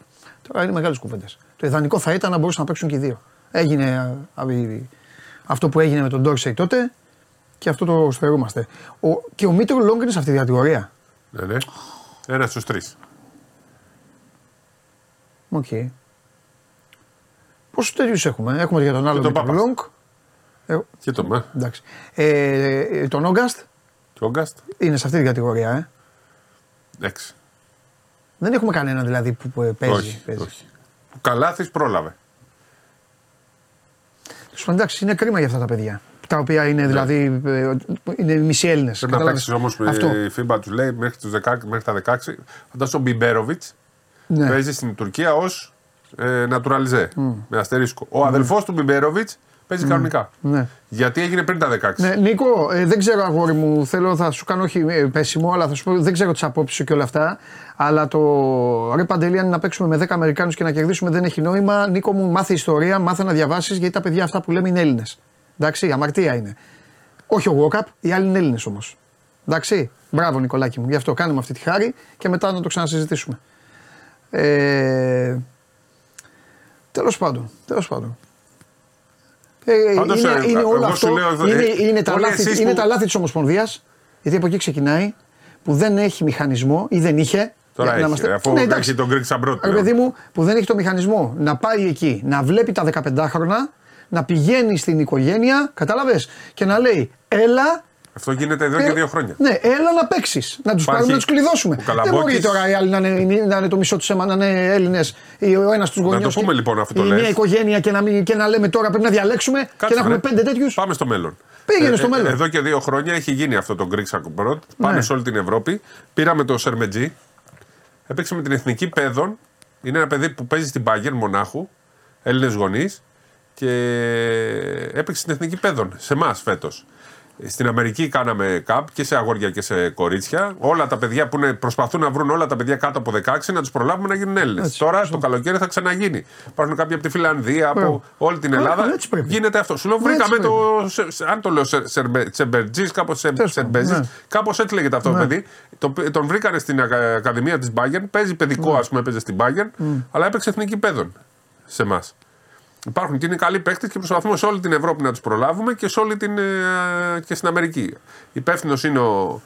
Τώρα είναι μεγάλες κουβέντες. Το ιδανικό θα ήταν να μπορούσαν να παίξουν και οι δύο. Έγινε α, α, αυτό που έγινε με τον Ντόρσεϊ τότε και αυτό το στερούμαστε. Ο, και ο Μίτρο Λόγκ είναι σε αυτή τη κατηγορία. Ναι, ναι. Ένας στους τρεις. Οκ. Πόσους τέτοιους έχουμε, έχουμε για τον άλλο τον με τον Πάπας. Λόγκ. Ε, Και το με. εντάξει. Ε, ε, τον Όγκαστ Και ο Γκάστ. είναι σε αυτή την κατηγορία, ε; Εντάξει. Δεν έχουμε κανένα δηλαδή που, που παίζει. Όχι, παίζει. όχι. Ο Καλάθης πρόλαβε. Τέλος πάντων, εντάξει, είναι κρίμα για αυτά τα παιδιά. Τα οποία είναι δηλαδή. ε, είναι μισοί Έλληνες. Ναι. Πρέπει να παίξεις όμως Αυτό. η FIBA τους λέει μέχρι, τους 16, μέχρι τα 16. Φαντάζομαι ο Μπιμπέροβιτς Ναι. παίζει στην Τουρκία ως ε, naturalize. Με αστερίσκο. Ο αδελφός του Μπιμπέροβιτς παίζει κανονικά. Ναι. Γιατί έγινε πριν τα 16. Ναι, Νίκο, ε, δεν ξέρω αγόρι μου, θέλω θα σου κάνω όχι ε, πέσιμο, αλλά θα σου πω, δεν ξέρω τις απόψεις σου και όλα αυτά. Αλλά το ρε Παντελή, αν είναι να παίξουμε με 10 Αμερικάνους και να κερδίσουμε δεν έχει νόημα. Νίκο μου, μάθε ιστορία, μάθε να διαβάσεις γιατί τα παιδιά αυτά που λέμε είναι Έλληνες. Εντάξει, αμαρτία είναι. Όχι ο Walkup, οι άλλοι είναι Έλληνες όμως. Εντάξει, μπράβο Νικολάκη μου, γι' αυτό κάνουμε αυτή τη χάρη και μετά να το ξανασυζητήσουμε. Ε, τέλος πάντων, τέλος πάντων. Ε, Πάντως, είναι, ε, είναι εγώ όλο σου αυτό. λέω, ε, είναι, είναι, τα όλοι λάθη, εσείς είναι που- τα λάθη της Ομοσπονδίας. Γιατί από εκεί ξεκινάει που δεν έχει μηχανισμό ή δεν είχε. Τώρα για να έχει, είμαστε- αφού Ναι, εντάξει. έχει τον Greek Σαμπρότ. Ρε παιδί μου, που δεν έχει το μηχανισμό να πάει εκεί, να βλέπει τα 15χρονα, να πηγαίνει στην οικογένεια, κατάλαβες, και να λέει, έλα. Αυτό γίνεται εδώ και ε, δύο χρόνια. Ναι, έλα να παίξεις. Να τους πάρουμε, να τους κλειδώσουμε. ο Δεν Καλαμπόκης. μπορεί τώρα οι άλλοι να είναι, να είναι το μισό τους αίμα, να είναι Έλληνες, ο ένας τους γονιού. το πούμε λοιπόν αφού το η λες. Μια οικογένεια και να, μην, και να λέμε τώρα πρέπει να διαλέξουμε και Κάτσε, να έχουμε ρε. πέντε τέτοιους. Πάμε στο μέλλον. Πήγαινε στο μέλλον. Εδώ και δύο χρόνια έχει γίνει αυτό το Greek Σαμπρότ. Πάνε Ναι. σε όλη την Ευρώπη. Πήραμε το Σερμετζή. Έπαιξε με την εθνική παιδών. Είναι ένα παιδί που παίζει στην Bayern Μονάχου. Έλληνες γονείς. Και έπαιξε στην εθνική παιδών. Σε εμάς φέτος. Στην Αμερική κάναμε καπ και σε αγόρια και σε κορίτσια. Όλα τα παιδιά που είναι, προσπαθούν να βρουν όλα τα παιδιά κάτω από 16 να τους προλάβουμε να γίνουν Έλληνες. Έτσι, Τώρα το καλοκαίρι θα ξαναγίνει. Υπάρχουν κάποιοι από τη Φιλανδία, από Μπράβο. όλη την Καλά, Ελλάδα. έτσι πρέπει. Γίνεται αυτό. Σου λέω, Έτσι βρήκαμε πρέπει. το. σε- σε- Αν το λέω Σερμπερτζή, κάπως πάντων, Σερμπέζη, ναι. κάπως έτσι λέγεται αυτό Ναι. το παιδί. Το- Τον βρήκανε στην ακα- Ακαδημία της Bayern. Παίζει παιδικό, Ναι. ας πούμε, έπαιζε στην Bayern, αλλά έπαιξε εθνική παιδών σε εμάς. Υπάρχουν και είναι καλοί παίκτες και προσπαθούμε σε όλη την Ευρώπη να τους προλάβουμε και, σε όλη την, ε, και στην Αμερική. Υπεύθυνος είναι ο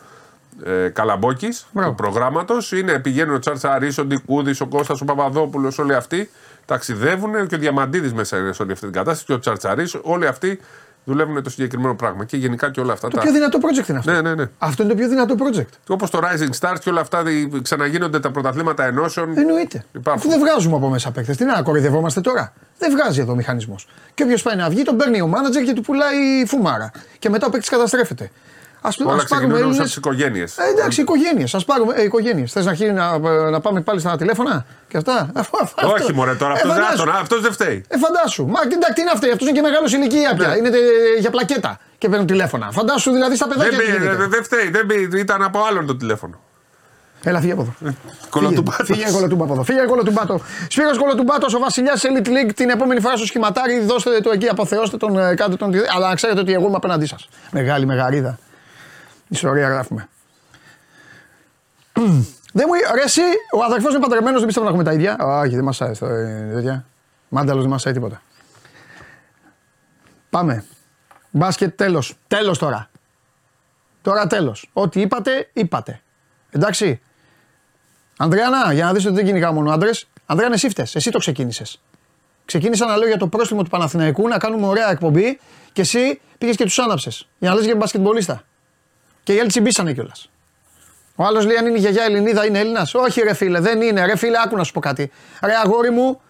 ε, Καλαμπόκης Μπράβο. του προγράμματο. Πηγαίνουν ο Τσάρτσα ο Ντικούδης, ο Κώστας, ο Παπαδόπουλος, όλοι αυτοί ταξιδεύουν και ο Διαμαντίδης μέσα είναι σε όλη αυτή την κατάσταση και ο Τσαρτσαρή. Όλοι αυτοί δουλεύουν το συγκεκριμένο πράγμα. Και γενικά και όλα αυτά Το τα. πιο δυνατό project είναι αυτό. Ναι, ναι, ναι. Αυτό είναι το πιο δυνατό project. Όπως το Rising Stars και όλα αυτά δι- ξαναγίνονται τα πρωταθλήματα ενώσεων. Εννοείται. Υπάρχουν. Αφού δεν βγάζουμε από μέσα παίκτες. Τι να κοροϊδευόμαστε τώρα; Δεν βγάζει εδώ ο μηχανισμός. Και όποιος πάει να βγει, τον παίρνει ο μάνατζερ και του πουλάει φουμάρα. Και μετά ο παίκτης καταστρέφεται. Α Όλα πάρουμε ξεκινούν όμω από Έλληνε. τις οικογένειες. Ε, εντάξει, οικογένειες. Α πάρουμε. Ε, οικογένειες. Θες να, αρχίσει να, να πάμε πάλι στα τηλέφωνα και αυτά; Αφού- αφού- Όχι, αυτό. μωρέ, τώρα Ε, αυτός δεν, φαντάσου. αυτός- αυτός δεν φταίει. Ε, φαντάσου. Μα εντάξει, τι είναι αυτό. Αυτός είναι και μεγάλος ηλικία Ναι. πια. Είναι τε- για πλακέτα και παίρνουν τηλέφωνα. Φαντάσου δηλαδή στα Δεν, παιδάκια. τι μπει- γίνεται; δεν, δεν φταίει, δεν μπει- ήταν από άλλον το τηλέφωνο. Έλα, φύγε από εδώ. Κολοτουμπάτος. Φύγε κολοτούμπα από εδώ. Φύγε κολοτουμπάτο. Σπύρος κολοτουμπάτος, ο βασιλιάς Elite League την επόμενη φορά στο σχηματάρι. Δώστε το εκεί, αποθεώστε τον, ε, κάντε τον. Αλλά να ξέρετε ότι εγώ είμαι απέναντί σας. Μεγάλη μεγαρίδα. Ιστορία γράφουμε. Δεν μου ρε, εσύ, ο αδερφός είναι παντρεμένος, δεν πιστεύω να έχουμε τα ίδια. Α, Όχι, δεν μασάει αυτό. Ε, τέτοια. Μάνταλος δεν μασάει τίποτα. Πάμε. Μπάσκετ τέλος. Τέλος τώρα. Τώρα τέλος. Ό,τι είπατε, είπατε. Εντάξει. Ανδριανά, για να δεις ότι δεν κυνηγάω μόνο άντρες. Ανδριανά, εσύ φταίς. Εσύ το ξεκίνησες. Ξεκίνησα να λέω για το πρόστιμο του Παναθηναϊκού, να κάνουμε ωραία εκπομπή και εσύ πήγες και τους άναψες. Για να λες για μπασκετμπολίστα. Και οι άλλοι τσιμπήσανε κιόλας. Ο άλλος λέει: Αν είναι η γιαγιά Ελληνίδα, είναι Έλληνας. Όχι, ρε φίλε, δεν είναι. Ρε φίλε, άκου να σου πω κάτι. Ρε αγόρι μου,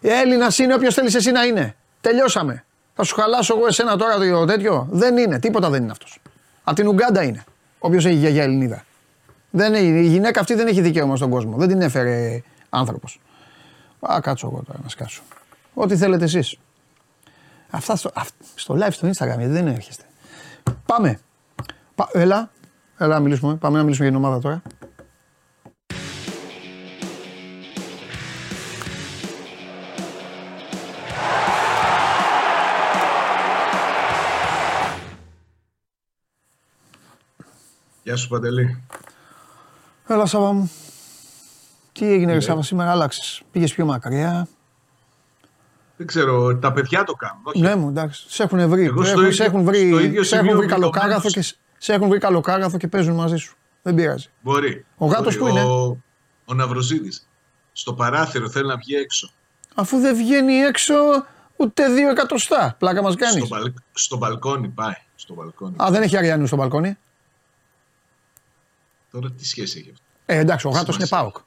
Έλληνας είναι όποιος θέλεις εσύ να είναι. Τελειώσαμε. Θα σου χαλάσω εγώ εσένα τώρα το τέτοιο. Δεν είναι, τίποτα δεν είναι αυτός. Από την Ουγγάντα είναι. Όποιος έχει γιαγιά Ελληνίδα. Δεν είναι, η γυναίκα αυτή δεν έχει δικαίωμα στον κόσμο. Δεν την έφερε άνθρωπος. Α, κάτσω εγώ τώρα να σκάσω. Ό,τι θέλετε εσείς. Αυτά στο, αυ- στο live στο Instagram γιατί δεν έρχεστε. Πάμε. Πα, έλα. Έλα να μιλήσουμε. Πάμε να μιλήσουμε για την ομάδα τώρα. Γεια σου Παντελή. Έλα Σάβα μου. Τι έγινε ρε Σάβα σήμερα άλλαξες. Πήγες πιο μακριά. Δεν ξέρω, τα παιδιά το κάνουν. Όχι. Ναι μου εντάξει. Σε έχουν βρει. Εγώ στο Έχουν- ίδιο- σε έχουν στο βρει, ίδιο σε έχουν σημείο βρει καλοκάγαθο βρισκόμενος. και, σε έχουν βρει καλοκάγαθο και παίζουν μαζί σου. Δεν πειράζει. Μπορεί. Ο γάτος Μπορεί. πού είναι; Ο, ο Ναυροζίδης. Στο παράθυρο θέλει να βγει έξω. Αφού δεν βγαίνει έξω ούτε δύο εκατοστά. Πλάκα μας κάνεις. Στο, μπαλ, στο μπαλκόνι πάει. Στο μπαλκόνι. Α, δεν έχει Αριανού στο μπαλκόνι; Τώρα τι σχέση έχει αυτό; Ε, εντάξει, ο γάτος είναι Σημασία. πάοκ.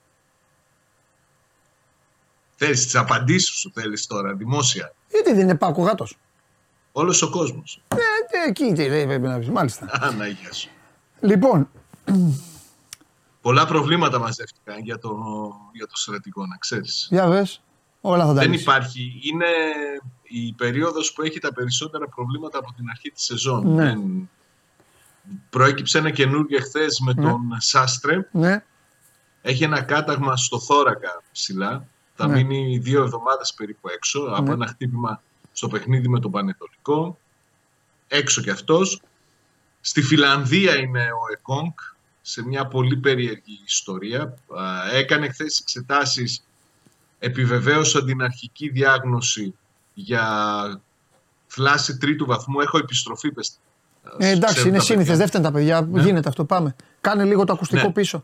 Θέλεις τις απαντήσεις σου θέλεις τώρα, δημόσια. Γιατί δεν είναι πάοκ ο γάτος; Όλος ο κόσμος. Ε, ε, εκεί τι λέει, πρέπει να πει. Μάλιστα. Αναγία σου. Λοιπόν, Πολλά προβλήματα μαζεύτηκαν για το, για το στρατηγό, να ξέρεις. για βε. Όλα θα τα Δεν λύσεις. υπάρχει. Είναι η περίοδος που έχει τα περισσότερα προβλήματα από την αρχή της σεζόν. Ναι. Δεν- Προέκυψε ένα καινούργιο χθες με τον Σάστρε. Ναι, Έχει ένα κάταγμα στο θώρακα ψηλά. Θα Ναι. μείνει δύο εβδομάδες περίπου έξω από Ναι. ένα χτύπημα στο παιχνίδι με τον Πανετολικό. Έξω κι αυτός. Στη Φιλανδία είναι ο Εκόνγκ σε μια πολύ περίεργη ιστορία. Α, Έκανε χθες εξετάσεις, επιβεβαίωσαν την αρχική διάγνωση για θλάση τρίτου βαθμού. Έχω επιστροφή, πες. ε, εντάξει, Ξέρουν είναι τα σύνηθες. παιδιά. Δεν φταίνε τα παιδιά. Γίνεται αυτό. Πάμε. Κάνε λίγο το ακουστικό Ναι. πίσω.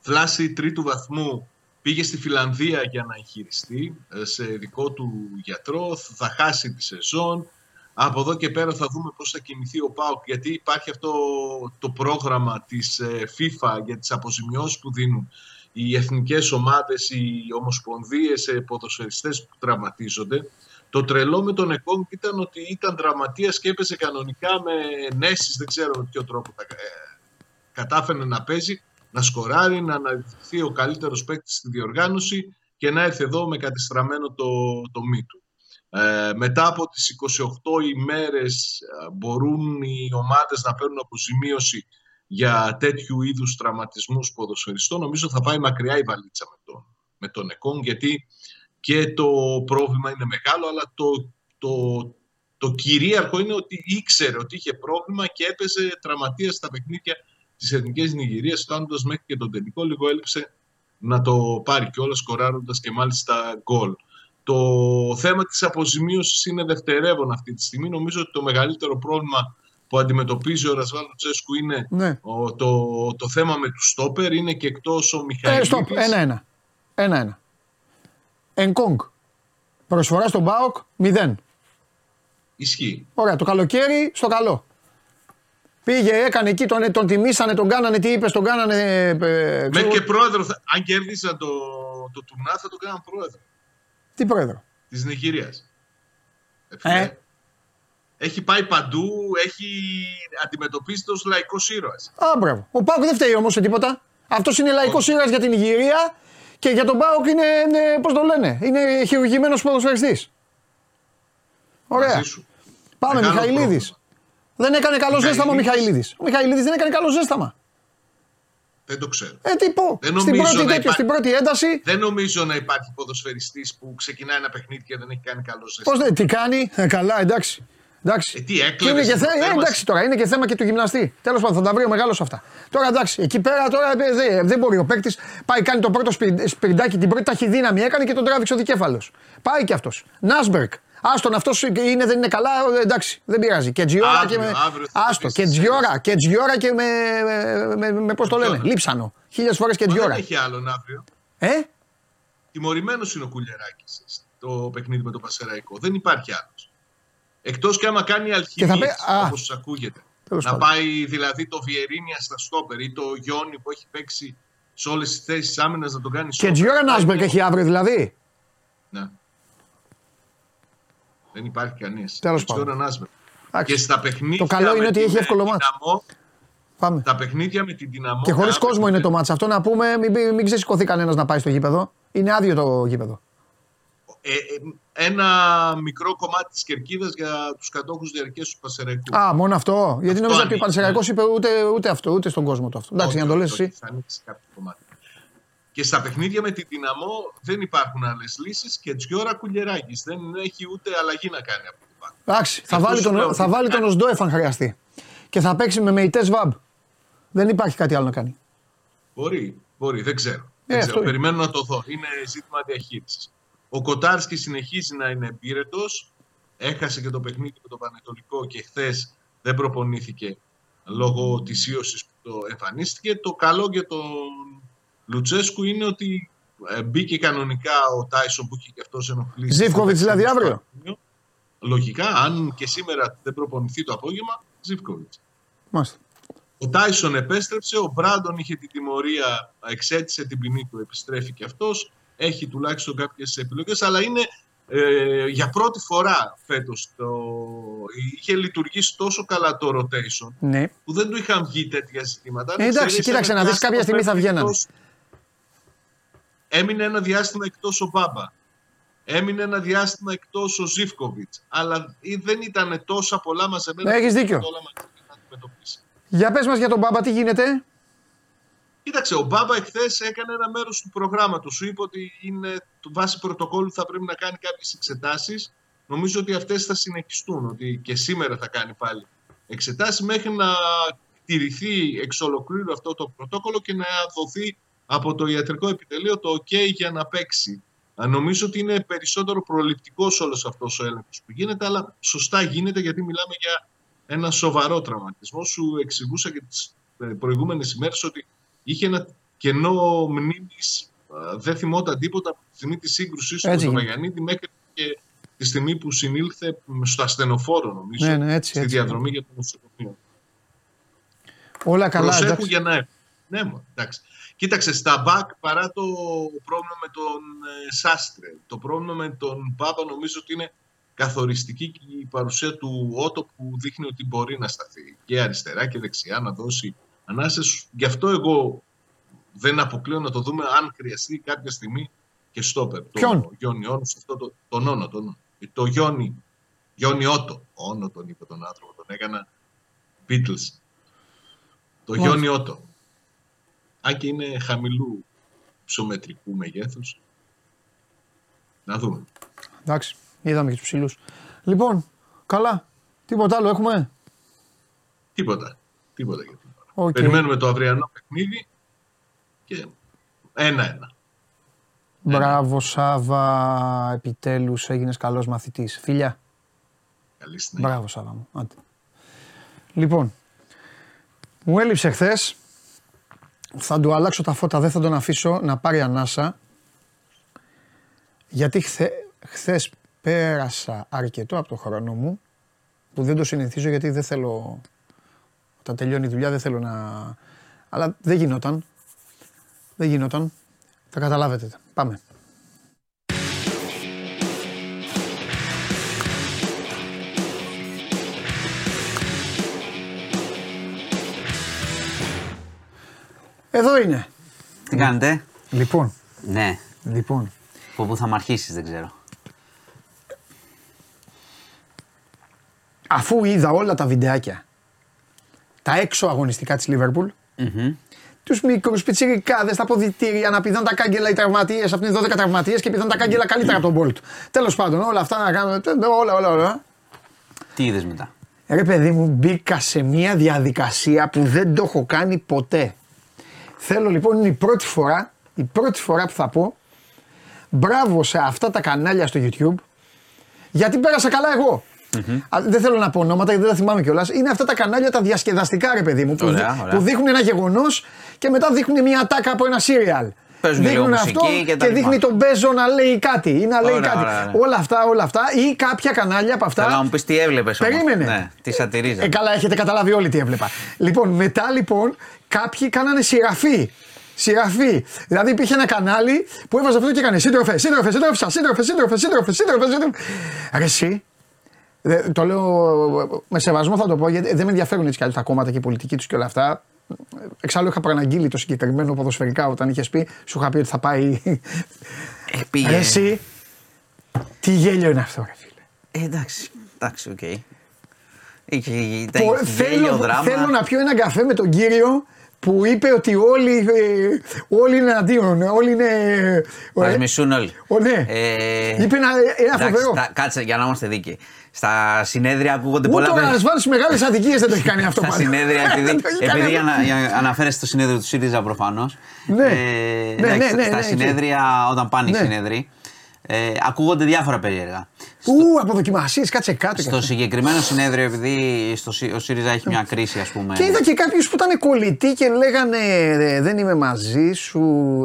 Θλάση τρίτου βαθμού πήγε στη Φιλανδία για να εγχειριστεί ε, σε δικό του γιατρό, θα χάσει τη σεζόν. Από εδώ και πέρα θα δούμε πώς θα κινηθεί ο ΠΑΟΚ, γιατί υπάρχει αυτό το πρόγραμμα της ε, FIFA για τις αποζημιώσεις που δίνουν οι εθνικές ομάδες, οι ομοσπονδίες, ε, ποδοσφαιριστές που τραυματίζονται. Το τρελό με τον Εκόνγκ ήταν ότι ήταν τραυματίας και έπαιζε κανονικά με νέσεις, δεν ξέρω με ποιο τρόπο τα, ε, κατάφερε να παίζει, να σκοράρει, να αναδειχθεί ο καλύτερος παίκτης στη διοργάνωση και να έρθει εδώ με κατεστραμμένο το, το μη του. Ε, μετά από τις 28 ημέρες ε, μπορούν οι ομάδες να παίρνουν αποζημίωση για τέτοιου είδους τραυματισμούς ποδοσφαιριστών. Νομίζω θα πάει μακριά η βαλίτσα με τον, με τον Εκόν γιατί και το πρόβλημα είναι μεγάλο αλλά το, το, το κυρίαρχο είναι ότι ήξερε ότι είχε πρόβλημα και έπαιζε τραυματίας στα παιχνίδια της Εθνικής Νιγηρίας φτάνοντας μέχρι και τον τελικό λίγο έλειψε να το πάρει κιόλας σκοράροντας και μάλιστα γκολ. Το θέμα της αποζημίωσης είναι δευτερεύον αυτή τη στιγμή. Νομίζω ότι το μεγαλύτερο πρόβλημα που αντιμετωπίζει ο Ρασβάλο Τσέσκου είναι Ναι. ο- το, το θέμα με τους στόπερ. Είναι και εκτός ο Ε, Μιχαηλίδης. στοπ. Ένα-ένα. Ένα-ένα. Ενκόγκ. Προσφορά στον Πάοκ, μηδέν. Ισχύει. Ωραία, το καλοκαίρι στο καλό. Πήγε, έκανε εκεί, τον, τον τιμήσανε, τον κάνανε, τι είπες, τον κάνανε. ε, ε, ξέρω- Μέχρι και πρόεδρο, θα- αν κέρδισαν το, το τουρνά θα το κάναν πρόεδρο Τι πρόεδρο; της Νιγηρίας. Ε, φίλε, Ε. Έχει πάει παντού, έχει αντιμετωπίσει ως λαϊκός ήρωας. Α, μπράβο. Ο Πάοκ δεν φταίει όμως σε τίποτα. Αυτός είναι λαϊκός ήρωας για την Ιγυρία και για τον Πάοκ είναι, είναι πώς το λένε, είναι χειρουργημένος ποδοσφαιριστής. Ωραία. Μαζί σου. Πάμε, Μεγάλο Μιχαηλίδης. Πρόβλημα. Δεν έκανε καλό ζέσταμα ο Μιχαηλίδης. Μιχαηλίδη. Ο Μιχαηλίδης δεν έκανε καλό ζέσταμα. Δεν το ξέρω. Ε, τι πω. Δεν Στην νομίζω πρώτη, να τέτοιο, υπά- στην πρώτη ένταση. Δεν νομίζω να υπάρχει ποδοσφαιριστής που ξεκινάει ένα παιχνίδι και δεν έχει κάνει καλό ζέστη. Πώς δεν, τι κάνει; Ε, καλά, εντάξει. εντάξει. Ε, τι Και έκλεβες είναι και στην θε- ε, θέρμανση. εντάξει τώρα, είναι και θέμα και του γυμναστή. Τέλος πάντων, θα τα βρει ο μεγάλος αυτά. Τώρα εντάξει, εκεί πέρα τώρα ε, δεν, δεν μπορεί ο παίκτης. Πάει, κάνει το πρώτο σπιν- σπριντάκι, την πρώτη ταχυδύναμη έκανε και τον τράβηξε ο δικέφαλος. Πάει και αυτός. Νάσμπερκ. Άστον, αυτός είναι, δεν είναι καλά, ε, εντάξει, δεν πειράζει. Και τζιόρα Αύριο, και με. αύριο θα Άστο, πεις και τις τζιόρα, και τζιόρα και με. με, με, με πώς το λένε, Τζιόρα. λείψανο. Χίλιες φορές και Μα δεν τζιόρα. έχει άλλον αύριο. Ε, Τιμωρημένος είναι ο Κουλιεράκης στο παιχνίδι με το Πασεραϊκό. Δεν υπάρχει άλλος. Εκτός και άμα κάνει αλχημίες, θα πει- α. όπως σας ακούγεται. Τέλος να πάντων. πάει δηλαδή το Βιερίνια στα στόπερ ή το Γιόνι που έχει παίξει σε όλες τις θέσεις άμυνας να τον κάνει και στόπερ. τζιόρα Νάσμπερκ Πάει- έχει αύριο δηλαδή. Ναι. Δεν υπάρχει κανείς. Τέλος Τζιόρα πάντων. Νάσμπερκ. Εντάξει. Και στα παιχνίδια Το καλό είναι με ότι την, έχει ε, εύκολο μάτς. Δυναμό, Πάμε. τα παιχνίδια με την δυναμό. Και χωρίς κάθε κόσμο είναι παιχνίδι- το μάτς. Αυτό να πούμε, μην, μην, μην ξεσηκωθεί κανένας να πάει στο γήπεδο. Είναι άδειο το γήπεδο. Ε, ε, ένα μικρό κομμάτι της κερκίδας για τους κατόχους διαρκείας του Πασεραϊκού. Α, μόνο αυτό. Γιατί Αυτό νόμιζα ότι ο ανοίγει, Πανσεραϊκός είπε ούτε, ούτε αυτό, ούτε στον κόσμο το αυτό. Εντάξει, Όχι, για να το λες όχι, εσύ. Θα ανοίξει κάποιο κομμάτι. Και στα παιχνίδια με την δυναμό δεν υπάρχουν άλλες λύσεις και Τζιόρα Κουλιεράκη. Δεν έχει ούτε αλλαγή να κάνει από την πάνω. Εντάξει, θα Αυτό βάλει σου λέω τον, ότι θα βάλει τον κάνει. Οσντόεφ αν χρειαστεί. Και θα παίξει με μεϊτές βαμπ. Δεν υπάρχει κάτι άλλο να κάνει. Μπορεί, μπορεί, δεν ξέρω. Ε, δεν αυτό ξέρω. είναι. Περιμένω να το δω. Είναι ζήτημα διαχείρισης. Ο Κοτάρσκι συνεχίζει να είναι εμπειρετός. Έχασε και το παιχνίδι με τον Πανετολικό και χθες δεν προπονήθηκε λόγω της ίωσης που το εμφανίστηκε. Το καλό για τον Λουτσέσκου είναι ότι ε, μπήκε κανονικά ο Τάισον που είχε και αυτός ενοχλήσει. Ζίβκοβιτς δηλαδή αύριο; Λογικά, αν και σήμερα δεν προπονηθεί το απόγευμα, Ζίβκοβιτς. Μάλιστα. Ο Τάισον επέστρεψε, ο Μπράντον είχε την τιμωρία, εξέτησε την ποινή του, επιστρέφει και αυτός. Έχει τουλάχιστον κάποιες επιλογές, αλλά είναι ε, για πρώτη φορά φέτος το... είχε λειτουργήσει τόσο καλά το rotation Ναι. που δεν του είχαν βγει τέτοια ζητήματα. Ε, εντάξει, Ξέρεις, κοίταξε ένα να δεις, κάποια διάστημα στιγμή θα πέφτει βγαίνανε. εκτός- Έμεινε ένα διάστημα εκτός ο Μπάμπα. Έμεινε ένα διάστημα εκτός ο Ζίβκοβιτς. Αλλά ε, δεν ήταν τόσα πολλά μαζεμένα. Ναι, έχεις που δίκιο. όλα μαζί να αντιμετωπίσει. Για πες μας για τον Μπάμπα, τι γίνεται; Κοίταξε, ο Μπάμπα εχθές έκανε ένα μέρος του προγράμματος. Σου είπε ότι είναι του βάση πρωτοκόλλου θα πρέπει να κάνει κάποιες εξετάσεις. Νομίζω ότι αυτές θα συνεχιστούν. Ότι και σήμερα θα κάνει πάλι εξετάσεις μέχρι να τηρηθεί εξ ολοκλήρου αυτό το πρωτόκολλο και να δοθεί από το ιατρικό επιτελείο το OK για να παίξει. Α, Νομίζω ότι είναι περισσότερο προληπτικός όλος αυτός ο έλεγχος που γίνεται, αλλά σωστά γίνεται γιατί μιλάμε για ένα σοβαρό τραυματισμό. Σου εξηγούσα και τις προηγούμενες ημέρες ότι είχε ένα κενό μνήμης. Δεν θυμόταν τίποτα από τη στιγμή της σύγκρουσής του με Έτσι τον γίνεται. Μεγανίτη μέχρι και τη στιγμή που συνήλθε στο ασθενοφόρο, νομίζω, Ναι, ναι, έτσι, στη έτσι. διαδρομή για το νοσοκομείο. Όλα καλά, Προσέχουν εντάξει. για να έχουν. Ναι, μα, εντάξει. Κοίταξε, στα μπακ παρά το πρόβλημα με τον ε, Σάστρε, το πρόβλημα με τον Πάπα νομίζω ότι είναι καθοριστική και η παρουσία του Ότο που δείχνει ότι μπορεί να σταθεί και αριστερά και δεξιά να δώσει ανάσες. Γι' αυτό εγώ δεν αποκλείω να το δούμε αν χρειαστεί κάποια στιγμή και στόπερ. Ποιον; Το Γιόνι Όνος, αυτό το, τον Όνο, τον, το Γιόνι, Γιόνι Ότο. Όνο τον είπε τον άνθρωπο, τον έκανα Beatles. Το Μάλιστα. Γιόνι Ότο. Αν και είναι χαμηλού υψομετρικού μεγέθους. Να δούμε. Εντάξει, είδαμε και τους ψηλούς. Λοιπόν, καλά. Τίποτα άλλο έχουμε; Τίποτα. Τίποτα για την ώρα. Οκ. Περιμένουμε το αυριανό παιχνίδι και ένα-ένα. Μπράβο Σάβα, επιτέλους έγινες καλός μαθητής. Φιλιά. Καλή συνέχεια. Μπράβο Σάβα μου. Άντε. Λοιπόν, μου έλειψε χθες. Θα του αλλάξω τα φώτα, δεν θα τον αφήσω να πάρει ανάσα. Γιατί χθε, χθες πέρασα αρκετό από το χρόνο μου, που δεν το συνηθίζω γιατί δεν θέλω, όταν τελειώνει η δουλειά δεν θέλω να... Αλλά δεν γινόταν. Δεν γινόταν. Θα καταλάβετε. Πάμε. Εδώ είναι. Τι κάνετε; Λοιπόν, Ναι. λοιπόν. Από πού θα μ' αρχίσεις, δεν ξέρω. Αφού είδα όλα τα βιντεάκια, τα έξω αγωνιστικά της Λίβερπουλ, τους μικρούς πιτσιρικάδες, τα ποδητήρια, να πηδάνε τα κάγκελα οι τραυματίες, αυτοί είναι 12 τραυματίες και πηδάνε τα κάγκελα καλύτερα από τον Μπόλτ. Τέλος πάντων, όλα αυτά να κάνουμε, όλα, όλα, όλα. Τι είδες μετά; Ρε παιδί μου, μπήκα σε μια διαδικασία που δεν το έχω κάνει ποτέ. Θέλω λοιπόν, είναι η πρώτη φορά, η πρώτη φορά που θα πω, μπράβο σε αυτά τα κανάλια στο YouTube, γιατί πέρασα καλά εγώ. Α, δεν θέλω να πω ονόματα γιατί δεν τα θυμάμαι κιόλας. Είναι αυτά τα κανάλια τα διασκεδαστικά, ρε παιδί μου, που, Ωραία, δι- ωραία. που δείχνουν ένα γεγονός και μετά δείχνουν μια τάκα από ένα σύριαλ. Παίζουν λίγο Δείχνουν αυτό μουσική και τα και λοιπά. δείχνει τον Μπέζο να λέει κάτι ή να λέει Ωραία, κάτι. ωραία, ωραία. Όλα αυτά, όλα αυτά. Ή κάποια κανάλια από αυτά. Θέλω να μου πεις τι έβλεπες όμως. Περίμενε. Ναι, τι σατυρίζα. Ε, καλά, έχετε καταλάβει όλοι τι έβλεπα. Λοιπόν, μετά λοιπόν κάποιοι κάνανε σειραφή. Σειραφή. Δηλαδή υπήρχε ένα κανάλι που έβαζε αυτό και έκανε σύντροφε, σύντροφε, σύντροφε, σύντροφε, σύντροφε, σύντροφε, σύντροφε, σύντροφε. Ρε εσύ, δε- το λέω με σεβασμό θα το πω γιατί δεν με ενδιαφέρουν έτσι κι αλλιώς τα κόμματα και η πολιτική τους και όλα αυτά. Εξάλλου είχα προαναγγείλει το συγκεκριμένο ποδοσφαιρικά όταν είχες πει, σου είχα πει ότι θα πάει. Ε, πήγε. Ρε εσύ, τι γέλιο είναι αυτό, ρε φίλε. Ε, εντάξει, εντάξει, οκ. Είχε, ήταν Πο- γέλιο, θέλω, δράμα. θέλω να πιω ένα καφέ με τον κύριο που είπε ότι όλοι, ε, όλοι είναι αντίον, όλοι είναι... Μας ε, μισούν όλοι. Ο, ναι. Ε, Είπε ένα, ένα εντάξει, φοβερό. τα- κάτσε για να είμαστε δίκαιοι. Στα συνέδρια ακούγονται πολλά Ούτε ο πράγματα. Ρασβάν στι μεγάλες αδικίες δεν το έχει κάνει αυτό Στα πάντα. συνέδρια, επειδή, Δεν το έχει κάνει επειδή αυτό. ανα, αναφέρεσαι στο συνέδριο του ΣΥΡΙΖΑ προφανώς. Ναι. Ε, Ναι, εντάξει, ναι, ναι, στα ναι, συνέδρια, όταν πάνε Ναι. οι συνέδροι, Ε, ακούγονται διάφορα περίεργα. Ου, αποδοκιμασίες, κάτσε κάτω. κι Στο αυτό. συγκεκριμένο συνέδριο, επειδή στο, ΣΥ- ο ΣΥΡΙΖΑ έχει μια κρίση, ας πούμε. Και είδα και κάποιους που ήταν κολλητοί και λέγανε «Ε, Δεν είμαι μαζί σου,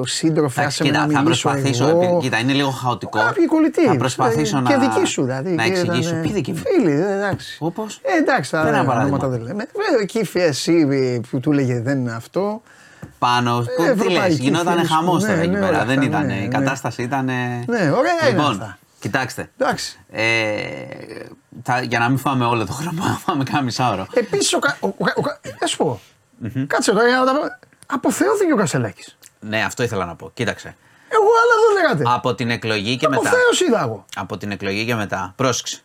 σύντροφε, Εντάξει, άσε με κοίτα, να θα μιλήσω προσπαθήσω. εγώ. επει- Κοίτα, είναι λίγο χαοτικό. Κάποιοι κολλητοί. Θα προσπαθήσω και να. δικοί σου δηλαδή. Να και εξηγήσω. ήταν, Ποιοι δικοί μου. Φίλοι, ε, εντάξει. Όπως; Ε, εντάξει, τα Φέρε ένα παράδειγμα. ονόματα δεν λέμε. Ε, εκεί εσύ ε, που του έλεγε δεν είναι αυτό. Πάνω. Πού- τι λες, ευρωπαϊκή γινόταν φίλη σου. χαμός Ναι, τώρα εκεί ναι, πέρα. όλα Δεν αυτά, ήταν. ναι, Η ναι. κατάσταση ήταν. Ναι, ωραία είναι Λοιπόν, αυτά. κοιτάξτε. Εντάξει. Ε, θα, για να μην φάμε όλο το χρόνο, να φάμε κάνα μισάωρο. Επίση, ο, Κα- ο, ο, ο, Κα- θα σου πω. Κάτσε τώρα για να τα πω. Αποθεώθηκε ο Κασελάκης. Ναι, αυτό ήθελα να πω. Κοίταξε. Εγώ άλλα δεν λέγατε. Από την εκλογή και μετά. Αποθέωση είδα εγώ. Από την εκλογή και μετά. Πρόσεξε.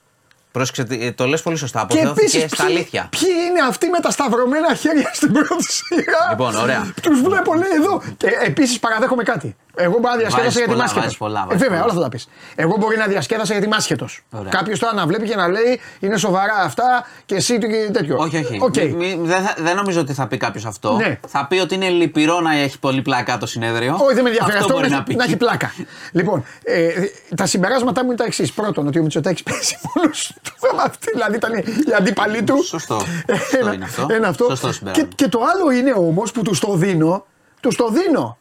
Πρόσεξε, τι- το λες πολύ σωστά. Και Αποθεώθηκε επίσης, στα αλήθεια. ποιοι είναι αυτοί με τα σταυρωμένα χέρια στην πρώτη σειρά; Λοιπόν, ωραία. Τους βλέπω, λέει εδώ. Και επίσης παραδέχομαι κάτι. Εγώ μπορεί να διασκέδασα Βάζεις γιατί είμαι πολλά, άσχετος. βάζεις πολλά, Ε, βάζεις βέβαια, πολλά. όλα θα τα πεις. Εγώ μπορεί να διασκέδασα γιατί είμαι άσχετος. Ωραία. Κάποιος τώρα να βλέπει και να λέει είναι σοβαρά αυτά και εσύ και τέτοιο. Όχι, όχι. Οκ. Μη- μη- δεν, θα- δεν νομίζω ότι θα πει κάποιος αυτό. Ναι. Θα πει ότι είναι λυπηρό να έχει πολύ πλάκα το συνέδριο. Όχι, δεν με ενδιαφέρει αυτό, μπορεί να, να πει. να έχει πλάκα. λοιπόν, ε, τα συμπεράσματά μου είναι τα εξής. Πρώτον, ότι ο Μητσοτάκης παίζει μόνος του θέμα αυτή, δηλαδή ήταν οι αντίπαλοι του. Σωστό. Ένα, Σωστό είναι αυτό. ένα αυτό. Σωστό και, συμπέρασμα. και το άλλο είναι όμως που τους το δίνω. Τους το δίνω.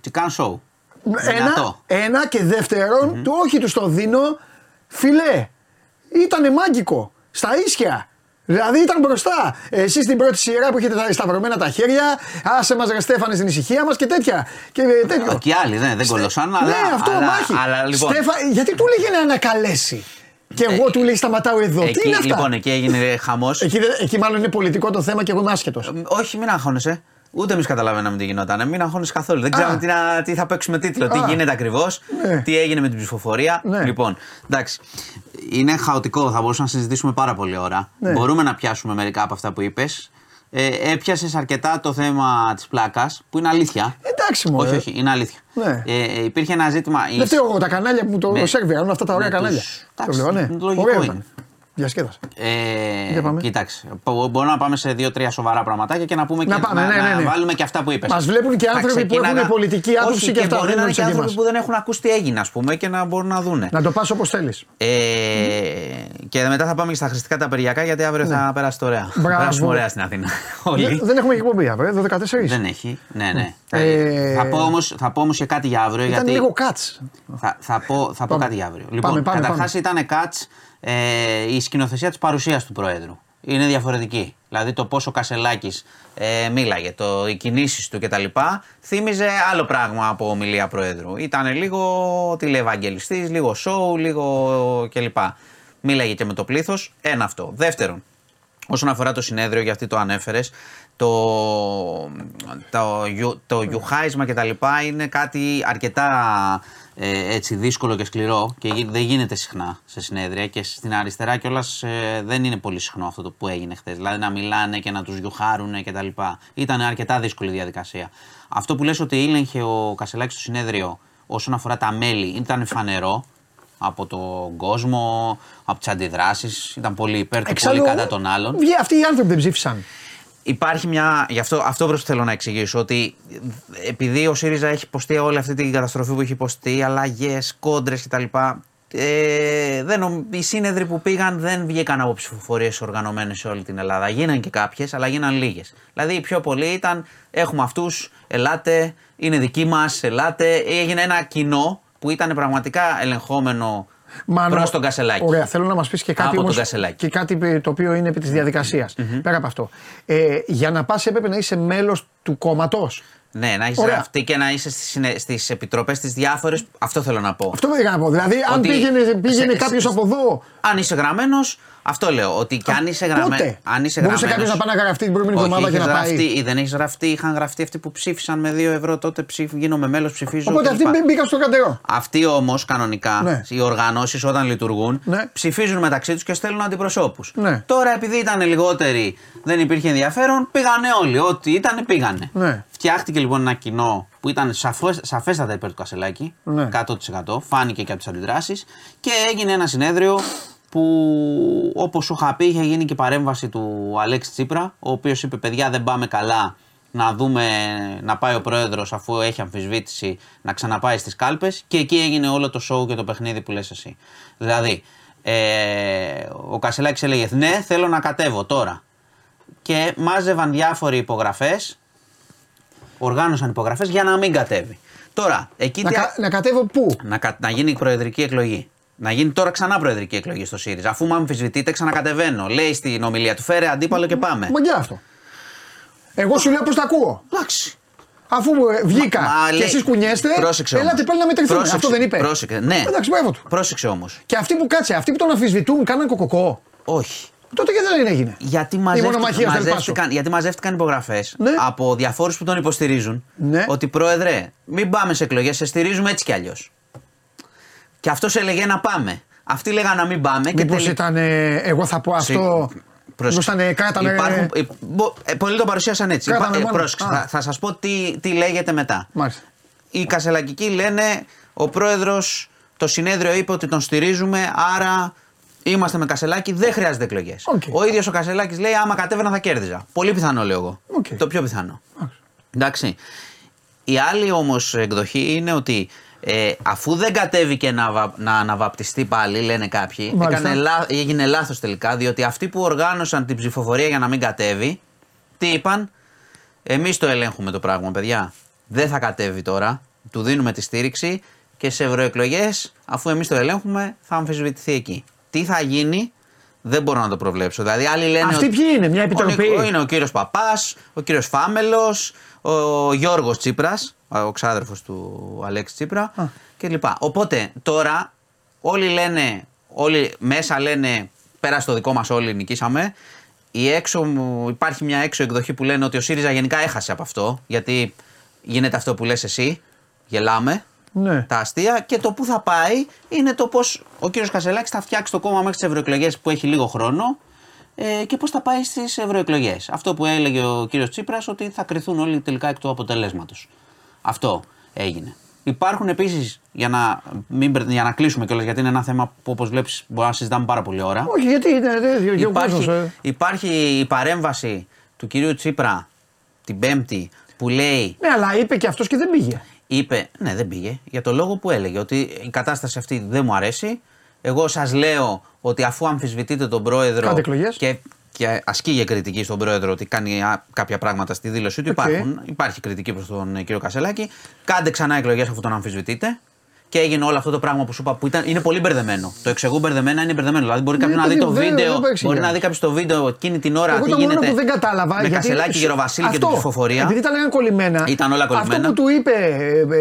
Τι κάνω show; Ένα, Δυνατό. ένα και δευτερον του όχι τους το δίνω. Φιλέ, ήτανε μάγκικο. Στα ίσια. Δηλαδή ήταν μπροστά. Εσείς στην πρώτη σειρά που έχετε τα σταυρωμένα τα χέρια, άσε μας ρε Στέφανε στην ησυχία μας και τέτοια. Και ε, τέτοιο. Και άλλοι δεν, δεν κολοσάν, αλλά. ναι, αυτό αλλά, μάχη. αλλά, λοιπόν, Στέφα, γιατί του λέγε να ανακαλέσει. Και εγώ του λέει σταματάω εδώ. Τι εκεί, είναι αυτά; λοιπόν, εκεί έγινε χαμός. Εκεί, δεν- εκεί μάλλον είναι πολιτικό το θέμα και εγώ είμαι άσχετος. Όχι, μην αγχώνεσαι. Ούτε εμείς καταλαβαίναμε τι γινόταν. Μην αγχώνεσαι καθόλου. Δεν ξέραμε τι, να- τι θα παίξουμε τίτλο, τι Α. γίνεται ακριβώς, Ναι. τι έγινε με την ψηφοφορία. Ναι. Λοιπόν, εντάξει. Είναι χαοτικό, θα μπορούσαμε να συζητήσουμε πάρα πολλή ώρα. Ναι. Μπορούμε να πιάσουμε μερικά από αυτά που είπες. Ε, Έπιασες αρκετά το θέμα της πλάκας, που είναι αλήθεια. Εντάξει, μωρέ. Όχι, όχι, είναι αλήθεια. Ναι. Ε, ε, υπήρχε ένα ζήτημα. η- Δεν φταίω εγώ τα κανάλια που το Ναι. σερβιραν αυτά τα ωραία Ναι, κανάλια. τους- Το εντάξει, βλέπω, ναι. λογικό Ωραίο είναι. Ήταν. Διασκέδασα. Ε, Για πάμε. κοίταξε. μπο- Μπορούμε να πάμε σε δύο-τρία σοβαρά πραγματάκια και να πούμε Να και πάμε, ναι, ναι, ναι. βάλουμε και αυτά που είπες. Μας βλέπουν και άνθρωποι που έχουν πολιτική άποψη και αυτά, Μπορεί δεν να είναι είναι και σαν και άνθρωποι εμάς. που δεν έχουν ακούσει τι έγινε, ας πούμε, και να μπορούν να δούνε. Να το πας όπως θέλεις. Ε, και μετά θα πάμε και στα χρηστικά τα περιακά γιατί αύριο θα περάσει το ωραία. Θα Ναι. Μπράβο. περάσουμε ωραία στην Αθήνα. Όλοι. Δεν έχουμε εκπομπή αύριο, 12-14. Δεν έχει. Ναι, ναι. Ε, θα, πω όμως, θα πω όμως και κάτι για αύριο. Ήταν γιατί... λίγο κάτς. Θα, θα, πω, θα πω Πάμε. κάτι για αύριο. Πάμε, Λοιπόν, πάμε, καταρχάς ήταν κατ ε, η σκηνοθεσία της παρουσίας του Προέδρου. Είναι διαφορετική. Δηλαδή το πόσο Κασελάκης ε, μίλαγε, το, οι κινήσεις του κτλ. θύμιζε άλλο πράγμα από ομιλία Προέδρου. Ήταν λίγο τηλεευαγγελιστής, λίγο σοου, λίγο κλπ. Μίλαγε και με το πλήθος. Ένα αυτό. Δεύτερον, Όσον αφορά το συνέδριο, γιατί το ανέφερες, το, το, γιου- το γιουχάισμα και τα λοιπά είναι κάτι αρκετά ε, έτσι δύσκολο και σκληρό και γι- δεν γίνεται συχνά σε συνέδρια και στην αριστερά κιόλας ε, δεν είναι πολύ συχνό αυτό το που έγινε χθες. Δηλαδή να μιλάνε και να τους γιουχάρουν και τα λοιπά. Ήταν αρκετά δύσκολη διαδικασία. Αυτό που λες ότι ήλεγχε ο Κασελάκης στο συνέδριο όσον αφορά τα μέλη ήταν φανερό από τον κόσμο, από τις αντιδράσεις. Ήταν πολύ υπέρ του, πολύ κατά των άλλων. βγει- Αυτοί οι άνθρωποι δεν ψήφισαν. Υπάρχει μια. Γι' αυτό, αυτό προς θέλω να εξηγήσω. Ότι επειδή ο ΣΥΡΙΖΑ έχει υποστεί όλη αυτή την καταστροφή που έχει υποστεί, αλλαγές, κόντρες κτλ. Ε, δεν, νομ- οι σύνεδροι που πήγαν δεν βγήκαν από ψηφοφορίες οργανωμένες σε όλη την Ελλάδα. Γίναν και κάποιες, αλλά γίναν λίγες. Δηλαδή οι πιο πολλοί ήταν: Έχουμε αυτούς, ελάτε, είναι δικοί μας, ελάτε. Έγινε ένα κοινό που ήταν πραγματικά ελεγχόμενο Μάνο, προς τον Κασελάκη. Ωραία, θέλω να μας πεις και κάτι Από τον όμως, Κασελάκη. και κάτι το οποίο είναι επί της διαδικασια Πέρα από αυτό. Ε, για να πας έπρεπε να είσαι μέλος του κόμματος. Ναι, να έχεις Ωραία. γραφτεί και να είσαι στις, στις επιτροπές τις διάφορες. Αυτό θέλω να πω. Αυτό δεν να πω. Δηλαδή, αν Ότι πήγαινε, πήγαινε σε- κάποιος σε- από εδώ. Αν είσαι γραμμένος, αυτό λέω. Ότι και αν είσαι γραμμένο. Πότε; Αν είσαι Μπορούσε γραμμένος- κάποιο να πάει να γραφτεί την προηγούμενη Όχι, εβδομάδα και είχες να πάει. γραφτεί, ή δεν έχεις γραφτεί, είχαν γραφτεί αυτοί που ψήφισαν με 2 ευρώ τότε ψήφι, γίνομαι μέλος, ψηφίζω. Οπότε κλπ. αυτοί μπήκαν στο κατερό. Αυτοί όμως κανονικά, Ναι. οι οργανώσεις όταν λειτουργούν, Ναι. ψηφίζουν μεταξύ τους και στέλνουν αντιπροσώπους. Ναι. Τώρα επειδή ήταν λιγότεροι, δεν υπήρχε ενδιαφέρον, πήγανε όλοι. Ό,τι ήταν, πήγανε. Ναι. Φτιάχτηκε λοιπόν ένα κοινό που ήταν σαφώς, σαφέστατα υπέρ του Κασελάκη, Ναι. 100%. Φάνηκε και από τις αντιδράσεις και έγινε ένα συνέδριο που όπως σου είχα πει είχε γίνει και η παρέμβαση του Αλέξη Τσίπρα, ο οποίος είπε: Παιδιά, δεν πάμε καλά. να δούμε να πάει ο πρόεδρος αφού έχει αμφισβήτηση να ξαναπάει στις κάλπες και εκεί έγινε όλο το show και το παιχνίδι που λες εσύ. Δηλαδή, ε, ο Κασελάκης έλεγε Ναι, θέλω να κατέβω τώρα. Και μάζευαν διάφοροι υπογραφές, οργάνωσαν υπογραφές για να μην κατέβει. Τώρα, εκεί Να, τι- κα- να κατέβω πού; να, κα- να γίνει προεδρική εκλογή. Να γίνει τώρα ξανά προεδρική εκλογή στο ΣΥΡΙΖΑ. Αφού με αμφισβητείτε, ξανακατεβαίνω. Λέει στην ομιλία του, φέρε αντίπαλο και πάμε. Μαγκιά αυτό. Εγώ σου λέω πώς τα ακούω. Εντάξει. Αφού ε, βγήκα Μα και λέει- εσείς κουνιέστε, Πρόσεξε όμως. ελάτε πάλι να μετρηθούμε. Πρόσεξε. Αυτό δεν είπε. Πρόσεξε. Ναι. Εντάξει, μπράβο του. Πρόσεξε όμως. Και αυτοί που κάτσε, αυτοί που τον αμφισβητούν, κάναν κοκοκό. Όχι. Τότε γιατί δεν έγινε; Γιατί Η μαζεύτηκαν, μονομαχία στο μαζεύτηκαν, γιατί μαζεύτηκαν υπογραφές Ναι. από διαφόρους που τον υποστηρίζουν. Ναι. Ότι πρόεδρε, μην πάμε σε εκλογές, σε στηρίζουμε έτσι κι αλλιώς. Και αυτός έλεγε να πάμε. Αυτοί λέγανε να μην πάμε. και Μήπως τελικά- ήταν, ε, εγώ θα πω αυτό. Μήπως ήταν ε, κράτα με. Υπάρχουν, ε, μπο- ε, πολλοί το παρουσίασαν έτσι. Κράτα με Υπά- ε, μόνο. πρόσεξε, Α. θα, θα σας πω τι, τι λέγεται μετά. Μάλιστα. Οι Κασελακικοί λένε ο πρόεδρος, το συνέδριο είπε ότι τον στηρίζουμε, άρα είμαστε με Κασελάκη, δεν χρειάζεται εκλογές. Οκ. Ο ίδιος ο Κασελάκης λέει άμα κατέβαινα θα κέρδιζα. Πολύ πιθανό λέω εγώ. Οκ. Το πιο πιθανό. Εντάξει. Η άλλη όμως εκδοχή είναι ότι ε, αφού δεν κατέβηκε να, βα- να αναβαπτιστεί πάλι, λένε κάποιοι, Μάλιστα. έκανε, λά- έγινε λάθος τελικά, διότι αυτοί που οργάνωσαν την ψηφοφορία για να μην κατέβει, τι είπαν, εμείς το ελέγχουμε το πράγμα, παιδιά. Δεν θα κατέβει τώρα, του δίνουμε τη στήριξη και σε ευρωεκλογές, αφού εμείς το ελέγχουμε, θα αμφισβητηθεί εκεί. Τι θα γίνει, δεν μπορώ να το προβλέψω. Δηλαδή, άλλοι λένε. Αυτοί ότι- ποιοι είναι, μια επιτροπή; Ο Νικο- είναι ο κύριος Παπάς, ο κύριος Φάμελος, ο Γιώργος Τσίπρας, ο ξάδερφος του Αλέξη Τσίπρα κλπ. Οπότε τώρα όλοι λένε, όλοι μέσα λένε πέρα στο δικό μας όλοι νικήσαμε. Η έξω, μου- υπάρχει μια έξω εκδοχή που λένε ότι ο ΣΥΡΙΖΑ γενικά έχασε από αυτό. Γιατί γίνεται αυτό που λες εσύ. Γελάμε. Ναι. Τα αστεία και το που θα πάει είναι το πώς ο κύριος Κασελάκης θα φτιάξει το κόμμα μέχρι τις ευρωεκλογές που έχει λίγο χρόνο ε, και πώς θα πάει στις ευρωεκλογές. Αυτό που έλεγε ο κύριος Τσίπρας ότι θα κρυθούν όλοι τελικά εκ του αποτελέσματος. Αυτό έγινε. Υπάρχουν επίσης, για να, μην, μπερ- για να κλείσουμε κιόλας, γιατί είναι ένα θέμα που όπως βλέπεις μπορεί να συζητάμε πάρα πολλή ώρα. Όχι, γιατί είναι. δεν- και ο Υπάρχει, κόσμος, ε. υπάρχει η παρέμβαση του κυρίου Τσίπρα την Πέμπτη που λέει Ναι, αλλά είπε και αυτός και δεν πήγε. Είπε, ναι δεν πήγε, για το λόγο που έλεγε ότι η κατάσταση αυτή δεν μου αρέσει. Εγώ σας λέω ότι αφού αμφισβητείτε τον πρόεδρο Κάντε εκλογές. και, και ασκείτε κριτική στον πρόεδρο ότι κάνει α, κάποια πράγματα στη δήλωσή του, Οκ. υπάρχουν, υπάρχει κριτική προς τον ε, κύριο Κασελάκη, κάντε ξανά εκλογές αφού τον αμφισβητείτε. Και έγινε όλο αυτό το πράγμα που σου είπα που ήταν, είναι πολύ μπερδεμένο. Το εξηγούν μπερδεμένα είναι μπερδεμένο. Δηλαδή μπορεί Ναι, κάποιο να παιδί δει μου, το δεν- βίντεο. δεν το εξηγεί. μπορεί να δει κάποιος το βίντεο εκείνη την ώρα Εγώ τι το μόνο γίνεται. που δεν κατάλαβα. Με γιατί Κασελάκη, Γεροβασίλη και την Αυτό, ψηφοφορία. Επειδή τα λέγανε κολλημένα. Ήταν όλα κολλημένα. Αυτό που του είπε. Ε,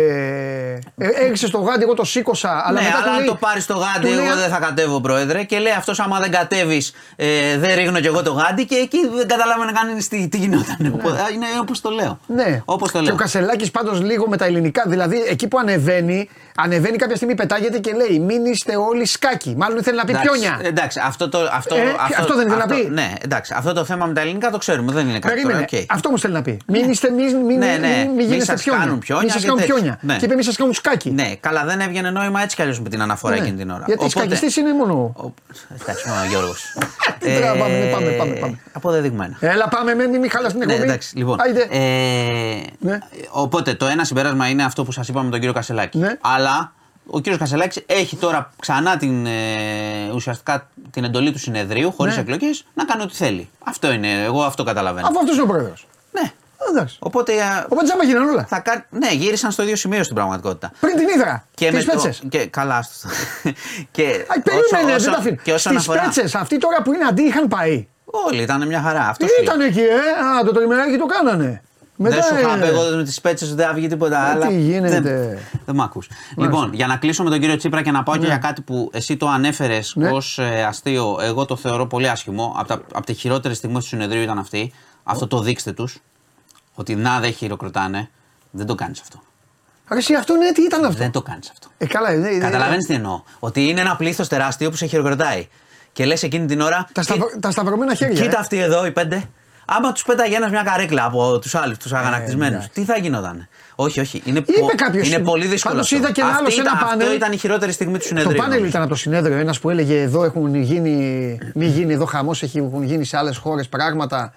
ε, ε, έριξες το γάντι, εγώ το σήκωσα. Αλλά ναι, μετά αλλά του αν λέει, το πάρεις το γάντι, του λέει, εγώ δεν θα κατέβω, πρόεδρε. Και λέει αυτός, άμα δεν κατέβεις, ε, δεν ρίχνω κι εγώ το γάντι. Και εκεί δεν καταλάβανε κανείς τι, τι γινόταν. Οπότε, Είναι όπως το λέω. Ναι. Όπως το Και λέω. ο Κασελάκης πάντως λίγο με τα ελληνικά. Δηλαδή εκεί που ανεβαίνει, ανεβαίνει κάποια στιγμή, πετάγεται και λέει Μην είστε όλοι σκάκι. Μάλλον ήθελε να πει Εντάξει, πιόνια. Εντάξει, αυτό, το, αυτό, Ε, αυτό δεν ήθελε να πει. Ναι, εντάξει, αυτό το θέμα με τα ελληνικά το ξέρουμε. Δεν είναι κάτι Περίμενε. τώρα. οκ. Αυτό μου θέλει να πει. Μην είστε, μην, μην, Ναι, ναι. μην, μην Μη γίνεστε σας πιόνια. κάνουν πιόνια Μην σας και κάνουν τέτοια. πιόνια. Ναι. Και είπε μην σας κάνουν σκάκι. Ναι, καλά, δεν έβγαινε νόημα έτσι κι αλλιώς με την αναφορά Ναι. εκείνη την ώρα. Γιατί Οπότε- σκακιστή είναι μόνο. Ο- Εντάξει, μόνο ο Γιώργος. Τι τώρα, πάμε, ναι, πάμε, πάμε, πάμε. Αποδεδειγμένα. Έλα, πάμε, μην, μην χαλάς την Ναι, εκπομπή. εντάξει, λοιπόν. Άιντε. Ε, Ναι. Οπότε το ένα συμπέρασμα είναι αυτό που σας είπαμε με τον κύριο Κασελάκη. Ναι. Αλλά ο κύριος Κασελάκης έχει τώρα ξανά την, ε, ουσιαστικά την εντολή του συνεδρίου, χωρίς Ναι. εκλογές, να κάνει ό,τι θέλει. Αυτό είναι, εγώ αυτό καταλαβαίνω. Αφού αυτός είναι ο πρόεδρος. Ναι. Εντάξει. Οπότε. ε, Οπότε τζάμπα γίνανε όλα. θα κα... Ναι, γύρισαν στο ίδιο σημείο στην πραγματικότητα. Πριν την ίδρα. Και Και με τι πέτσες. το... και... Καλά, άστο. και... Α, περίμενε, δεν τα αφήνω. Και όσον Στι αφορά... πέτσες, αυτοί τώρα που είναι αντί είχαν πάει. Όλοι ήταν μια χαρά. Αυτό Τι σου ήταν λέω. εκεί, ε. Α, το τριμεράκι το κάνανε. Δεν σου είχα ε, πει εγώ με τις πέτσες δεν θα βγει τίποτα Ε, άλλο. τι γίνεται. Δεν, δεν μ' ακούς. Λοιπόν, για να κλείσω με τον κύριο Τσίπρα και να πάω και για κάτι που εσύ το ανέφερες Ναι. ως αστείο, εγώ το θεωρώ πολύ άσχημο. Από, τα, από τι χειρότερε στιγμέ του συνεδρίου ήταν αυτή. Αυτό το δείξτε τους. Ότι να δεν χειροκροτάνε. Δεν το κάνεις αυτό. Ρε, εσύ αυτό ναι, τι ήταν αυτό; Δεν το κάνεις αυτό. Ε, καλά, ε, ε, ε, Καταλαβαίνεις τι εννοώ. Ότι είναι ένα πλήθος τεράστιο που σε χειροκροτάει. Και λες εκείνη την ώρα. Τα, σταυρο, τα σταυρωμένα χέρια. Κοίτα ε. αυτοί εδώ οι πέντε. Άμα τους πέταγε ένας μια καρέκλα από τους άλλους, τους αγανακτισμένους, εντάξει. τι θα γινόταν; Όχι, όχι. Είναι, Είπε πο- κάποιος, είναι πολύ δύσκολο. πάντως αυτό. είδα και ένα άλλο Αυτή σε ένα ήταν- πάνελ. Αυτό ήταν η χειρότερη στιγμή του συνεδρίου. Το πάνελ νομίζω. ήταν από το συνέδριο. Ένας που έλεγε εδώ έχουν γίνει. Μην γίνει εδώ χαμός, έχουν γίνει σε άλλες χώρες πράγματα.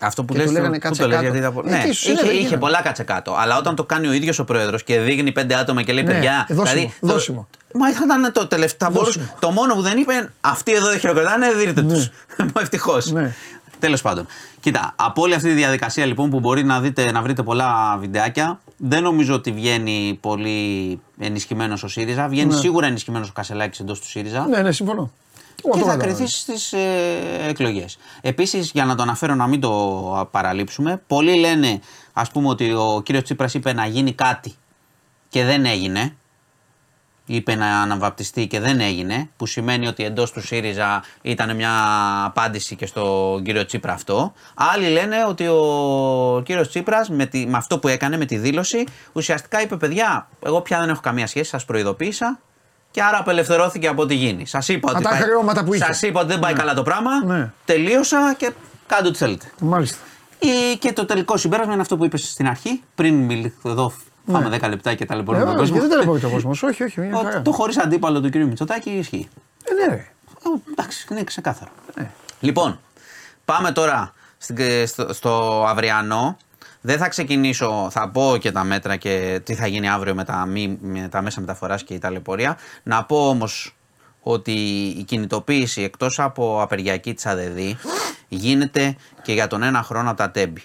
Αυτό που Και λες, του λέγανε πού κάτσε το λες, κάτω. γιατί τα... Ε, ναι, τι σου είχε, έλεγε, είχε γίνανε. πολλά κάτσε κάτω. Αλλά όταν το κάνει ο ίδιος ο πρόεδρος και δείχνει πέντε άτομα και λέει Ναι, παιδιά. δώσιμο, το- δώσιμο. Μα θα ήταν το τελευταίο. Δώσιμο. Το μόνο που δεν είπε, αυτοί εδώ δεν χειροκροτάνε, δείτε τους. Ευτυχώς. Ναι. Τέλος πάντων. Κοίτα, από όλη αυτή τη διαδικασία λοιπόν που μπορεί να, δείτε, να βρείτε πολλά βιντεάκια, δεν νομίζω ότι βγαίνει πολύ ενισχυμένος ο ΣΥΡΙΖΑ. Βγαίνει σίγουρα ενισχυμένος ο Κασελάκης εντός του ΣΥΡΙΖΑ Ναι, ναι, συμφωνώ. Εγώ και το θα κατάλαβα. κρυθεί στις ε, εκλογές. Επίσης, για να το αναφέρω να μην το παραλείψουμε, πολλοί λένε ας πούμε ότι ο κύριος Τσίπρας είπε να γίνει κάτι και δεν έγινε. Είπε να αναβαπτιστεί και δεν έγινε, που σημαίνει ότι εντός του ΣΥΡΙΖΑ ήταν μια απάντηση και στον κύριο Τσίπρα αυτό. Άλλοι λένε ότι ο κύριος Τσίπρας με, τη- με αυτό που έκανε, με τη δήλωση, ουσιαστικά είπε: Παιδιά, εγώ πια δεν έχω καμία σχέση, σας προειδοποίησα και άρα απελευθερώθηκε από ό,τι γίνει. Σας είπα, Από ότι τα πάει- χρεώματα που είχε. σας είπα ότι δεν πάει καλά το πράγμα. Ναι. Τελείωσα και κάντε ό,τι θέλετε. Μάλιστα. Ή και το τελικό συμπέρασμα είναι αυτό που είπες στην αρχή, πριν μιλ, εδώ φάμε 10 λεπτά και Ε, ταλαιπωρούμε τον όχι, κόσμο. δεν ταλαιπωρεί ο κόσμο. Όχι, όχι. μια Ότι χαρά. Το χωρίς αντίπαλο του κ. Μητσοτάκη ισχύει. Ε, ναι, ρε. Ε, Εντάξει, είναι ξεκάθαρο. Ναι. Λοιπόν, πάμε τώρα στην- στο, στο αυριανό. Δεν θα ξεκινήσω, θα πω και τα μέτρα και τι θα γίνει αύριο με τα, μη, με τα μέσα μεταφοράς και η ταλαιπωρία. Να πω όμως ότι η κινητοποίηση εκτός από απεργιακή της ΑΔΔ γίνεται και για τον ένα χρόνο από τα τέμπη.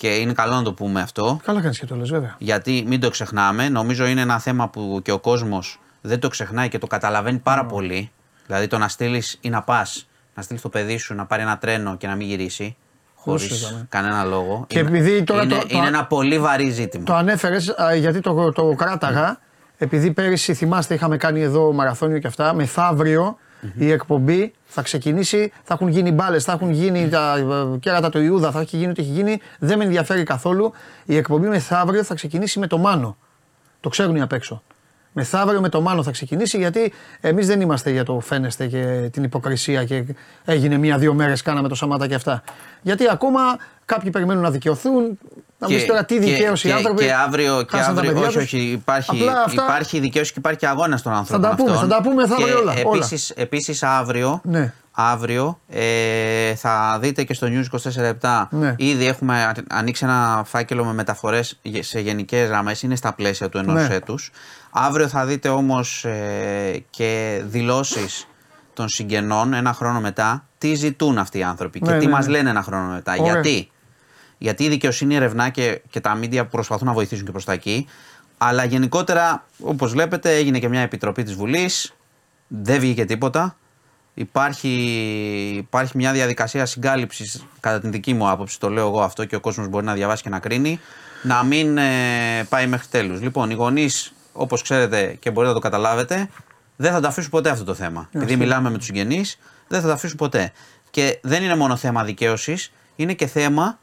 Και είναι καλό να το πούμε αυτό. Καλά κάνεις και το λες, βέβαια. Γιατί μην το ξεχνάμε, νομίζω είναι ένα θέμα που και ο κόσμος δεν το ξεχνάει και το καταλαβαίνει πάρα πολύ. Δηλαδή το να στείλεις ή να πας, να στείλεις το παιδί σου να πάρει ένα τρένο και να μην γυρίσει. Χωρίς συζητάμε. κανένα λόγο. Και είναι, επειδή τώρα είναι, το- το- είναι ένα πολύ βαρύ ζήτημα. Το ανέφερες γιατί το, το κράταγα. Επειδή πέρυσι θυμάστε είχαμε κάνει εδώ μαραθώνιο και αυτά. Μεθαύριο η εκπομπή θα ξεκινήσει, θα έχουν γίνει μπάλες, θα έχουν γίνει τα ε, κέρατα του Ιούδα, θα έχει γίνει ό,τι έχει γίνει. Δεν με ενδιαφέρει καθόλου. Η εκπομπή μεθαύριο θα ξεκινήσει με το Μάνο. Το ξέρουν οι απ' έξω. Μεθαύριο με το Μάνο θα ξεκινήσει γιατί εμείς δεν είμαστε για το φαίνεστε και την υποκρισία και έγινε μία-δύο μέρες κάναμε το Σαμάτα και αυτά. Γιατί ακόμα κάποιοι περιμένουν να δικαιωθούν. Να μου πεις τώρα τι δικαίωση οι και, άνθρωποι. και αύριο, και χάσαν τα αύριο παιδιά όχι, τους. όχι, υπάρχει, Απλά αυτά- υπάρχει δικαίωση και υπάρχει και αγώνα των ανθρώπων. τα πούμε, αυτών. θα τα πούμε, θα και βρει όλα, όλα. Επίσης, επίσης αύριο, Ναι. αύριο ε, θα δείτε και στο News 24-7 Ναι. ήδη έχουμε α- ανοίξει ένα φάκελο με μεταφορές γε- σε γενικές γραμμές, είναι στα πλαίσια του ενός Ναι. έτους. Αύριο θα δείτε όμως ε, και δηλώσεις των συγγενών ένα χρόνο μετά τι ζητούν αυτοί οι άνθρωποι Ναι, και τι ναι, μας ναι. λένε ένα χρόνο μετά. Ωραία. Γιατί; Γιατί η δικαιοσύνη ερευνά και, και τα μίντια προσπαθούν να βοηθήσουν και προς τα εκεί. Αλλά γενικότερα, όπως βλέπετε, έγινε και μια επιτροπή της Βουλής. Δεν βγήκε τίποτα. Υπάρχει, υπάρχει μια διαδικασία συγκάλυψης, κατά την δική μου άποψη, το λέω εγώ αυτό και ο κόσμος μπορεί να διαβάσει και να κρίνει, να μην ε, πάει μέχρι τέλους. Λοιπόν, οι γονείς, όπως ξέρετε και μπορείτε να το καταλάβετε, δεν θα το αφήσουν ποτέ αυτό το θέμα. Επειδή μιλάμε με τους συγγενείς, δεν θα το αφήσουν ποτέ. Και δεν είναι μόνο θέμα δικαίωσης, είναι και θέμα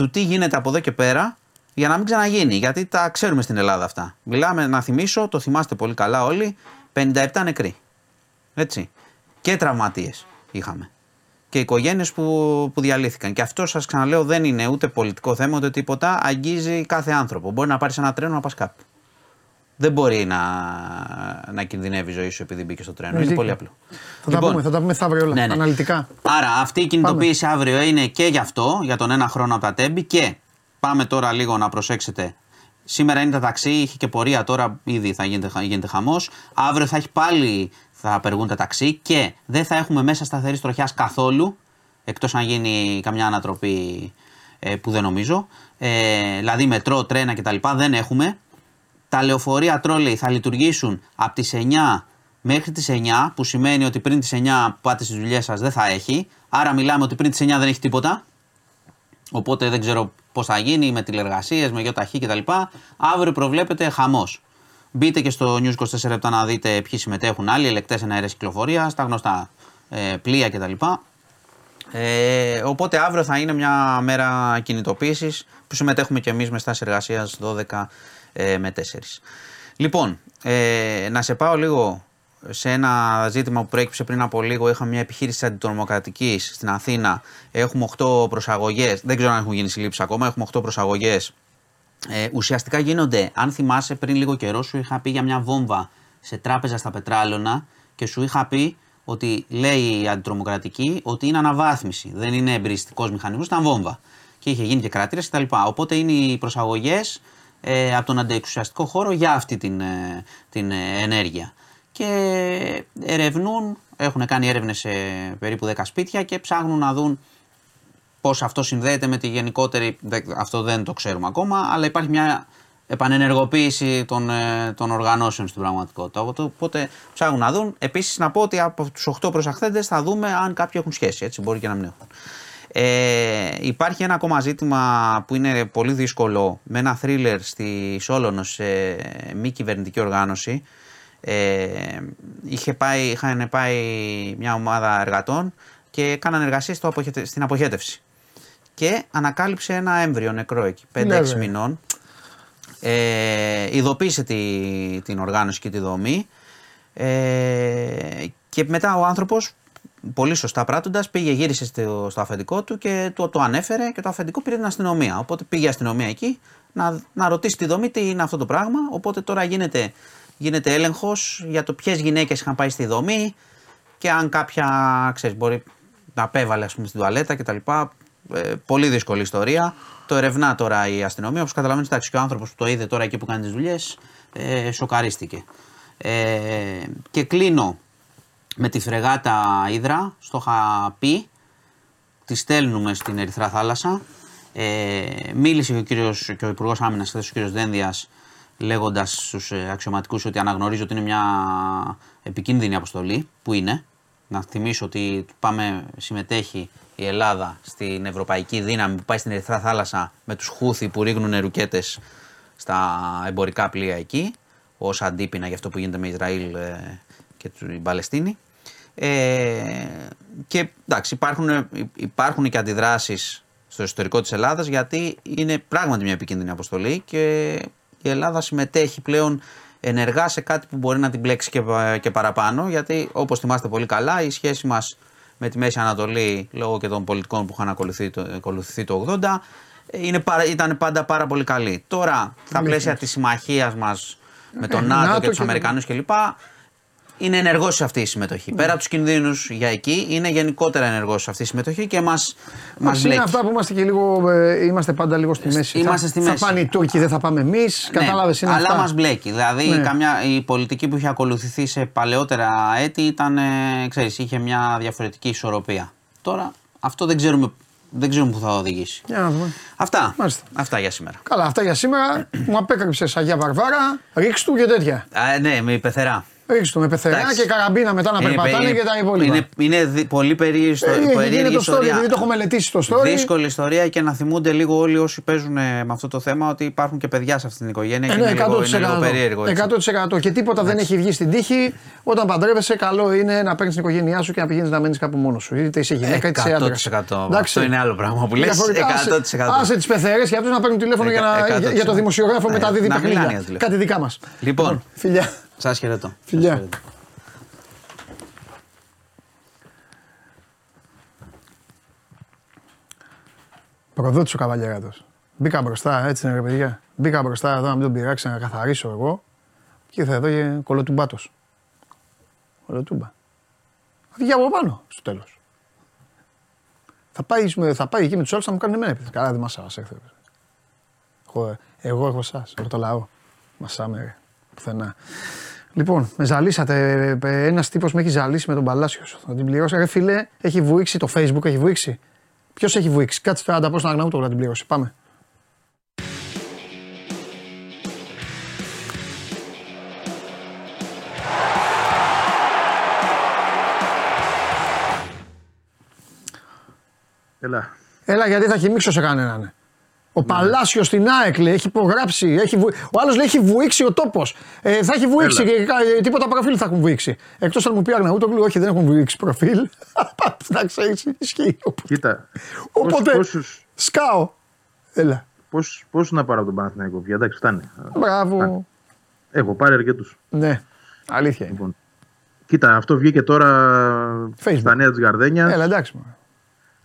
του τι γίνεται από εδώ και πέρα για να μην ξαναγίνει. Γιατί τα ξέρουμε στην Ελλάδα αυτά. Μιλάμε, να θυμίσω, το θυμάστε πολύ καλά όλοι, 57 νεκροί. Έτσι. Και τραυματίες είχαμε. Και οικογένειες που, που διαλύθηκαν. Και αυτό σας ξαναλέω δεν είναι ούτε πολιτικό θέμα ούτε τίποτα. Αγγίζει κάθε άνθρωπο. Μπορεί να πάρεις ένα τρένο να πας κάπου. Δεν μπορεί να, να κινδυνεύει η ζωή σου επειδή μπήκες στο τρένο. Έχεις είναι δίκιο. πολύ απλό. Θα τα πούμε, θα τα πούμε μεθαύριο όλα. Ναι, ναι. Αναλυτικά. Άρα αυτή η κινητοποίηση αύριο είναι και γι' αυτό, για τον ένα χρόνο από τα τέμπη και πάμε τώρα λίγο να προσέξετε. Σήμερα είναι τα ταξί, είχε και πορεία τώρα, ήδη θα γίνεται, γίνεται χαμός. Αύριο θα έχει πάλι, θα απεργούν τα ταξί και δεν θα έχουμε μέσα σταθερή τροχιά καθόλου, εκτός αν γίνει καμιά ανατροπή ε, που δεν νομίζω. Ε, δηλαδή μετρό, τρένα κτλ. δεν έχουμε. Τα λεωφορεία τρόλεϊ θα λειτουργήσουν από τις 9 μέχρι τις 9, που σημαίνει ότι πριν τις 9 που πάτε στις δουλειές σας δεν θα έχει. Άρα μιλάμε ότι πριν τις 9 δεν έχει τίποτα. Οπότε δεν ξέρω πώς θα γίνει με τηλεργασίες, με γιοταχή κτλ. Αύριο προβλέπεται χαμός. Μπείτε και στο News 24 λεπτά να δείτε ποιοι συμμετέχουν άλλοι, ελεκτές εναέρες κυκλοφορίας, τα γνωστά ε, πλοία κτλ. Ε, οπότε αύριο θα είναι μια μέρα κινητοποίησης που συμμετέχουμε και εμείς με στάση εργασίας 12 ε, με 4. Λοιπόν, ε, να σε πάω λίγο σε ένα ζήτημα που προέκυψε πριν από λίγο. Είχαμε μια επιχείρηση αντιτρομοκρατικής στην Αθήνα. Έχουμε 8 προσαγωγές. Δεν ξέρω αν έχουν γίνει συλλήψεις ακόμα. Έχουμε 8 προσαγωγές. Ε, ουσιαστικά γίνονται, αν θυμάσαι πριν λίγο καιρό, σου είχα πει για μια βόμβα σε τράπεζα στα Πετράλωνα και σου είχα πει ότι λέει η αντιτρομοκρατική ότι είναι αναβάθμιση. Δεν είναι εμπειριστικό μηχανισμός, ήταν βόμβα. Και είχε γίνει και κρατήρες κτλ. Οπότε είναι οι προσαγωγές ε, από τον αντιεξουσιαστικό χώρο για αυτή την, ε, την ε, ενέργεια. Και ερευνούν, έχουν κάνει έρευνες σε περίπου 10 σπίτια και ψάχνουν να δουν πώς αυτό συνδέεται με τη γενικότερη, δεν- αυτό δεν το ξέρουμε ακόμα, αλλά υπάρχει μια επανενεργοποίηση των, ε, των οργανώσεων στην πραγματικότητα. Οπότε- Οπότε ψάχνουν να δουν. Επίσης να πω ότι από τους 8 προσαχθέντες θα δούμε αν κάποιοι έχουν σχέση, έτσι μπορεί και να μην έχουν. Ε, υπάρχει ένα ακόμα ζήτημα που είναι πολύ δύσκολο με ένα θρίλερ στη Σόλωνο σε μη κυβερνητική οργάνωση. Ε, είχε πάει, είχαν πάει μια ομάδα εργατών και έκαναν εργασίες στο αποχετε- στην αποχέτευση. Και ανακάλυψε ένα έμβριο νεκρό εκεί, 5-6 Ναι, βέβαια. μηνών. Ε, ειδοποίησε τη, την οργάνωση και τη δομή. Ε, και μετά ο άνθρωπος, πολύ σωστά πράττοντας, πήγε, γύρισε στο, στο αφεντικό του και του το ανέφερε και το αφεντικό πήρε την αστυνομία. Οπότε πήγε η αστυνομία εκεί να, να ρωτήσει τη δομή τι είναι αυτό το πράγμα. Οπότε τώρα γίνεται, γίνεται έλεγχος για το ποιες γυναίκες είχαν πάει στη δομή και αν κάποια, ξέρεις, μπορεί να απέβαλε ας πούμε στην τουαλέτα κτλ. Ε, πολύ δύσκολη ιστορία. Το ερευνά τώρα η αστυνομία. Όπως καταλαβαίνεις, εντάξει, και ο άνθρωπος που το είδε τώρα εκεί που κάνει τις δουλειές, ε, σοκαρίστηκε. Ε, και κλείνω με τη φρεγάτα Ήδρα. Στο είχα πει. Τη στέλνουμε στην Ερυθρά Θάλασσα. Ε, μίλησε και ο, κύριος, και ο Υπουργός Άμυνας χθες, ο κύριος Δένδιας, λέγοντας στους αξιωματικούς ότι αναγνωρίζει ότι είναι μια επικίνδυνη αποστολή. Που είναι. Να θυμίσω ότι πάμε, συμμετέχει η Ελλάδα στην ευρωπαϊκή δύναμη που πάει στην Ερυθρά Θάλασσα με τους Χούθη που ρίχνουν ρουκέτες στα εμπορικά πλοία εκεί ως αντίπεινα για αυτό που γίνεται με Ισραήλ ε, και την Παλαιστίνη. Ε, και εντάξει, υπάρχουν, υπάρχουν και αντιδράσεις στο εσωτερικό της Ελλάδας γιατί είναι πράγματι μια επικίνδυνη αποστολή και η Ελλάδα συμμετέχει πλέον ενεργά σε κάτι που μπορεί να την μπλέξει και, πα- και παραπάνω γιατί όπως θυμάστε πολύ καλά η σχέση μας με τη Μέση Ανατολή λόγω και των πολιτικών που είχαν ακολουθεί το, ακολουθηθεί το 80 ε, είναι, πάρα- ήταν πάντα πάρα πολύ καλή. Τώρα στα πλαίσια της συμμαχίας μας με τον Ε, ΝΑΤΟ, ΝΑΤΟ και τους και- Αμερικανούς κλπ είναι ενεργός αυτή η συμμετοχή. Πέρα από τους κινδύνους για εκεί, είναι γενικότερα ενεργός αυτή η συμμετοχή και μας μας Μας είναι μπλέκει. αυτά που είμαστε και λίγο. ε, είμαστε πάντα λίγο στη μέση. Είμαστε θα, στη θα μέση. πάνε οι Τούρκοι, δεν θα πάμε εμείς. Ναι, Κατάλαβες είναι αλλά αυτά. μας μπλέκει. Δηλαδή Ναι. καμιά, η πολιτική που είχε ακολουθηθεί σε παλαιότερα έτη ήταν, ε, ξέρεις, είχε μια διαφορετική ισορροπία. Τώρα αυτό δεν ξέρουμε, δεν ξέρουμε που θα οδηγήσει. Για να δούμε. Αυτά. Μάλιστα. Αυτά για σήμερα. Καλά, αυτά για σήμερα. Μου απέκρυψες Αγία Βαρβάρα, ρίξ του και τέτοια. Α, ναι, με πεθερά. Ρίξ του με πεθερά Εντάξει. και καραμπίνα μετά να Είναι περπατάνε περί- και τα υπόλοιπα. Είναι, είναι δι- πολύ περίεργη ιστο- Ε, έχει γίνει περίεργη το story, ιστορία. επειδή το έχω μελετήσει το story. Δύσκολη ιστορία και να θυμούνται λίγο όλοι όσοι παίζουν ε, με αυτό το θέμα ότι υπάρχουν και παιδιά σε αυτή την οικογένεια Ε, και ναι, είναι, λίγο, 100%. είναι λίγο περίεργο. έτσι. 100% και τίποτα δεν έχει βγει στην τύχη. Όταν παντρεύεσαι, καλό είναι να παίρνεις την οικογένειά σου και να πηγαίνεις να μένεις κάπου μόνος σου. Είτε είσαι γυναίκα είτε είσαι άντρας. 100%. Αυτό είναι άλλο πράγμα που λες. Διαφορετικά, 100%. Άσε, άσε τις πεθερές για αυτούς να παίρνουν τηλέφωνο για, να, Εκα- για, για το 100%. δημοσιογράφο Ε, μεταδίδει να μιλάνε παιχνίδια. για το τηλέφωνο. Κάτι δικά μας. Λοιπόν, Φιλιά. Σας χαιρετώ. Φιλιά. Σας χαιρετώ. Προδότης ο Καβαλιαράτο. Μπήκα μπροστά, έτσι είναι ρε παιδιά. Μπήκα μπροστά εδώ να μην τον πειράξει, να καθαρίσω εγώ. Και ήρθα εδώ και κολοτουμπάτος. Κολοτούμπα. Θα βγει από πάνω στο τέλος. Θα πάει, με- θα πάει εκεί με τους άλλους να μου κάνουν εμένα επίθεση. Καλά, δεν μας άρεσε. Εγώ, εγώ έχω εσά, έχω το λαό. Μασάμε, ρε. Πουθενά. Λοιπόν, με ζαλίσατε. Ένας τύπος με έχει ζαλίσει με τον Παλάσιος. Θα την πληρώσω. Ρε φίλε, έχει βουήξει το Facebook, έχει βουήξει. Ποιος έχει βουήξει; Κάτσε τώρα να τα πω στον Αγναούτο να την πληρώσει. Πάμε. Έλα. Έλα, γιατί θα χυμίξω σε κανέναν. Ο Παλάσιος στην ΑΕΚ λέει, έχει υπογράψει. Έχει βου... Ο άλλος λέει έχει βουήξει ο τόπος. Ε, θα έχει βουήξει Έλα. και κα- τίποτα προφίλ θα έχουν βουήξει. Εκτός αν μου πει Αγναούτογλου, όχι δεν έχουν βουήξει προφίλ. Να ξέρεις, ισχύει. Κοίτα. Οπότε Πόσους, σκάω. Έλα. πώς, πώς να πάρω από τον Παναθηναϊκό πια. Εντάξει, φτάνει. Μπράβο. Έχω πάρει αρκετούς. Ναι, αλήθεια είναι. Λοιπόν, κοίτα, αυτό βγήκε τώρα Facebook. στα νέα της Γαρδένιας. Έλα, εντάξει.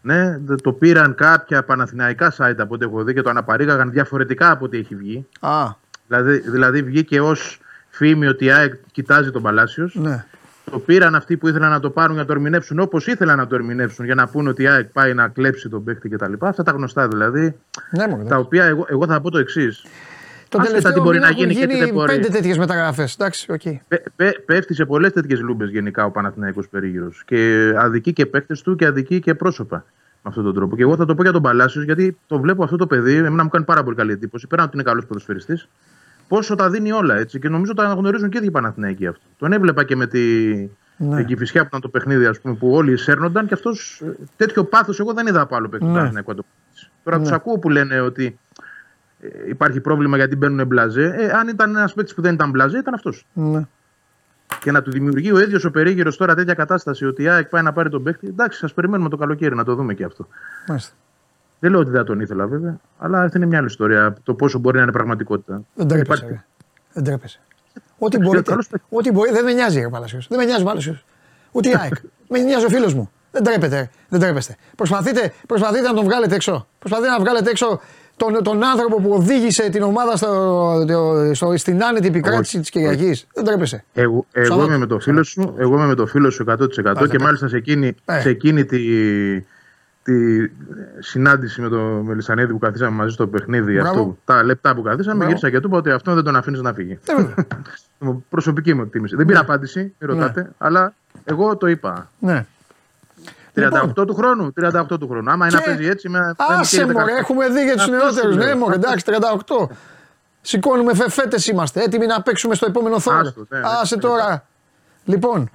Μωρέ. Ναι, δε- το πήραν κάποια παναθηναϊκά site από ό,τι έχω δει και το αναπαρήγαγαν διαφορετικά από ό,τι έχει βγει. Α, Δηλαδή, δηλαδή βγήκε ως φήμη ότι η ΑΕΚ κοιτάζει τον Παλάσιος. ναι. το πήραν αυτοί που ήθελαν να το πάρουν για να το ερμηνεύσουν όπως ήθελαν να το ερμηνεύσουν για να πούνε ότι η ΑΕΚ πάει να κλέψει τον παίκτη κτλ. Αυτά τα γνωστά δηλαδή. Ναι, μωρέ, τα οποία εγώ, εγώ θα πω το εξής. Τον Άσχετα τελευταίο τι μπορεί μήνα να γίνει έχουν και τι δεν γίνει μπορεί. πέντε τέτοιες μεταγραφές. Εντάξει, οκ. Πέ, πέ- πέφτει σε πολλές τέτοιες λούμπες γενικά ο Παναθηναϊκός περίγυρος. Και αδικεί και παίκτες του και αδικεί και πρόσωπα με αυτόν τον τρόπο. Και εγώ θα το πω για τον Παλάσιος, γιατί το βλέπω αυτό το παιδί, εμένα μου κάνει πάρα πολύ καλή εντύπωση. Πέραν ότι είναι καλός ποδοσφαιριστής, πόσο τα δίνει όλα έτσι. Και νομίζω το αναγνωρίζουν και οι ίδιοι Παναθηναϊκοί αυτό. Τον έβλεπα και με τη, Ναι. την κυφισιά που ήταν το παιχνίδι, ας πούμε, που όλοι εισέρνονταν και αυτός τέτοιο πάθος εγώ δεν είδα από άλλο παίκτη του Ναι. Παναθηναϊκού να το παίξει. Τώρα Ναι. τους ακούω που λένε ότι ε, υπάρχει πρόβλημα γιατί μπαίνουν μπλαζέ. Ε, αν ήταν ένας παίκτης που δεν ήταν μπλαζέ, ήταν αυτός. Ναι. Και να του δημιουργεί ο ίδιος ο περίγυρος τώρα τέτοια κατάσταση ότι η ΑΕΚ πάει να πάρει τον παίκτη. Εντάξει, α περιμένουμε το καλοκαίρι να το δούμε και αυτό. Μάλιστα. Δεν λέω ότι δεν θα τον ήθελα βέβαια, αλλά αυτή είναι μια άλλη ιστορία. Το πόσο μπορεί να είναι πραγματικότητα. Δεν τρέπεσαι. Υπάρχει- ρε. Δεν τρέπεσαι. Ό,τι Εντάξει, μπορείτε. καλώς παίκτης. Ό,τι μπορεί. Δεν με νοιάζει ο Παλασιός. Δεν με νοιάζει ο Παλασιός. Ούτε η ΑΕΚ. με νοιάζει ο φίλος μου. Δεν τρέπετε. ρε. Δεν τρέπεστε. Προσπαθείτε, προσπαθείτε να τον βγάλετε έξω. Προσπαθείτε να βγάλετε έξω τον, τον άνθρωπο που οδήγησε την ομάδα στο, το- στο, στην άνετη επικράτηση της Κυριακής. Δεν τρέπεσαι. Εγώ, εγώ Σαββάτο. είμαι με το φίλο σου, εγώ είμαι με το φίλο σου 100% Πάτε, και πάτε. μάλιστα σε εκείνη, Ε. σε εκείνη τη, τη συνάντηση με τον Μελισανίδη που καθίσαμε μαζί στο παιχνίδι, Μπράβο. αυτό, τα λεπτά που καθίσαμε, Μπράβο. γύρισα και του είπα ότι αυτό δεν τον αφήνεις να φύγει. Ε, βέβαια. Προσωπική μου εκτίμηση. Δεν πήρα απάντηση, μην ρωτάτε, αλλά εγώ το είπα. ναι. 38 Λοιπόν. του χρόνου. 38 του χρόνου. Άμα είναι να Και- παίζει έτσι. Με, Άσε μωρέ, έχουμε δει για τους Αυτό νεότερους. σου Ναι, λέω. μωρέ, εντάξει, 38. Σηκώνουμε φεφέτε είμαστε. Έτοιμοι να παίξουμε στο επόμενο θόρ. Άστο, ναι, ναι. Άσε τώρα. Λοιπόν,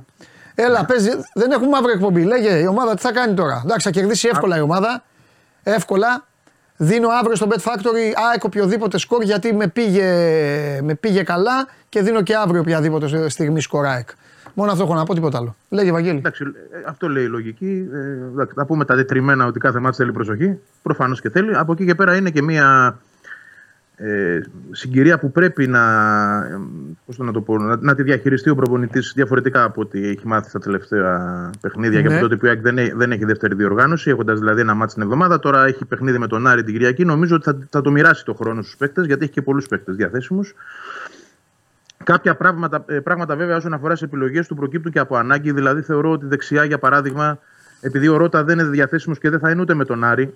έλα, παίζει. Δεν έχουμε μαύρη εκπομπή. Λέγε η ομάδα τι θα κάνει τώρα. Εντάξει, θα κερδίσει εύκολα η ομάδα. Εύκολα. Δίνω αύριο στο Bet Factory ΑΕΚ οποιοδήποτε σκορ γιατί με πήγε, με πήγε καλά και δίνω και αύριο οποιαδήποτε στιγμή σκορ ΑΕΚ. Μόνο αυτό έχω να πω, τίποτα άλλο. Λέγε Βαγγέλη. Εντάξει, ε, αυτό λέει η λογική. Ε, εντάξει, θα πούμε τα τετριμένα ότι κάθε μάτι θέλει προσοχή. Προφανώς και θέλει. Από εκεί και πέρα είναι και μια ε, συγκυρία που πρέπει να, ε, πώς το να, το πω, να, να τη διαχειριστεί ο προπονητής διαφορετικά από ό,τι έχει μάθει στα τελευταία παιχνίδια και Ναι. από τότε που η ΑΕΚ δεν, έχει- δεν έχει δεύτερη διοργάνωση, έχοντας δηλαδή ένα μάτι την εβδομάδα. Τώρα έχει παιχνίδι με τον Άρη την Κυριακή. Νομίζω ότι θα, θα το μοιράσει το χρόνο στους παίκτες γιατί έχει και πολλούς παίκτες διαθέσιμους. Κάποια πράγματα, ε, πράγματα βέβαια όσον αφορά τι επιλογές του προκύπτουν και από ανάγκη. Δηλαδή θεωρώ ότι δεξιά για παράδειγμα, επειδή ο Ρότα δεν είναι διαθέσιμος και δεν θα είναι ούτε με τον Άρη,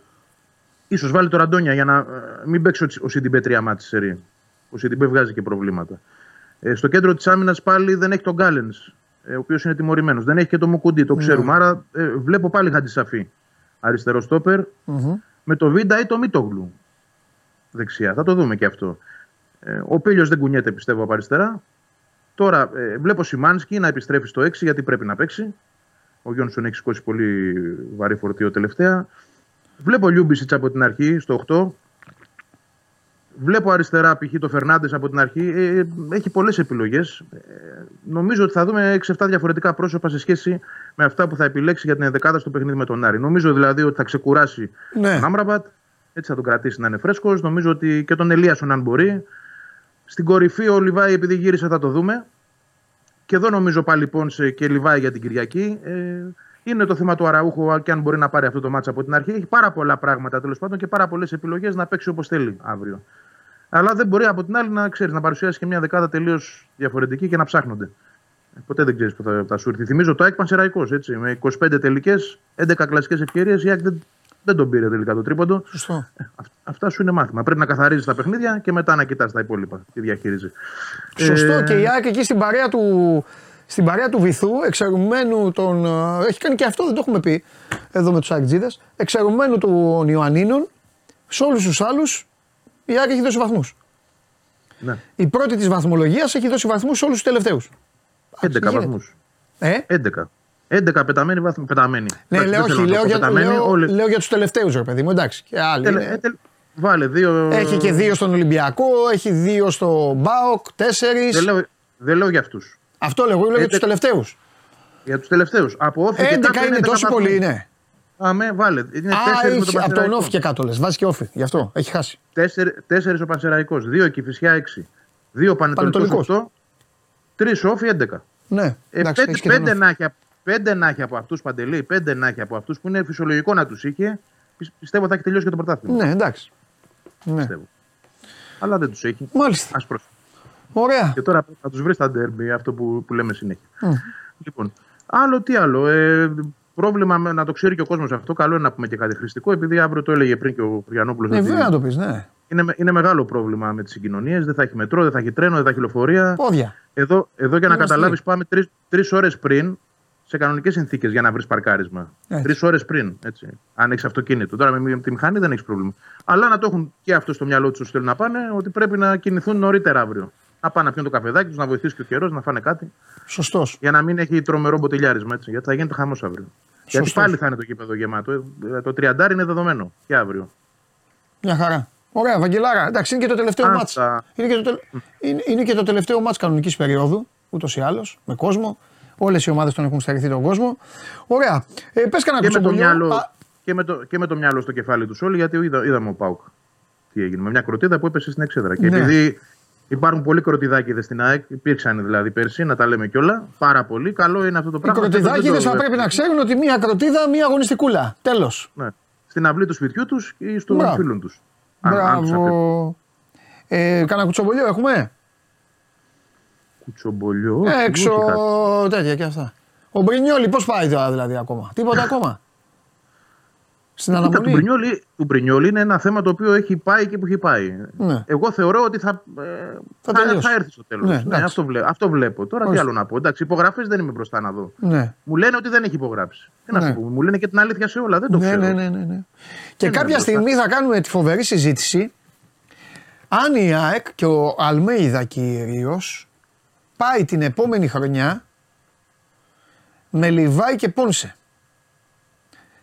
ίσως βάλει το Ραντόνια για να ε, μην παίξει ο, Τσι- ο Σιντιμπέ τρία ματς σερί. Ο Σιντιμπέ βγάζει και προβλήματα. Ε, στο κέντρο της άμυνας πάλι δεν έχει τον Γκάλενς, ε, ο οποίος είναι τιμωρημένος. Δεν έχει και τον Μουκουντί, το ξέρουμε. Άρα ε, βλέπω πάλι Χατζησαφή. Αριστερό στόπερ με το Βίντα ή το Μίτογλου δεξιά. Θα το δούμε και αυτό. Ε, ο Πήλιο δεν κουνιέται πιστεύω από αριστερά. Τώρα ε, βλέπω Σιμάνσκι να επιστρέφει στο 6 γιατί πρέπει να παίξει. Ο Γιόνσον έχει σηκώσει πολύ βαρύ φορτίο τελευταία. Βλέπω Λιούμπισιτς από την αρχή στο 8. Βλέπω αριστερά π.χ. το Φερνάντες από την αρχή. Ε, έχει πολλές επιλογές. Ε, νομίζω ότι θα δούμε 6-7 διαφορετικά πρόσωπα σε σχέση με αυτά που θα επιλέξει για την ενδεκάδα στο παιχνίδι με τον Άρη. Νομίζω δηλαδή ότι θα ξεκουράσει Ναι. τον Άμραμπατ. Έτσι θα τον κρατήσει να είναι φρέσκος. Νομίζω ότι και τον Ελίασον αν μπορεί. Στην κορυφή ο Λιβάη επειδή γύρισε θα το δούμε. Και εδώ νομίζω πάλι Πόνσε και Λιβάη για την Κυριακή. Ε, είναι το θέμα του Αραούχου και αν μπορεί να πάρει αυτό το μάτσα από την αρχή. Έχει πάρα πολλά πράγματα τέλος πάντων και πάρα πολλές επιλογές να παίξει όπως θέλει αύριο. Αλλά δεν μπορεί από την άλλη να ξέρεις να παρουσιάσεις και μια δεκάδα τελείως διαφορετική και να ψάχνονται. Ε, Ποτέ δεν ξέρεις που θα, θα σου έρθει. Θυμίζω το ΑΕΚ Πανσεραϊκό έτσι. Με 25 τελικές, 11 κλασικές ευκαιρίες. Η ΑΕΚ δεν, δεν τον πήρε τελικά το τρίποντο. Σωστό. Αυ- Αυτά σου είναι μάθημα. Πρέπει να καθαρίζεις τα παιχνίδια και μετά να κοιτάς τα υπόλοιπα. Τι διαχείριζε. Σωστό Ε, και η ΑΕΚ εκεί στην παρέα του, στην παρέα του βυθού, εξαιρουμένου τον. ε, Έχει κάνει και αυτό, δεν το έχουμε πει εδώ με τους Αεκτζίδε. Εξαιρουμένου των Ιωαννίνων, σε όλους τους άλλους η ΑΕΚ έχει δώσει βαθμούς. Ναι, Η πρώτη της βαθμολογίας έχει δώσει βαθμούς σε όλους τους τελευταίους. 11 βαθμούς. Ε, 11. 11 πεταμένοι βαθμοί. Πεταμένοι. ναι, Εντάξει, λέω, δεν θέλω όχι, να λέω, πω για, πεταμένοι, λέω, όλοι- λέω για τους τελευταίους, ρε παιδί μου, εντάξει. Και άλλοι. Τελε- είναι. ε, τελε- Βάλε δύο. Έχει και δύο στον Ολυμπιακό, έχει δύο στο Μπάοκ, τέσσερις. Δεν λέω, δεν λέω για αυτούς. Αυτό λέω, εγώ λέω για τους Έντεκα- τελευταίους. Για τους τελευταίους. Από όφη και 11 κάτω είναι 11 τόσο βαθμοί. πολύ, είναι. Αμέ, βάλε. Είναι Α, τέσσερις με έχει, από τον Πανσεραϊκό. όφη και κάτω λες. Βάζει και όφη. Γι' αυτό έχει χάσει. Τέσσερι- Τέσσερις ο Πανσεραϊκός. Δύο η Κηφισιά 6. Δύο Πανετολικό Πανετολικός. 8. Τρεις όφη 11. Ναι, Ε, εντάξει, πέντε, έχεις και τον πέντε, όφη. να έχει, πέντε να έχει από αυτούς παντελή, πέντε να έχει από αυτούς που είναι φυσιολογικό να τους είχε, πι- πιστεύω θα έχει τελειώσει και το πρωτάθλημα. Ναι, εντάξει. Ναι. Πιστεύω. Αλλά δεν τους έχει. Μάλιστα. Ας πρόσεχε. Ωραία. Και τώρα θα τους βρει στα ντέρμπι, αυτό που, που λέμε συνέχεια. Λοιπόν, άλλο τι άλλο. Ε, πρόβλημα με, να το ξέρει και ο κόσμος αυτό. Καλό είναι να πούμε και κάτι χρηστικό, επειδή αύριο το έλεγε πριν και ο Γιαννόπουλο. Ναι, βέβαια να το πεις, ναι. είναι, με- είναι μεγάλο πρόβλημα με τις συγκοινωνίες. Δεν θα έχει μετρό, δεν θα έχει τρένο, δεν θα έχει λεωφορεία. Πόδια. Εδώ, εδώ για να Είμαστε. καταλάβεις, πάμε τρεις ώρες πριν σε κανονικές συνθήκες για να βρεις παρκάρισμα. Έτσι. Τρεις ώρες πριν. Έτσι. Αν έχεις αυτοκίνητο. Τώρα με τη μηχανή δεν έχεις πρόβλημα. Αλλά να το έχουν και αυτό στο μυαλό τους όσο θέλουν να πάνε, ότι πρέπει να κινηθούν νωρίτερα αύριο. Να πάνε να πιούν το καφεδάκι τους, να βοηθήσει και ο καιρός, να φάνε κάτι. Σωστός. Για να μην έχει τρομερό μποτιλιάρισμα. Έτσι, γιατί θα γίνεται χαμός αύριο. Γιατί Σωστός. πάλι θα είναι το γήπεδο γεμάτο. Ε, Το τριαντάρι είναι δεδομένο και αύριο. Μια χαρά. Ωραία, Βαγγελάρα. Εντάξει, είναι και το τελευταίο Αυτά. μάτς. Είναι και το, τελε- είναι, είναι και το τελευταίο μάτς κανονικής περίοδου, ούτως ή άλλως, με κόσμο. Όλες οι ομάδες τον έχουν στερηθεί τον κόσμο. Ωραία. Ε, πες κανένα Και με, το κουτσομπολιό. μυαλό, Α, και, με το, και με το μυαλό στο κεφάλι τους όλοι, γιατί είδα, είδαμε ο Πάουκ τι έγινε. Με μια κροτίδα που έπεσε στην εξέδρα. Και Ναι. επειδή υπάρχουν πολλοί κροτιδάκιδες στην ΑΕΚ, υπήρξαν δηλαδή πέρσι, να τα λέμε κιόλα, πάρα πολύ. Καλό είναι αυτό το Οι πράγμα. κροτιδάκιδες Δεν το- θα πρέπει να ξέρουν ότι μία κροτίδα, μία αγωνιστικούλα. Τέλος. Ναι. Στην αυλή του σπιτιού τους ή των Μπράβο. φίλων τους. Αν, αν τους αφήνουν. Μπράβο. Ε, κανένα κουτσομπολιό έχουμε; Κουτσομπολιό. όχι, Έξω όχι κάτι. τέτοια και αυτά. Ο Μπρινιόλι πώς πάει τώρα δηλαδή ακόμα; Τίποτα ακόμα; Στην Κοίτα, του αναμονή. Μπρινιόλι, του Μπρινιόλι είναι ένα θέμα το οποίο έχει πάει και που έχει πάει. Ναι. Εγώ θεωρώ ότι θα, ε, Θα θα, τελειώσει. θα έρθει στο τέλος. Ναι, Ναι, εντάξει. αυτό, βλέ, αυτό βλέπω. Τώρα τι Ορίστε. άλλο να πω. Εντάξει, υπογραφές δεν είμαι μπροστά να δω. Ναι. Μου λένε ότι δεν έχει υπογράψει. Τι να Ναι. σου πω, μου λένε και την αλήθεια σε όλα. Δεν το ναι, ξέρω. ναι, ναι, ναι, ναι. Και Δεν κάποια είναι στιγμή θα κάνουμε τη φοβερή συζήτηση αν η ΑΕΚ και ο Αλμέιδα κυρίως πάει την επόμενη χρονιά με Λιβάη και Πόνσε.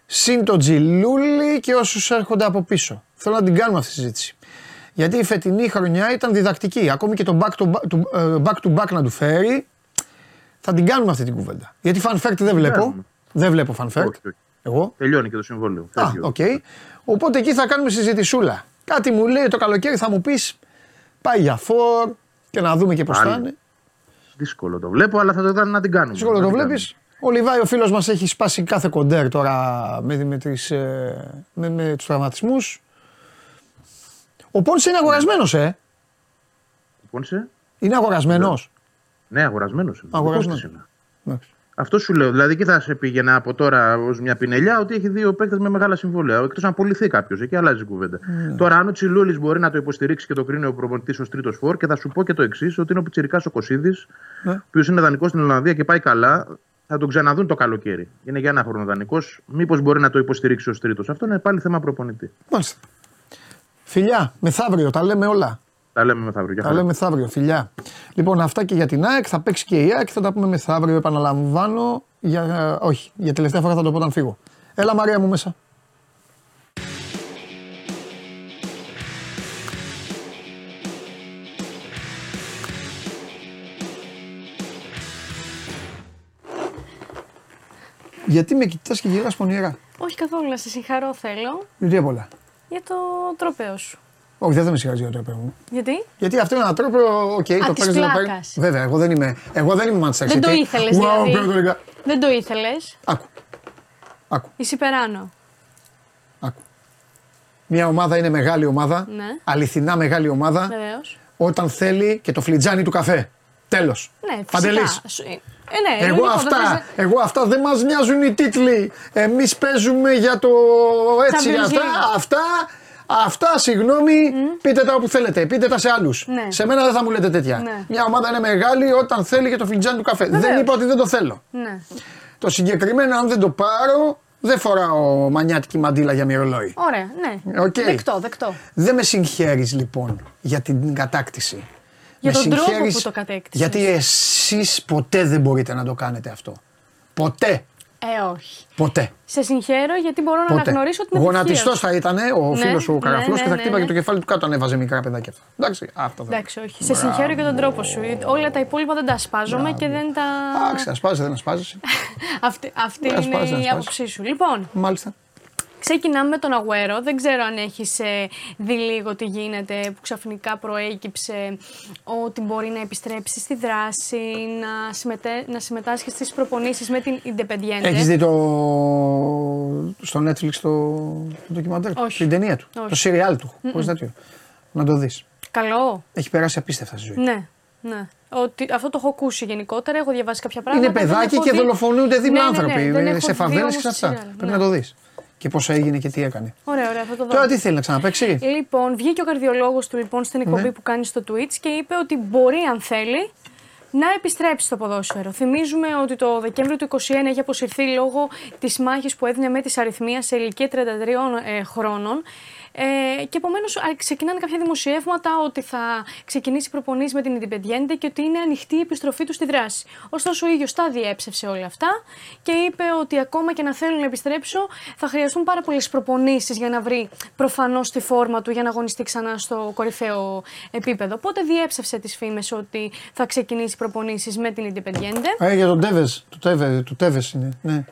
Συν το Τζιλούλι και όσους έρχονται από πίσω. Θέλω να την κάνουμε αυτή τη συζήτηση. Γιατί η φετινή χρονιά ήταν διδακτική. Ακόμη και το back to back, to, ε, back, to back να του φέρει, θα την κάνουμε αυτή την κουβέντα. Γιατί fan fact δεν βλέπω. κάνουμε. Δεν βλέπω fan fact. Όχι, όχι. Εγώ. Τελειώνει και το συμβόλαιο. Α, Φεύγει ο- οκ. Οπότε εκεί θα κάνουμε συζητησούλα. Κάτι μου λέει το καλοκαίρι θα μου πεις πάει για φορ και να δούμε και πώς θα Πάλι. είναι. Δύσκολο το βλέπω, αλλά θα το να την κάνουμε. Σίγουρα Να το την βλέπεις. κάνουμε. Ο Λιβάι, ο φίλος μας, έχει σπάσει κάθε κοντέρ τώρα με, με, τις, ε, με, με τους τραυματισμούς. Ο Πόνσε είναι αγορασμένος, ε. Λοιπόν, σε- Είναι αγορασμένος. Ναι, αγορασμένος. Αγορασμένος. Αυτό σου λέω. Δηλαδή, εκεί θα σε πήγαινα από τώρα ως μια πινελιά ότι έχει δύο παίκτες με μεγάλα συμβόλαια. Εκτός αν πουληθεί κάποιος. Εκεί αλλάζει η κουβέντα. Ναι. Τώρα, αν ο Τσιλούλης μπορεί να το υποστηρίξει και το κρίνει ο προπονητής ως τρίτος φόρ, και θα σου πω και το εξής: ότι είναι ο Πιτσυρικά ο Κωσίδης, Ναι. ο οποίος είναι δανεικός στην Ολλανδία και πάει καλά. Θα τον ξαναδούν το καλοκαίρι. Είναι για ένα χρόνο δανεικός. Μήπως μπορεί να το υποστηρίξει ως τρίτος. Αυτό είναι πάλι θέμα προπονητή. Μάλιστα. Φιλιά, μεθαύριο, τα λέμε όλα. Τα λέμε μεθαύριο. Για Τα χαρά. λέμε μεθαύριο, φιλιά. Λοιπόν, αυτά και για την ΑΕΚ. Θα παίξει και η ΑΕΚ. Θα τα πούμε μεθαύριο. Επαναλαμβάνω. Για, όχι, για τελευταία φορά θα το πω όταν φύγω. Έλα, Μαρία μου μέσα. Γιατί με κοιτάς και γυρνάς πονηρά; Όχι καθόλου, να σε συγχαρώ θέλω Γιατί απ' όλα; για το τρόπαιο σου. Όχι, δεν θα με συγχαρείς για το τρόπαιο μου. Γιατί; Γιατί αυτό είναι ένα τρόπο, οκ, το της παίρνεις, δεν το πλάκας. παίρνεις. Βέβαια, εγώ δεν είμαι, εγώ δεν είμαι Manchester Δεν το City. ήθελες Wow, δηλαδή. πρέπει να το έλεγα. Δεν το ήθελες. Άκου. Άκου. Είσαι υπεράνω. Άκου. Μια ομάδα είναι μεγάλη ομάδα, Ναι. αληθινά μεγάλη ομάδα, Βεβαίως. όταν θέλει και το φλιτζάνι του καφέ. Τέλος. Ναι, φυσικά. Παντελής. Σου- Ε, ναι, Εγώ λογικό, αυτά, δεν θες- εγώ αυτά δεν μας μοιάζουν οι τίτλοι. Εμείς παίζουμε για το έτσι, Champions αυτά, League. αυτά, αυτά, συγγνώμη, πείτε τα όπου θέλετε, πείτε τα σε άλλους. Ναι. Σε μένα δεν θα μου λέτε τέτοια. Ναι. Μια ομάδα είναι μεγάλη όταν θέλει και το φλιτζάνι του καφέ. Δεν Βεβαίως. είπα ότι δεν το θέλω. Ναι. Το συγκεκριμένο αν δεν το πάρω, δεν φοράω μανιάτικη μαντίλα για μοιρολόι. Ωραία, ναι. Οκ. Δεκτό, δεκτό. Δεν με συγχαίρεις λοιπόν για την κατάκτηση. Για Με τον τρόπο συγχαίρεις που το κατέκτησες. Γιατί εσείς ποτέ δεν μπορείτε να το κάνετε αυτό. Ποτέ. Ε, όχι. Ποτέ. Σε συγχαίρω γιατί μπορώ να Ποτέ. αναγνωρίσω την επιτυχία Γονατιστός σου. θα ήταν ο Ναι, φίλος ο ναι, Καραφλός ναι, και θα ναι, χτύπαγε ναι. το κεφάλι του κάτω, ανέβαζε μικρά παιδάκια αυτά. Εντάξει, αυτό δεν. Εντάξει, όχι. Σε συγχαίρω για τον τρόπο σου. Όλα τα υπόλοιπα δεν τα ασπάζομαι και δεν τα. Εντάξει, ασπάζεσαι, δεν ασπάζεσαι. Αυτή, αυτή Δεν είναι ασπάζεσαι, δεν η ασπάζεσαι. άποψή σου. Λοιπόν, Μάλιστα. Ξεκινάμε με τον Αγουέρο. Δεν ξέρω αν έχεις δει λίγο τι γίνεται, που ξαφνικά προέκυψε ότι μπορεί να επιστρέψει στη δράση, να, συμμετέ, να συμμετάσχει στις προπονήσεις με την Independiente. Έχεις δει το. στο Netflix το, το ντοκιμαντέρ; Του, Όχι. την ταινία του; Όχι. Το σιριάλ του. Χωρίς τέτοιο. Να το δεις. Καλό. Έχει περάσει απίστευτα στη ζωή. Ναι, ναι. Ότι, αυτό το έχω ακούσει γενικότερα, έχω διαβάσει κάποια πράγματα. Είναι δεν παιδάκι έχω και δει- δολοφονούνται δίπλα Ναι, ναι, ναι, άνθρωποι. δεν έχω σε δει φαβέλε όμως και σε τη αυτά. σειρά, Πρέπει ναι. να το δεις. Και πώς έγινε και τι έκανε. Ωραία, ωραία, θα το δω. Τώρα τι θέλει να ξαναπέξει. Λοιπόν, βγήκε ο καρδιολόγος του λοιπόν στην εκπομπή Ναι. που κάνει στο Twitch και είπε ότι μπορεί αν θέλει να επιστρέψει στο ποδόσφαιρο. Θυμίζουμε ότι το Δεκέμβριο του 2021 έχει αποσυρθεί λόγω της μάχης που έδινε με της αριθμίας σε ηλικία 33 ε, χρόνων. Ε, και επομένως ξεκινάνε κάποια δημοσιεύματα ότι θα ξεκινήσει προπονήσεις με την Ιντιπεντιέντε και ότι είναι ανοιχτή η επιστροφή τους στη δράση. Ωστόσο, ο ίδιος τα διέψευσε όλα αυτά και είπε ότι ακόμα και να θέλουν να επιστρέψω, θα χρειαστούν πάρα πολλές προπονήσεις για να βρει προφανώς τη φόρμα του για να αγωνιστεί ξανά στο κορυφαίο επίπεδο. Οπότε διέψευσε τις φήμες ότι θα ξεκινήσει προπονήσεις με την Ιντιπεντιέντε. Ε, για τον Τέβες. Το Τέβε το Τέβες είναι. Ναι.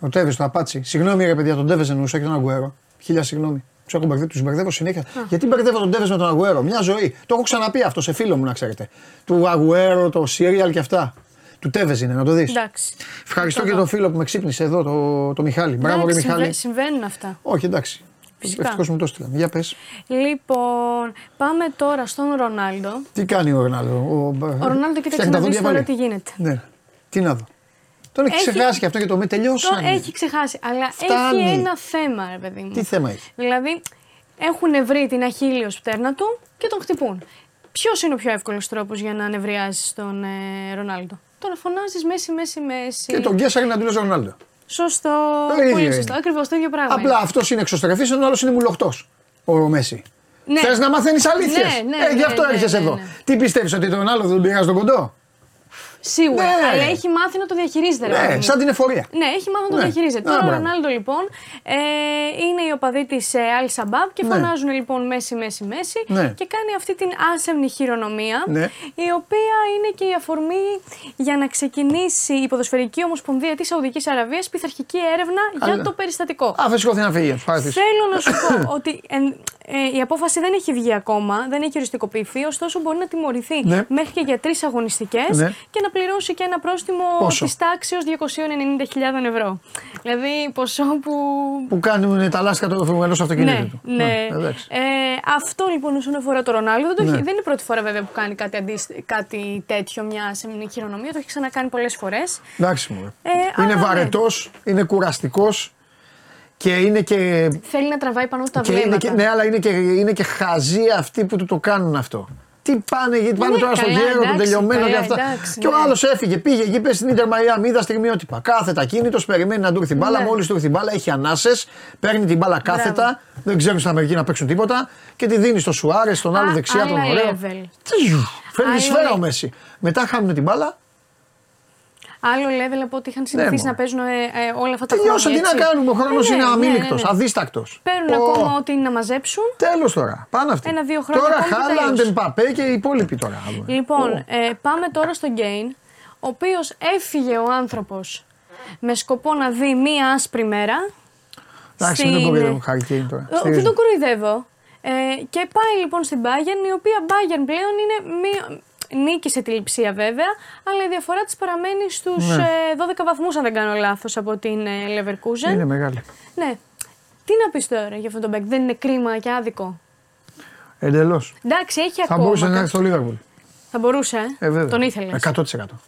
Ο Τέβες, το Απάτσι. Συγγνώμη ρε παιδιά, τον Τέβες εννοούσα και τον Αγκουέρο. Χίλια συγγνώμη. Του έχω μπερδεύει, τους μπερδεύω συνέχεια. Γιατί μπερδεύω τον Τέβες με τον Αγκουέρο. Μια ζωή. Το έχω ξαναπεί αυτό σε φίλο μου να ξέρετε. Του Αγκουέρο, το Σύριαλ και αυτά. Του Τέβες είναι, να το δεις. Εντάξει. Ευχαριστώ Το και δω. τον φίλο που με ξύπνησε εδώ, το, το Μιχάλη. Μπράβο, ρε Εντάξει, Μιχάλη. συμβα- Συμβαίνουν αυτά. Όχι, εντάξει. Φυσικά. Ευτυχώς μου το έστειλα. Για πες. Λοιπόν, πάμε τώρα στον Ρονάλντο. Τι κάνει ο Ρονάλντο; Ο, Ο Ρονάλντο, κοίταξε να δεις τώρα τι γίνεται. Ναι. Τι να δω. Τον έχει Έχει- ξεχάσει και αυτό και το με Το τελειώσανε. έχει ξεχάσει. Αλλά Φτάνει. έχει ένα θέμα, ρε παιδί μου. Τι θέμα έχει; Δηλαδή, έχουν βρει την αχίλιο πτέρνα του και τον χτυπούν. Ποιος είναι ο πιο εύκολος τρόπος για να ανεβριάσεις τον ε, Ρονάλντο; Τον φωνάζεις Μέση, Μέση, Μέση. Και τον Γκέσσαρη να του λε Ρονάλντο. Σωστό. Το ίδιο Πολύ είναι. σωστό. Ακριβώς το ίδιο πράγμα. Απλά αυτός είναι εξωστρεφής, ενώ ο άλλος είναι μουλοχτός. Ο Μέση. Ναι. Θες να μαθαίνεις αλήθειες; Ναι, ναι, ε, γι' ναι, αυτό ναι, έρχεσαι ναι, εδώ. ναι. Τι πιστεύεις ότι τον άλλο δεν τον πειράζει τον κοντό; Σίγουρα. Ναι. Αλλά έχει μάθει να το διαχειρίζεται. ρε παιδί Ναι, μου. σαν την εφορία. Ναι, έχει μάθει να το Ναι. διαχειρίζεται. Α, Τώρα ο μπράβο. Ρονάλντο λοιπόν ε, είναι οι οπαδοί της ε, Al Sabab και Ναι. φωνάζουν λοιπόν Μέση, Μέση, Μέση Ναι. και κάνει αυτή την άσεμνη χειρονομία Ναι. η οποία είναι και η αφορμή για να ξεκινήσει η Ποδοσφαιρική Ομοσπονδία της Σαουδικής Αραβίας πειθαρχική έρευνα για Αλλά- το περιστατικό. Α, θα σηκώθει να φύγει. τους παρατήσεις. Θέλω να σου πω ότι εν- ε, η απόφαση δεν έχει βγει ακόμα, δεν έχει οριστικοποιηθεί, ωστόσο μπορεί να τιμωρηθεί Ναι. μέχρι και για τρεις αγωνιστικές Ναι. και να πληρώσει και ένα πρόστιμο Πόσο; της τάξης 290.000 ευρώ. Δηλαδή ποσό που. Που κάνουν τα λάστιχα του ενό αυτοκινήτου Ναι, του. ναι. εντάξει. Ε, αυτό λοιπόν όσον αφορά το Ρονάλντο δεν, το Ναι. έχει- δεν είναι η πρώτη φορά βέβαια που κάνει κάτι, αντίστοι- κάτι τέτοιο, μια σεμινή χειρονομία. Το έχει ξανακάνει πολλές φορές. Εντάξει μου. Ε, είναι αλλά ναι. βαρετός, είναι κουραστικός και είναι και. Θέλει να τραβάει πάνω τα και είναι βλέμματα. και ναι, αλλά είναι και, είναι και χαζοί αυτοί που του το κάνουν αυτό. Τι πάνε, γιατί πάνε Ναι, τώρα στο καλά, γέρο, τον εντάξει, τελειωμένο και καλά, αυτά. εντάξει, και ο ναι. άλλος έφυγε, πήγε εκεί, πες στην Ιντερ Μαϊάμι, είδα στιγμιότυπα. Κάθετα κίνητος, περιμένει να του έρθει την μπάλα. Ναι. Μόλις του έρθει την μπάλα, έχει ανάσες, παίρνει την μπάλα κάθετα, δεν ξέρουν στην Αμερική να παίξουν τίποτα και τη δίνει στο Σουάρες, στον άλλο Α, δεξιά, τον άλλα ωραίο. level. Τσιου, Φέρνει Άλλο σφαίρα ο level. Μέση. Μετά χάνουν την μπάλα, Άλλο level από ότι είχαν συνηθίσει μωρέ. να παίζουν ε, ε, όλα αυτά τα τελειώσαν. Τι χρόνια. να έτσι. κάνουμε, ο χρόνος Ε, ναι, είναι ναι, αμήλικτος, ναι, ναι. αδίστακτος. Παίρνουν ακόμα ό,τι είναι να μαζέψουν. Τέλος τώρα. Πάνε αυτοί. Ένα-δύο χρόνια Τώρα ακόμη και Χάλαντ, τέλος. Εμπαπέ και οι υπόλοιποι τώρα. Λοιπόν, Ω. ε, πάμε τώρα στον Γκέιν, ο οποίος έφυγε ο άνθρωπος με σκοπό να δει μία άσπρη μέρα. Εντάξει, μην τον στην- κοροϊδεύω, Χάρη Κέιν τώρα. Ε, Δεν Στηρίζω. τον κοροϊδεύω. Ε, και πάει λοιπόν στην Bayern, η οποία Bayern πλέον είναι μία... Νίκησε τη λειψία βέβαια, αλλά η διαφορά της παραμένει στους Ναι. ε, 12 βαθμούς αν δεν κάνω λάθος από την ε, Leverkusen. Είναι μεγάλη. Ναι. Τι να πεις τώρα για αυτόν τον Μπέκ, δεν είναι κρίμα και άδικο; Εντελώς. Εντάξει, έχει Θα ακόμα. μπορούσε να κα- έρθει στο Λίβερπουλ. Θα μπορούσε, ε; Ε, βέβαια. Τον ήθελες. 100%.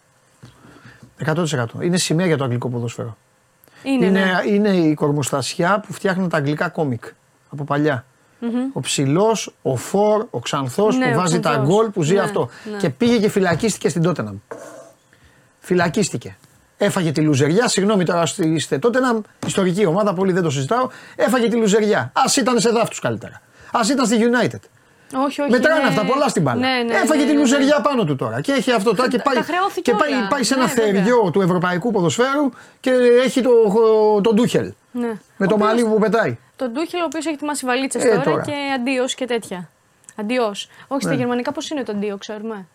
100%. Είναι σημαία για το αγγλικό ποδόσφαιρο. Είναι, είναι, ναι. είναι η κορμοστασιά που φτιάχνουν τα αγγλικά κόμικ από παλιά. Ο ψηλός, ο φορ, ο ξανθός Ναι, που ο βάζει τα Ξανθός. γκολ που ζει Ναι, αυτό. ναι. Και πήγε και φυλακίστηκε στην Τότεναμ. Φυλακίστηκε. Έφαγε τη λουζεριά, συγγνώμη τώρα στη- είστε Τότεναμ, ιστορική ομάδα, πολύ δεν το συζητάω. Έφαγε τη λουζεριά. Α ήταν σε δάφτους καλύτερα. Α ήταν στη United. Όχι, όχι. Μετράνε ναι. αυτά πολλά στην μπάλα. Ναι, ναι, Έφαγε ναι, τη ναι, λουζεριά πάνω του τώρα. Και έχει αυτό τώρα και Τα- πάει, τα χρεώθηκε και πάει, όλα. πάει σε Ναι, ένα βέβαια. θεριό του ευρωπαϊκού ποδοσφαίρου και έχει το, τον Ντούχελ. Ναι. Με Ο το οποίος- μαλλί που πετάει. Τον Ντούχελ, ο οποίος έχει ετοιμάσει βαλίτσες Ε, τώρα, τώρα. και αντίος και τέτοια. Αντίος. Όχι, στα Ναι. γερμανικά πώς είναι το αντίο, ξέρουμε;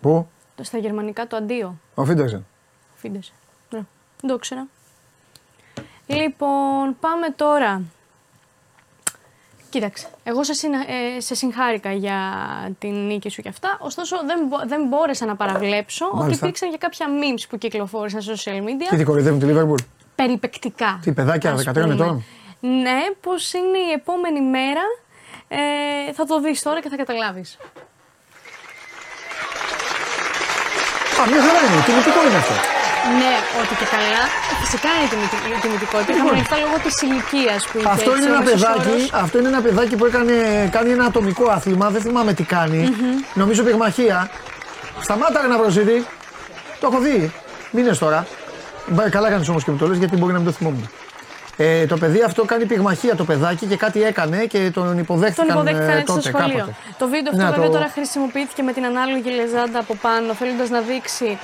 Πού; Το- Στα γερμανικά το αντίο. Ο Φίντερσεν. Φίντε. Ναι, δεν το ήξερα. Λοιπόν, πάμε τώρα. Κοίταξε, εγώ σε, συνα- ε, σε συγχάρηκα για την νίκη σου και αυτά, ωστόσο δεν, μπο- δεν μπόρεσα να παραβλέψω ότι Μάλιστα. υπήρξαν και κάποια memes που κυκλοφόρησαν στα social media. Τι τη κοροϊδεύουν τη Λίβερπουλ. περιπεκτικά. Τι παιδάκια, ας 13 πούμε. ετών. Ναι, πώς είναι η επόμενη μέρα. Ε, θα το δεις τώρα και θα καταλάβεις. Α, μια χαρά είναι. Τιμητικό είναι αυτό. Ναι, ότι και καλά. Φυσικά είναι τιμητι- η τιμητικότητα. Είχαμε λεφτά λόγω της ηλικίας που είχε. Αυτό έτσι, είναι, ένα ο μέσος παιδάκι, όρος. αυτό είναι ένα παιδάκι που έκανε, κάνει ένα ατομικό άθλημα. Δεν θυμάμαι τι κάνει. Νομίζω πυγμαχία. Σταμάτα ρε να προσίδει. Το έχω δει. Μήνες τώρα. Μπα, Καλά κάνεις όμως και μου το λες γιατί μπορεί να μην το θυμόμουν. Ε, το παιδί αυτό κάνει πυγμαχία το παιδάκι και κάτι έκανε και τον υποδέχτηκαν, Τον υποδέχτηκαν ε, έτσι στο τότε, σχολείο. κάποτε. Το βίντεο αυτό Να, βέβαια το- τώρα χρησιμοποιήθηκε με την ανάλογη λεζάντα από πάνω, θέλοντας να δείξει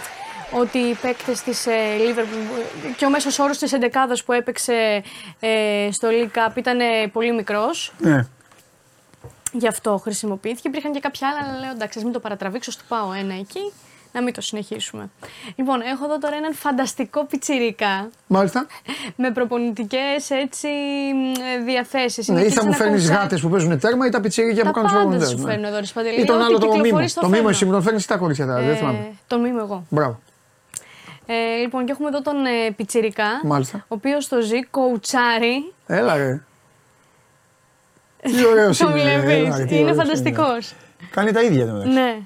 ότι οι παίκτες της Liverpool και ο μέσος όρος της εντεκάδας που έπαιξε ε, στο League Cup ήταν ε, πολύ μικρός. Ναι. Γι' αυτό χρησιμοποιήθηκε. Υπήρχαν και κάποια άλλα, αλλά λέω εντάξει, ας μην το παρατραβήξω, στο πάω ένα εκεί, να μην το συνεχίσουμε. Λοιπόν, έχω εδώ τώρα έναν φανταστικό πιτσιρίκα Μάλιστα. με προπονητικές έτσι διαθέσεις. Ναι, ή θα μου φέρνεις γάτες που παίζουν τέρμα ή τα πιτσίρικια Τα που κάνουν τους πάντα προπονητές, σου ναι. φέρνω εδώ, ρε Σπαντελή. Ή τον Ό,τι άλλο το κυκλοφορεί μήμο. στο Το μήμο φέρνω. εσύ μου τον φέρνεις τα κορίτσια τώρα, δεν Ε, θυμάμαι. Τον μήμο εγώ. Μπράβο. Ε, λοιπόν, και έχουμε εδώ τον ε, Πιτσιρικά, Μάλιστα. ο οποίος το ζει κοουτσάρι. Έλα ρε. Τι ωραίος Το είναι. βλέπεις. έλα, ρε, τι Είναι ωραίος φανταστικός. Κάνει τα ίδια τώρα. Ναι.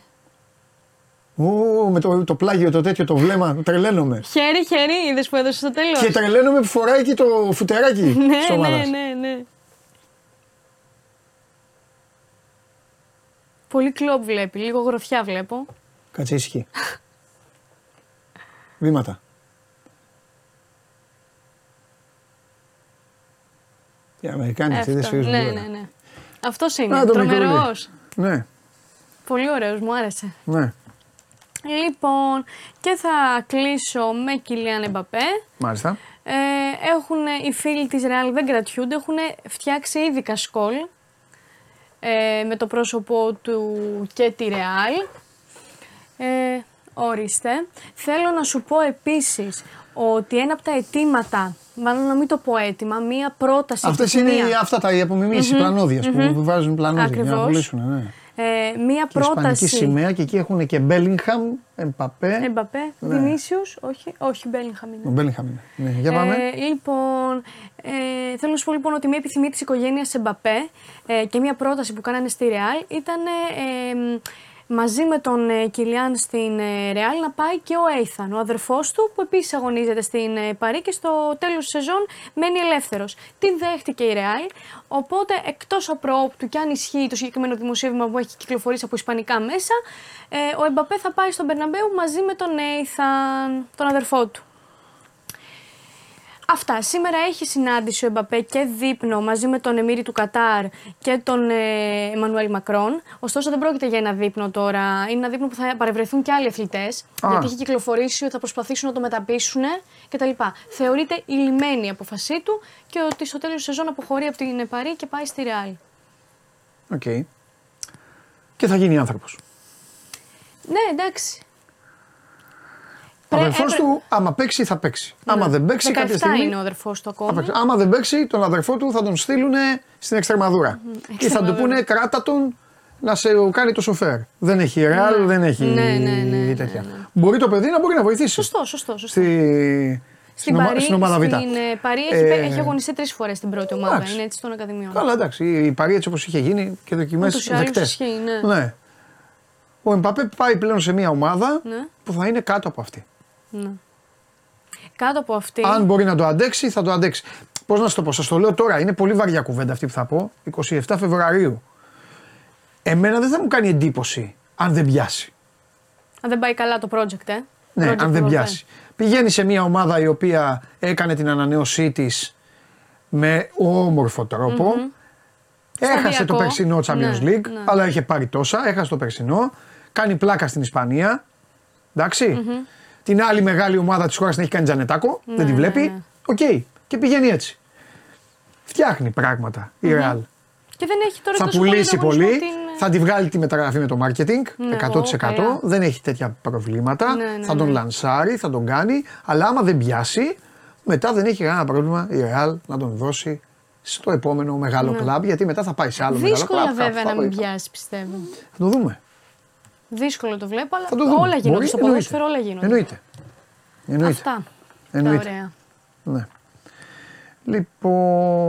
Ου, με το, το πλάγιο το τέτοιο το βλέμμα, τρελαίνομαι. Χέρι, χέρι, είδες που έδωσε στο τέλος. Και τρελαίνομαι που φοράει και το φουτεράκι Ναι, της ναι, ομάδας. ναι, ναι. Πολύ κλοπ βλέπει, λίγο γροθιά βλέπω. Κάτσε ήσυχη. Βήματα. Οι Αμερικάνοι αυτοί δεν Αυτό. σφίζουν Ναι, τίποτα. ναι, ναι. Αυτός Να είναι. το Τρομερός. μικρούλι. Ναι, Πολύ ωραίος, μου άρεσε. ναι. Λοιπόν, και θα κλείσω με Κιλιάν Εμπαπέ. Μάλιστα. Ε, έχουν, οι φίλοι της Real δεν κρατιούνται, έχουν φτιάξει ήδη κασκόλ ε, με το πρόσωπο του και τη Real. Ε, ορίστε. Θέλω να σου πω επίσης ότι ένα από τα αιτήματα, μάλλον να μην το πω αίτημα, μία πρόταση Αυτές είναι επιθυμία. οι- αυτά τα οι απομιμήσεις, οι Μμμ, πλανόδιες μμμ. που βάζουν πλανόδια για να Ακριβώς. πουλήσουν. Ναι. Ε, μία Και ισπανική πρόταση. σημαία και εκεί έχουν και Μπέλιγχαμ, Εμπαπέ. Εμπαπέ, Ναι. Βινίσιους, όχι, όχι Μπέλιγχαμ είναι. Ο Μπέλιγχαμ είναι. Ναι, για πάμε. Ε, λοιπόν, ε, θέλω να σου πω λοιπόν ότι μια επιθυμία της οικογένειας Εμπαπέ ε, και μια πρόταση που κάνανε στη Ρεάλ ήταν ε, ε, μαζί με τον ε, Κιλιάν στην ε, Ρεάλ να πάει και ο Έιθαν, ο αδερφός του που επίσης αγωνίζεται στην ε, Παρή και στο τέλος της σεζόν μένει ελεύθερος. Την δέχτηκε η Ρεάλ, οπότε εκτός απρόπτου και αν ισχύει το συγκεκριμένο δημοσίευμα που έχει κυκλοφορήσει από ισπανικά μέσα, ε, ο Εμπαπέ θα πάει στον Περναμπέου μαζί με τον Έιθαν, τον αδερφό του. Αυτά. Σήμερα έχει συνάντηση ο Εμπαπέ και δείπνο μαζί με τον Εμμύρη του Κατάρ και τον ε, Εμμανουέλ Μακρόν. Ωστόσο δεν πρόκειται για ένα δείπνο τώρα. Είναι ένα δείπνο που θα παρευρεθούν και άλλοι αθλητές. Α. Γιατί έχει κυκλοφορήσει ότι θα προσπαθήσουν να το μεταπίσουν κτλ. Θεωρείται ειλημμένη η απόφασή του και ότι στο τέλος της σεζόν αποχωρεί από την Παρί και πάει στη Ρεάλ. Οκ. Και θα γίνει άνθρωπος. Ναι, εντάξει. Ο Πρέ- αδερφός έπρε- του, άμα παίξει, θα παίξει. Άμα δεν παίξει, 17 κάποια στιγμή. είναι ο αδερφός του θα ακόμα. παίξει. Άμα δεν παίξει, τον αδερφό του θα τον στείλουν στην Εξτρεμαδούρα. Ή θα του Εξτρεμαδούρα. πούνε κράτα τον να σε κάνει το σοφέρ. Δεν έχει ρεάλ, δεν έχει Ναι, ναι, ναι, τέτοια. Μπορεί το παιδί να μπορεί να βοηθήσει. Σωστό, σωστό. σωστό. Στη... Στην, ομα- Παρή, στην ομάδα Β. στην ε, Παρή έχει, Ε, έχει αγωνιστεί τρεις φορές στην πρώτη ομάδα. εντάξει. Είναι έτσι των Ακαδημιών. Καλά, εντάξει. Η Παρή έτσι όπως είχε γίνει και δοκιμέ Ούτως ή άλλως δεκτές. ισχύει, ναι. ναι. Ο Εμπαπέ πάει πλέον σε μια ομάδα Ναι. που θα είναι κάτω από αυτή. Ναι. Κάτω από αυτή. Αν μπορεί να το αντέξει, θα το αντέξει. Πώς να σου το πω, σας το λέω τώρα, είναι πολύ βαριά κουβέντα αυτή που θα πω. 27 Φεβρουαρίου. Εμένα δεν θα μου κάνει εντύπωση αν δεν πιάσει. Αν δεν πάει καλά το project, ε. Ναι, Project αν δεν Project. πιάσει. Πηγαίνει σε μια ομάδα η οποία έκανε την ανανέωσή της με όμορφο τρόπο. Έχασε Σταδιακό. το περσινό Champions Ναι, League, ναι. αλλά είχε πάρει τόσα. Έχασε το περσινό. Κάνει πλάκα στην Ισπανία. εντάξει Την άλλη μεγάλη ομάδα της χώρας την έχει κάνει Τζανετάκο. δεν τη ναι, βλέπει. ναι. Οκ. Και πηγαίνει έτσι. Φτιάχνει πράγματα η Real. Και δεν έχει τώρα Θα τόσο πουλήσει ανταγωνισμό πολύ. Την... Θα τη βγάλει τη μεταγραφή με το marketing. Ναι, 100%. ω, καλά. δεν έχει τέτοια προβλήματα. Ναι, ναι, θα τον ναι. λανσάρει, θα τον κάνει. Αλλά άμα δεν πιάσει, μετά δεν έχει κανένα πρόβλημα η Real να τον δώσει στο επόμενο μεγάλο κλαμπ. Γιατί μετά θα πάει σε άλλο μεγάλο Ναι. Δύσκολα κλαμπ. βέβαια θα, να μην θα- πιάσει, πιστεύω. Θα το δούμε. Δύσκολο το βλέπω, αλλά Θα το δούμε. όλα γίνονται. Μπορεί, Στο εννοείται. ποδόσφαιρο όλα γίνονται. Εννοείται. Εννοείται. Αυτά. Εννοείται. Τα ωραία. Ναι.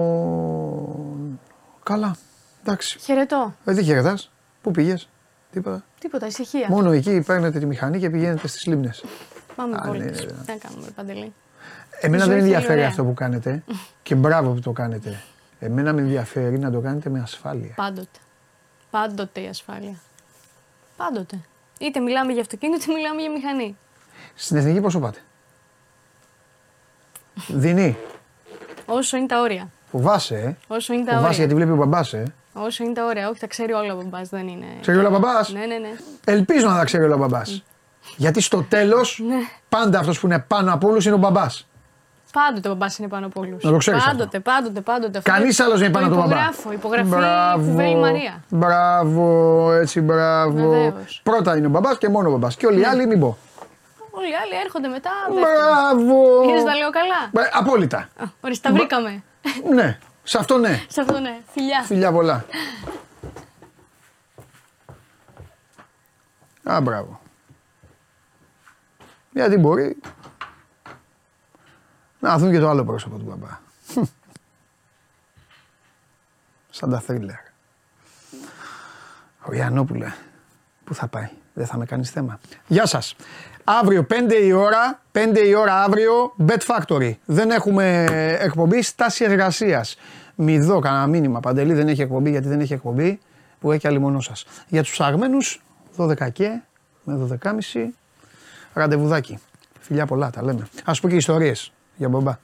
Λοιπόν. Καλά. Εντάξει. Χαιρετώ. Ε, τι χαιρετάς. Πού πήγες; Τίποτα. Τίποτα, ησυχία. Μόνο εκεί παίρνετε τη μηχανή και πηγαίνετε στις λίμνες. Πάμε Α, πολύ. ναι, Τι ναι. να κάνουμε, ρε Παντελή. Εμένα Η δεν ζωή με θέλει ενδιαφέρει ωραία. αυτό που κάνετε και μπράβο που το κάνετε. Εμένα με ενδιαφέρει να το κάνετε με ασφάλεια. Πάντοτε. Πάντοτε η ασφάλεια. Πάντοτε. Είτε μιλάμε για αυτοκίνητο, είτε μιλάμε για μηχανή. Στην εθνική πόσο πάτε; Δινή. Όσο είναι τα όρια. Φοβάσαι, ε. Όσο είναι τα Φοβάσαι όρια. γιατί βλέπει ο μπαμπάς, ε. Όσο είναι τα όρια. Όχι, τα ξέρει όλα ο μπαμπάς. Δεν είναι. Ξέρει όλα ο μπαμπάς; Ναι, ναι, ναι. Ελπίζω να τα ξέρει όλα ο μπαμπάς. Γιατί στο τέλος, Ναι. πάντα αυτός που είναι πάνω από όλους είναι ο μπαμπάς. Πάντοτε ο μπαμπάς είναι πάνω από όλους. Να το ξέρεις Πάντοτε, πάντοτε, πάντοτε. Αυτό Κανείς το- άλλος δεν είναι το πάνω από τον μπαμπά. Υπογράφω, υπογραφή Κουβέλη Μαρία. Μπράβο, έτσι, μπράβο. Βεβαίως. Πρώτα είναι ο μπαμπάς και μόνο ο μπαμπάς. Και όλοι οι άλλοι μην πω. Όλοι οι άλλοι έρχονται μετά. Μπράβο. Είδε τα λέω καλά. Μπρα- Απόλυτα. Α, Ορίστε, τα βρήκαμε. Ναι, σε αυτό ναι. Σε αυτό ναι. Φιλιά. Φιλιά πολλά. Α, μπράβο. Γιατί μπορεί να δουν και το άλλο πρόσωπο του μπαμπά. Χμ. Σαν τα θρίλερ. Ο Γιαννόπουλε, πού θα πάει, δεν θα με κάνεις θέμα. Γεια σας. Αύριο 5 η ώρα, 5 η ώρα αύριο, Bet Factory. Δεν έχουμε εκπομπή, στάση εργασίας. Μη δω κανένα μήνυμα, Παντελή δεν έχει εκπομπή γιατί δεν έχει εκπομπή, που έχει άλλη μόνο σας. Για τους ψαγμένους, 12 και με 12.30 ραντεβουδάκι. Φιλιά πολλά, τα λέμε. Ας πω και ιστορίες για μπαμπά.